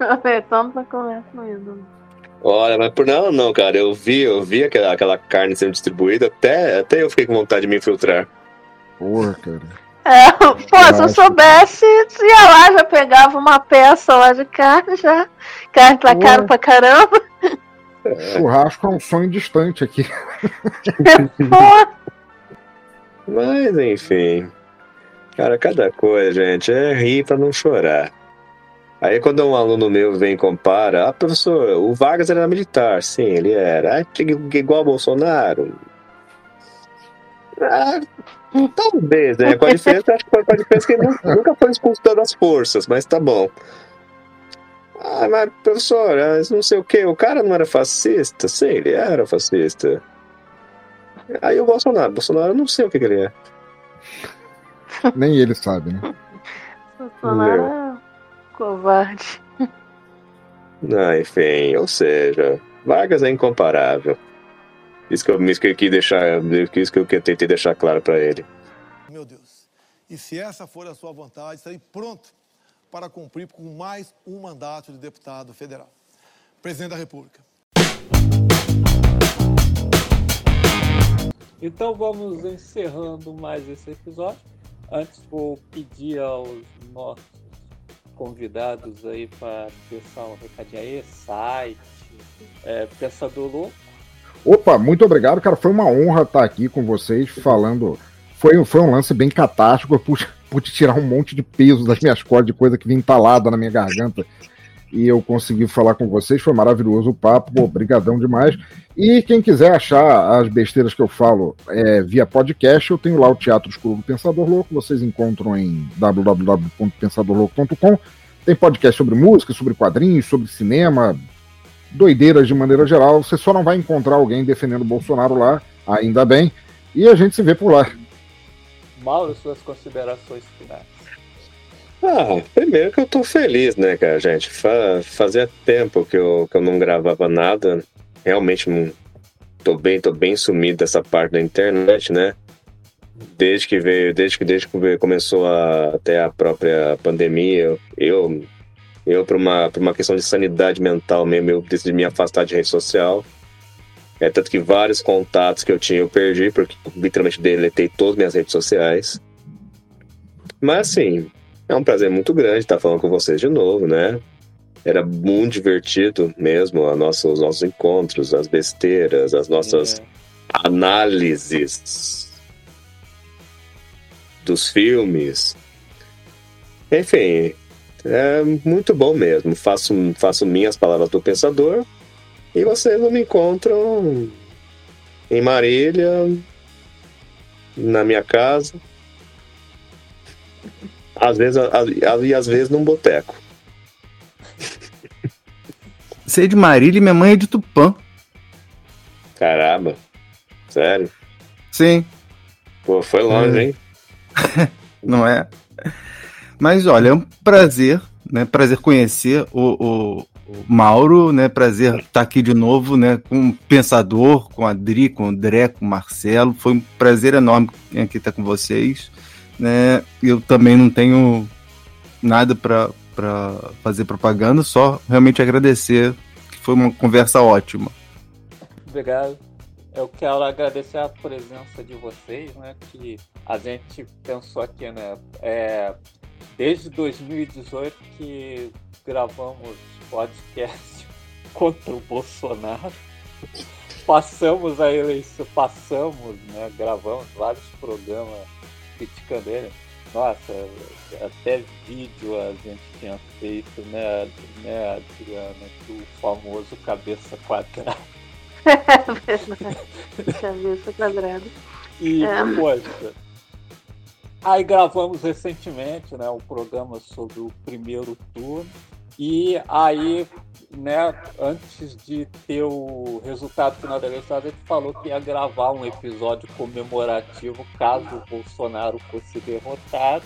Speaker 1: Tá começando.
Speaker 6: Olha, mas por não, não, cara. Eu vi, eu vi aquela, aquela carne sendo distribuída, até, até eu fiquei com vontade de me infiltrar.
Speaker 5: Porra, cara.
Speaker 1: É, pô, se eu soubesse, ia lá, já pegava uma peça lá de carne, já. Carne tá caro pra caramba.
Speaker 5: Churrasco é um sonho distante aqui.
Speaker 1: Pô,
Speaker 6: Mas enfim. Cara, cada coisa, gente, é rir pra não chorar. Aí quando um aluno meu vem e compara, ah, professor, o Vargas era militar, sim, ele era. Ah, tinha- igual ao Bolsonaro. Ah, Talvez, né? Com a diferença, acho que com a diferença que ele nu- nunca foi expulso das forças, mas tá bom. Ah, mas professor, não sei o que, o cara não era fascista? Sim, ele era fascista. Aí o Bolsonaro, Bolsonaro eu não sei o que, que ele é.
Speaker 5: Nem ele sabe, né?
Speaker 1: Bolsonaro é covarde.
Speaker 6: Ah, enfim, ou seja, Vargas é incomparável. Isso que eu, isso que eu quis deixar, isso que eu tentei deixar claro pra ele.
Speaker 11: Meu Deus. E se essa for a sua vontade, estarei pronto para cumprir com mais um mandato de deputado federal. Presidente da República.
Speaker 3: Então vamos encerrando mais esse episódio. Antes vou pedir aos nossos convidados aí para deixar um recadinho aí, site, é, Pensador Louco.
Speaker 5: Opa, muito obrigado, cara. Foi uma honra estar aqui com vocês falando. Foi, foi um lance bem catástrofe. Eu pude, pude tirar um monte de peso das minhas cordas, de coisa que vinha entalada na minha garganta. E eu consegui falar com vocês. Foi maravilhoso o papo. Pô, brigadão demais. E quem quiser achar as besteiras que eu falo é, via podcast, eu tenho lá o Teatro Escuro do Pensador Louco. Vocês encontram em www.pensadorlouco.com. Tem podcast sobre música, sobre quadrinhos, sobre cinema, doideiras de maneira geral. Você só não vai encontrar alguém defendendo o Bolsonaro lá, ainda bem. E a gente se vê por lá.
Speaker 3: Mauro, suas considerações finais.
Speaker 6: Ah, primeiro que eu tô feliz, né, cara, gente? Fa- fazia tempo que eu, que eu não gravava nada. Realmente não. Tô bem, tô bem sumido dessa parte da internet, né? Desde que veio, desde que, desde que começou a, até a própria pandemia, eu, eu por uma, por uma questão de sanidade mental mesmo, eu decidi me afastar de rede social. É tanto que vários contatos que eu tinha eu perdi, porque eu literalmente deletei todas as minhas redes sociais. Mas assim, é um prazer muito grande estar falando com vocês de novo, né? Era muito divertido mesmo a nossa, os nossos encontros, as besteiras, as nossas análises dos filmes. Enfim, é muito bom mesmo. Faço, faço minhas palavras do pensador e vocês não me encontram em Marília, na minha casa. Às vezes, e às vezes num boteco.
Speaker 4: Você é de Marília e minha mãe é de Tupã.
Speaker 6: Caramba. Sério?
Speaker 4: Sim.
Speaker 6: Pô, foi longe,
Speaker 4: Hum.
Speaker 6: hein?
Speaker 4: Não é? Mas olha, é um prazer, né? Prazer conhecer o, o- o Mauro, né? Prazer estar aqui de novo, né? Com o Pensador, com a Adri, com o André, com o Marcelo. Foi um prazer enorme aqui estar com vocês, né? Eu também não tenho nada para fazer propaganda, só realmente agradecer, que foi uma conversa ótima.
Speaker 3: Obrigado. Eu quero agradecer a presença de vocês, né? Que a gente pensou aqui, né? É, desde 2018 que gravamos podcast contra o Bolsonaro. Passamos a eleição, passamos, né? Gravamos vários programas criticando ele. Nossa, até vídeo a gente tinha feito, né, né Adriana, do famoso cabeça quadrada.
Speaker 1: Cabeça quadrada.
Speaker 3: E,
Speaker 1: É.
Speaker 3: poxa. Aí gravamos recentemente, né, um programa sobre o primeiro turno. E aí, né, antes de ter o resultado final da eleição, a gente falou que ia gravar um episódio comemorativo caso o Bolsonaro fosse derrotado.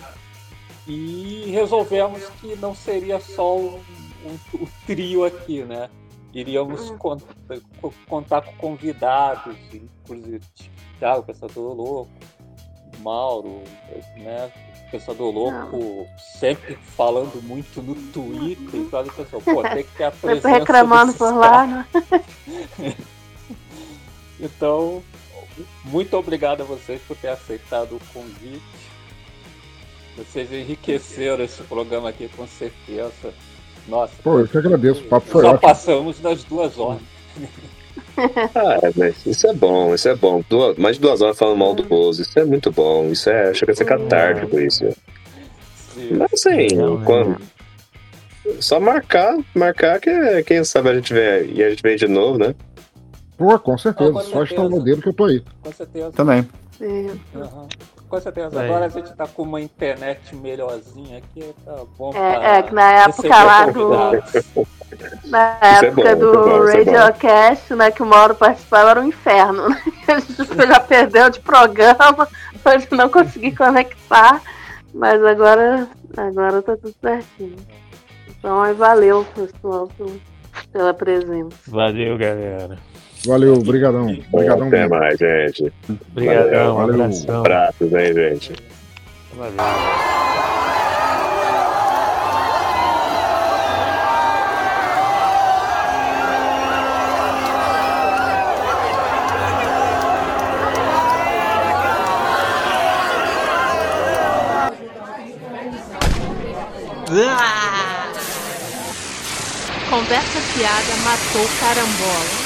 Speaker 3: E resolvemos que não seria só o trio aqui, né? Iríamos con- co- contar com convidados, inclusive Thiago, Pensador Louco, Mauro, né? Pensador Louco sempre falando muito no Twitter, então a gente pensou, pô, tem que ter a
Speaker 1: Sempre
Speaker 3: presença
Speaker 1: reclamando por lá, né?
Speaker 3: Então, muito obrigado a vocês por ter aceitado o convite. Vocês enriqueceram esse programa aqui com certeza. Nossa,
Speaker 5: Pô, eu que agradeço. O papo foi
Speaker 3: já
Speaker 5: ótimo.
Speaker 3: passamos das duas horas.
Speaker 6: Ah, é, mas isso é bom, isso é bom. Duas, mais de duas horas falando mal do Bozo, isso é muito bom. Isso é, chega a ser catártico isso. Mas assim, quando, só marcar, marcar que quem sabe a gente vem e a gente vem de novo, né?
Speaker 5: Pô, com certeza.
Speaker 3: Ah, com
Speaker 5: Só
Speaker 3: certeza.
Speaker 5: estar o dedo que eu tô aí.
Speaker 3: Com certeza.
Speaker 4: Também.
Speaker 1: Sim.
Speaker 3: Aham. Com certeza.
Speaker 8: Aí.
Speaker 3: Agora a gente tá com uma internet melhorzinha aqui, tá bom.
Speaker 1: É, é que na época lá do-. Na
Speaker 6: Isso é
Speaker 1: época do
Speaker 6: é bom, é bom.
Speaker 1: Radiocast, né, que o Mauro participava, era um inferno. Né? A gente já perdeu de programa, hoje não consegui conectar, mas agora, agora tá tudo certinho. Então aí valeu, pessoal, pela presença.
Speaker 8: Valeu, galera.
Speaker 5: Valeu, brigadão. Brigadão
Speaker 6: Até
Speaker 5: mesmo.
Speaker 6: mais, gente.
Speaker 8: Obrigadão, um
Speaker 5: Valeu.
Speaker 8: abração.
Speaker 6: Abraços, hein, gente.
Speaker 8: Valeu.
Speaker 12: Conversa fiada matou carambola.